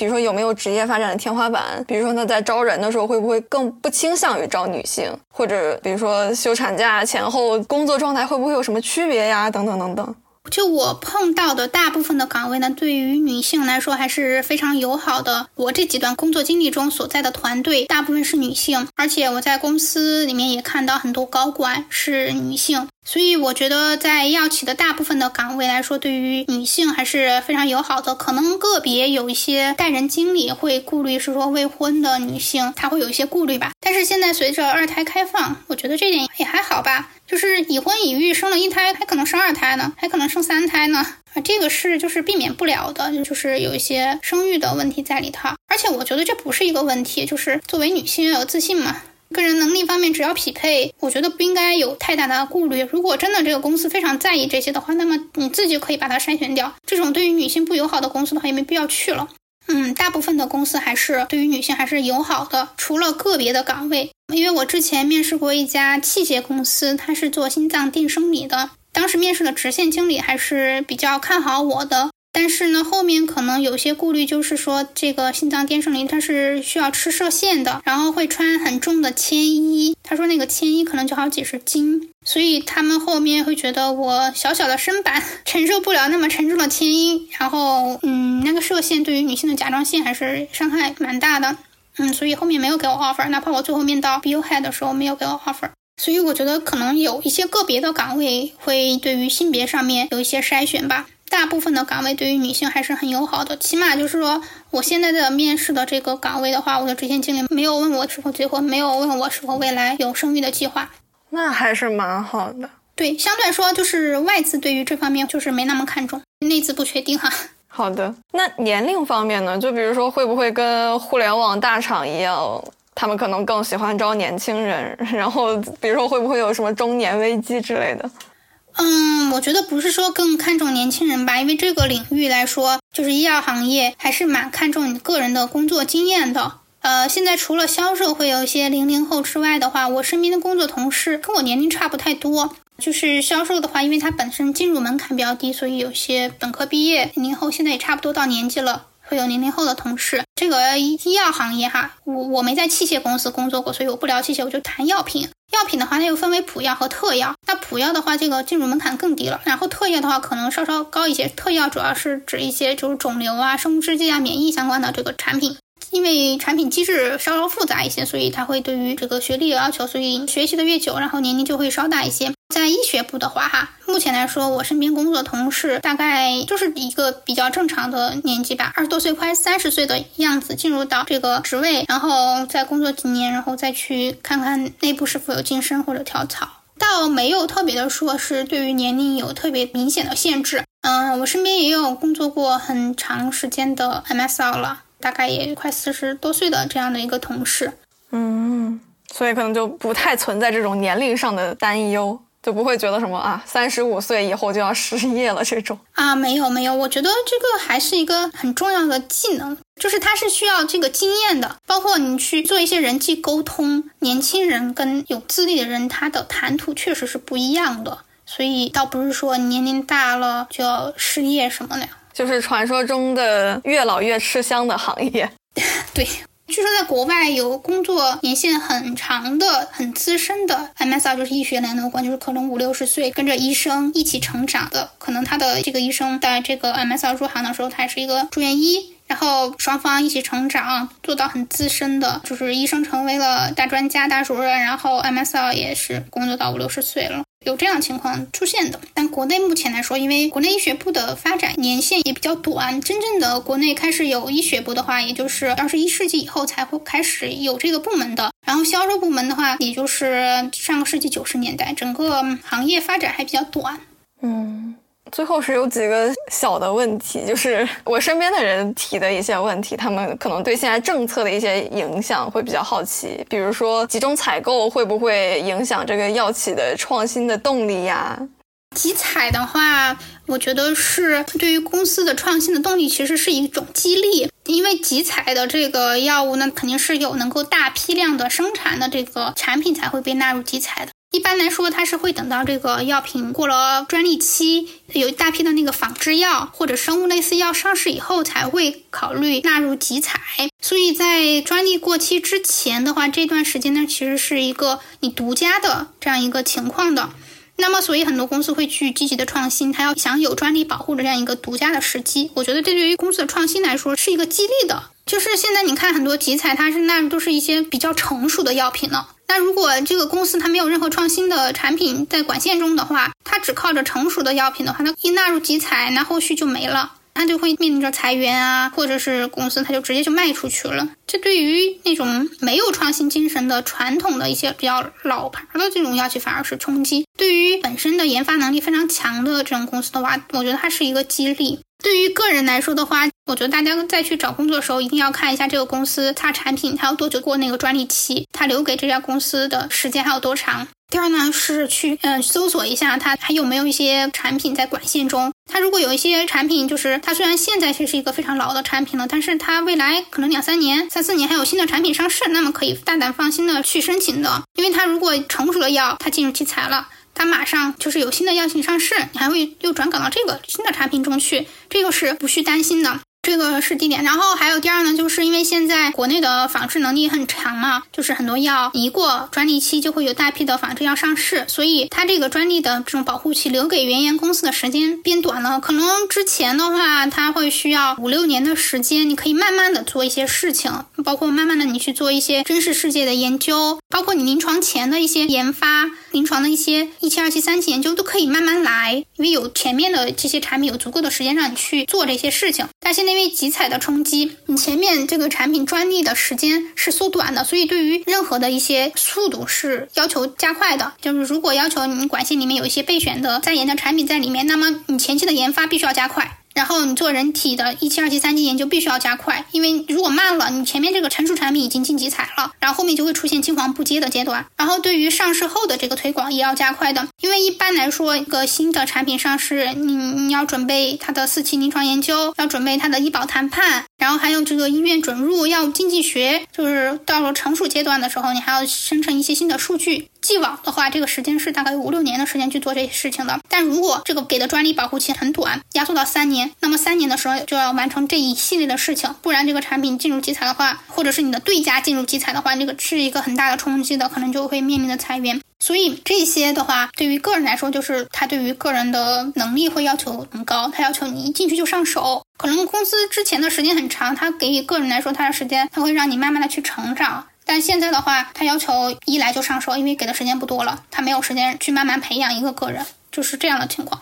比如说有没有职业发展的天花板？比如说他在招人的时候会不会更不倾向于招女性？或者比如说休产假前后工作状态会不会有什么区别呀？等等等等。就我碰到的大部分的岗位呢，对于女性来说还是非常友好的。我这几段工作经历中所在的团队大部分是女性，而且我在公司里面也看到很多高管是女性，所以我觉得在药企的大部分的岗位来说，对于女性还是非常友好的。可能个别有一些带人经理会顾虑，是说未婚的女性她会有一些顾虑吧。但是现在随着二胎开放，我觉得这点也还好吧。就是已婚已育，生了一胎，还可能生二胎呢，还可能生三胎呢啊，这个是就是避免不了的，就是有一些生育的问题在里头。而且我觉得这不是一个问题，就是作为女性要有自信嘛，个人能力方面只要匹配，我觉得不应该有太大的顾虑。如果真的这个公司非常在意这些的话，那么你自己可以把它筛选掉。这种对于女性不友好的公司的话，也没必要去了。嗯，大部分的公司还是对于女性还是友好的，除了个别的岗位。因为我之前面试过一家器械公司，它是做心脏电生理的，当时面试的直线经理还是比较看好我的。但是呢，后面可能有些顾虑，就是说这个心脏电生理它是需要吃射线的，然后会穿很重的铅衣。他说那个铅衣可能就好几十斤，所以他们后面会觉得我小小的身板 承受不了那么沉重的铅衣。然后，嗯，那个射线对于女性的甲状腺还是伤害蛮大的。嗯，所以后面没有给我 offer，哪怕我最后面到 b i head 的时候没有给我 offer。所以我觉得可能有一些个别的岗位会对于性别上面有一些筛选吧。大部分的岗位对于女性还是很友好的，起码就是说，我现在的面试的这个岗位的话，我的直线经理没有问我是否结婚，没有问我是否未来有生育的计划，那还是蛮好的。对，相对来说，就是外资对于这方面就是没那么看重，内资不确定哈。好的，那年龄方面呢？就比如说，会不会跟互联网大厂一样，他们可能更喜欢招年轻人？然后，比如说，会不会有什么中年危机之类的？嗯，我觉得不是说更看重年轻人吧，因为这个领域来说，就是医药行业还是蛮看重你个人的工作经验的。呃，现在除了销售会有一些零零后之外的话，我身边的工作同事跟我年龄差不太多。就是销售的话，因为它本身进入门槛比较低，所以有些本科毕业零零后现在也差不多到年纪了，会有零零后的同事。这个医药行业哈，我我没在器械公司工作过，所以我不聊器械，我就谈药品。药品的话，它又分为普药和特药。那普药的话，这个进入门槛更低了。然后特药的话，可能稍稍高一些。特药主要是指一些就是肿瘤啊、生物制剂啊、免疫相关的这个产品。因为产品机制稍稍复杂一些，所以它会对于这个学历有要求，所以学习的越久，然后年龄就会稍大一些。在医学部的话，哈，目前来说，我身边工作同事大概就是一个比较正常的年纪吧，二十多岁快三十岁的样子进入到这个职位，然后再工作几年，然后再去看看内部是否有晋升或者跳槽，倒没有特别的说是对于年龄有特别明显的限制。嗯，我身边也有工作过很长时间的 MSL 了。大概也快四十多岁的这样的一个同事，嗯，所以可能就不太存在这种年龄上的担忧，就不会觉得什么啊，三十五岁以后就要失业了这种啊，没有没有，我觉得这个还是一个很重要的技能，就是它是需要这个经验的，包括你去做一些人际沟通，年轻人跟有资历的人他的谈吐确实是不一样的，所以倒不是说年龄大了就要失业什么的。就是传说中的越老越吃香的行业，对。据说在国外有工作年限很长的、很资深的 M S R，就是医学联络官，就是可能五六十岁跟着医生一起成长的。可能他的这个医生在这个 M S R 入行的时候，他也是一个住院医，然后双方一起成长，做到很资深的，就是医生成为了大专家、大主任，然后 MSL 也是工作到五六十岁了。有这样情况出现的，但国内目前来说，因为国内医学部的发展年限也比较短，真正的国内开始有医学部的话，也就是二十一世纪以后才会开始有这个部门的。然后销售部门的话，也就是上个世纪九十年代，整个行业发展还比较短。嗯。最后是有几个小的问题，就是我身边的人提的一些问题，他们可能对现在政策的一些影响会比较好奇，比如说集中采购会不会影响这个药企的创新的动力呀？集采的话，我觉得是对于公司的创新的动力，其实是一种激励，因为集采的这个药物呢，肯定是有能够大批量的生产的这个产品才会被纳入集采的。一般来说，它是会等到这个药品过了专利期，有一大批的那个仿制药或者生物类似药上市以后，才会考虑纳入集采。所以在专利过期之前的话，这段时间呢，其实是一个你独家的这样一个情况的。那么，所以很多公司会去积极的创新，它要享有专利保护的这样一个独家的时机。我觉得这对于公司的创新来说是一个激励的。就是现在你看很多集采，它是那都是一些比较成熟的药品了。那如果这个公司它没有任何创新的产品在管线中的话，它只靠着成熟的药品的话，它一纳入集采，那后续就没了。他就会面临着裁员啊，或者是公司他就直接就卖出去了。这对于那种没有创新精神的传统的一些比较老牌的这种药企反而是冲击。对于本身的研发能力非常强的这种公司的话，我觉得它是一个激励。对于个人来说的话，我觉得大家再去找工作的时候，一定要看一下这个公司它产品它要多久过那个专利期，它留给这家公司的时间还有多长。第二呢是去嗯搜索一下它还有没有一些产品在管线中。它如果有一些产品，就是它虽然现在其实是一个非常老的产品了，但是它未来可能两三年、三四年还有新的产品上市，那么可以大胆放心的去申请的。因为它如果成熟的药它进入集采了，它马上就是有新的药性上市，你还会又转岗到这个新的产品中去，这个是不需担心的。这个是第一点，然后还有第二呢，就是因为现在国内的仿制能力很强嘛，就是很多药一过专利期就会有大批的仿制药上市，所以它这个专利的这种保护期留给原研公司的时间变短了。可能之前的话，它会需要五六年的时间，你可以慢慢的做一些事情，包括慢慢的你去做一些真实世界的研究，包括你临床前的一些研发，临床的一些一期、二期、三期研究都可以慢慢来，因为有前面的这些产品有足够的时间让你去做这些事情。但现在。因为集采的冲击，你前面这个产品专利的时间是缩短的，所以对于任何的一些速度是要求加快的。就是如果要求你管线里面有一些备选的在研的产品在里面，那么你前期的研发必须要加快。然后你做人体的一期、二期、三期研究必须要加快，因为如果慢了，你前面这个成熟产品已经进集采了，然后后面就会出现青黄不接的阶段。然后对于上市后的这个推广也要加快的，因为一般来说一个新的产品上市，你你要准备它的四期临床研究，要准备它的医保谈判，然后还有这个医院准入，药物经济学，就是到了成熟阶段的时候，你还要生成一些新的数据。既往的话，这个时间是大概五六年的时间去做这些事情的。但如果这个给的专利保护期很短，压缩到三年，那么三年的时候就要完成这一系列的事情，不然这个产品进入集采的话，或者是你的对家进入集采的话，这个是一个很大的冲击的，可能就会面临的裁员。所以这些的话，对于个人来说，就是他对于个人的能力会要求很高，他要求你一进去就上手。可能公司之前的时间很长，他给予个人来说，他的时间他会让你慢慢的去成长。但现在的话，他要求一来就上手，因为给的时间不多了，他没有时间去慢慢培养一个个人，就是这样的情况。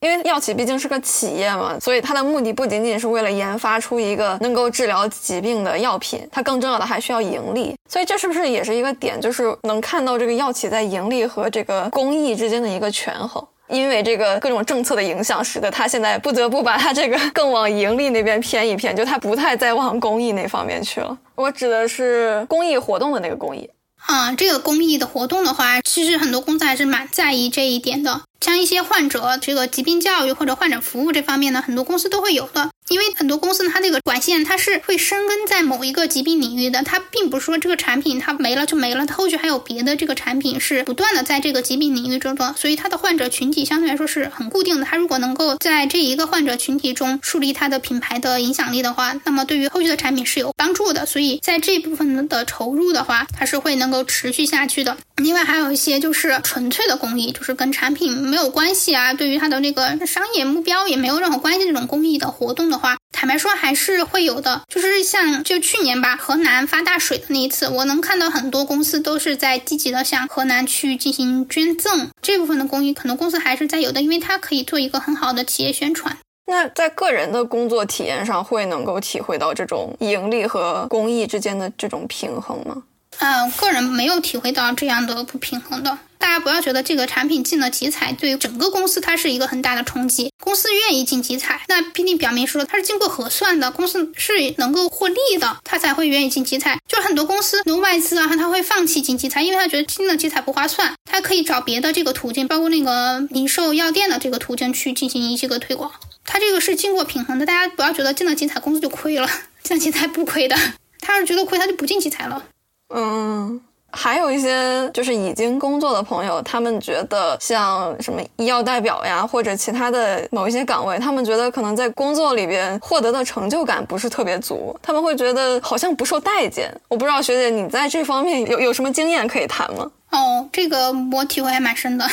因为药企毕竟是个企业嘛，所以它的目的不仅仅是为了研发出一个能够治疗疾病的药品，它更重要的还需要盈利。所以这是不是也是一个点，就是能看到这个药企在盈利和这个公益之间的一个权衡？因为这个各种政策的影响，使得他现在不得不把他这个 更往盈利那边偏一偏，就他不太再往公益那方面去了。我指的是公益活动的那个公益。啊，这个公益的活动的话，其实很多公司还是蛮在意这一点的。像一些患者这个疾病教育或者患者服务这方面呢，很多公司都会有的。因为很多公司它这个管线它是会深耕在某一个疾病领域的，它并不是说这个产品它没了就没了，它后续还有别的这个产品是不断的在这个疾病领域中的，所以它的患者群体相对来说是很固定的。它如果能够在这一个患者群体中树立它的品牌的影响力的话，那么对于后续的产品是有帮助的。所以在这部分的投入的话，它是会能够持续下去的。另外还有一些就是纯粹的公益，就是跟产品没有关系啊，对于它的那个商业目标也没有任何关系这种公益的活动的话，坦白说还是会有的。就是像就去年吧，河南发大水的那一次，我能看到很多公司都是在积极的向河南去进行捐赠，这部分的公益可能公司还是在有的，因为它可以做一个很好的企业宣传。那在个人的工作体验上，会能够体会到这种盈利和公益之间的这种平衡吗？嗯，个人没有体会到这样的不平衡的。大家不要觉得这个产品进了集采，对整个公司它是一个很大的冲击。公司愿意进集采，那必定表明说它是经过核算的，公司是能够获利的，它才会愿意进集采。就很多公司，如外资啊，他会放弃进集采，因为他觉得进了集采不划算，他可以找别的这个途径，包括那个零售药店的这个途径去进行一些个推广。它这个是经过平衡的，大家不要觉得进了集采公司就亏了，进了集采不亏的。他要是觉得亏，他就不进集采了。嗯，还有一些就是已经工作的朋友，他们觉得像什么医药代表呀，或者其他的某一些岗位，他们觉得可能在工作里边获得的成就感不是特别足，他们会觉得好像不受待见。我不知道学姐你在这方面有有什么经验可以谈吗？哦，这个我体会还蛮深的。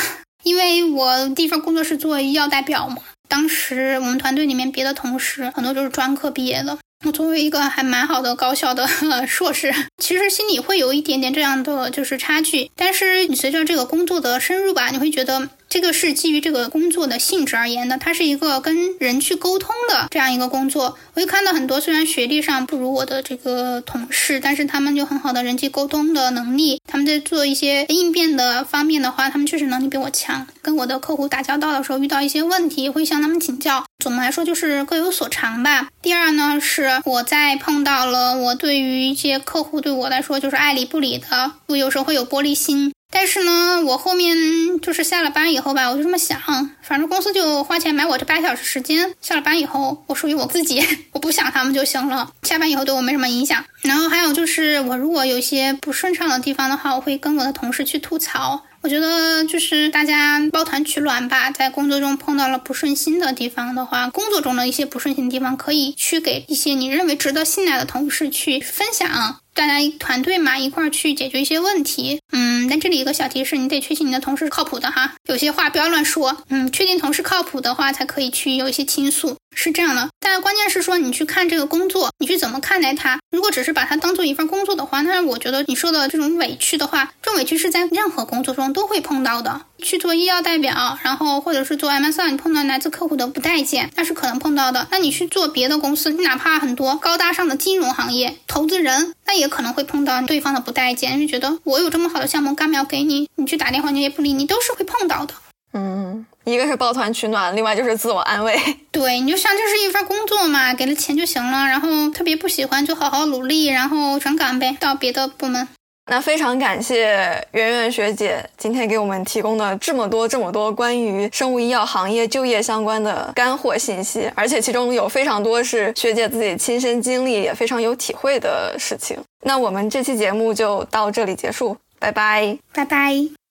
因为我第一份工作是做医药代表嘛，当时我们团队里面别的同事很多都是专科毕业的。我作为一个还蛮好的高校的 硕士，其实心里会有一点点这样的就是差距。但是你随着这个工作的深入吧，你会觉得这个是基于这个工作的性质而言的，它是一个跟人去沟通的这样一个工作。我会看到很多虽然学历上不如我的这个同事，但是他们有很好的人际沟通的能力。他们在做一些应变的方面的话，他们确实能力比我强。跟我的客户打交道的时候，遇到一些问题会向他们请教。总的来说就是各有所长吧。第二呢是。我在碰到了我对于一些客户对我来说就是爱理不理的，我有时候会有玻璃心。但是呢，我后面就是下了班以后吧，我就这么想，反正公司就花钱买我这八小时时间。下了班以后，我属于我自己，我不想他们就行了。下班以后对我没什么影响。然后还有就是，我如果有一些不顺畅的地方的话，我会跟我的同事去吐槽。我觉得就是大家抱团取暖吧，在工作中碰到了不顺心的地方的话，工作中的一些不顺心的地方，可以去给一些你认为值得信赖的同事去分享。大家团队嘛，一块儿去解决一些问题。嗯，但这里一个小提示，你得确信你的同事是靠谱的哈，有些话不要乱说。嗯，确定同事靠谱的话，才可以去有一些倾诉。是这样的，但关键是说你去看这个工作，你去怎么看待它？如果只是把它当做一份工作的话，那我觉得你说的这种委屈的话，这种委屈是在任何工作中都会碰到的。去做医药代表，然后或者是做 MSR，你碰到来自客户的不待见，那是可能碰到的。那你去做别的公司，你哪怕很多高大上的金融行业投资人，那也可能会碰到对方的不待见，就觉得我有这么好的项目，干嘛要给你？你去打电话，你也不理你，都是会碰到的。嗯，一个是抱团取暖，另外就是自我安慰。对，你就像这是一份工作嘛，给了钱就行了，然后特别不喜欢就好好努力，然后转岗呗，到别的部门。那非常感谢圆圆学姐今天给我们提供的这么多这么多关于生物医药行业就业相关的干货信息，而且其中有非常多是学姐自己亲身经历也非常有体会的事情。那我们这期节目就到这里结束，拜拜，拜拜。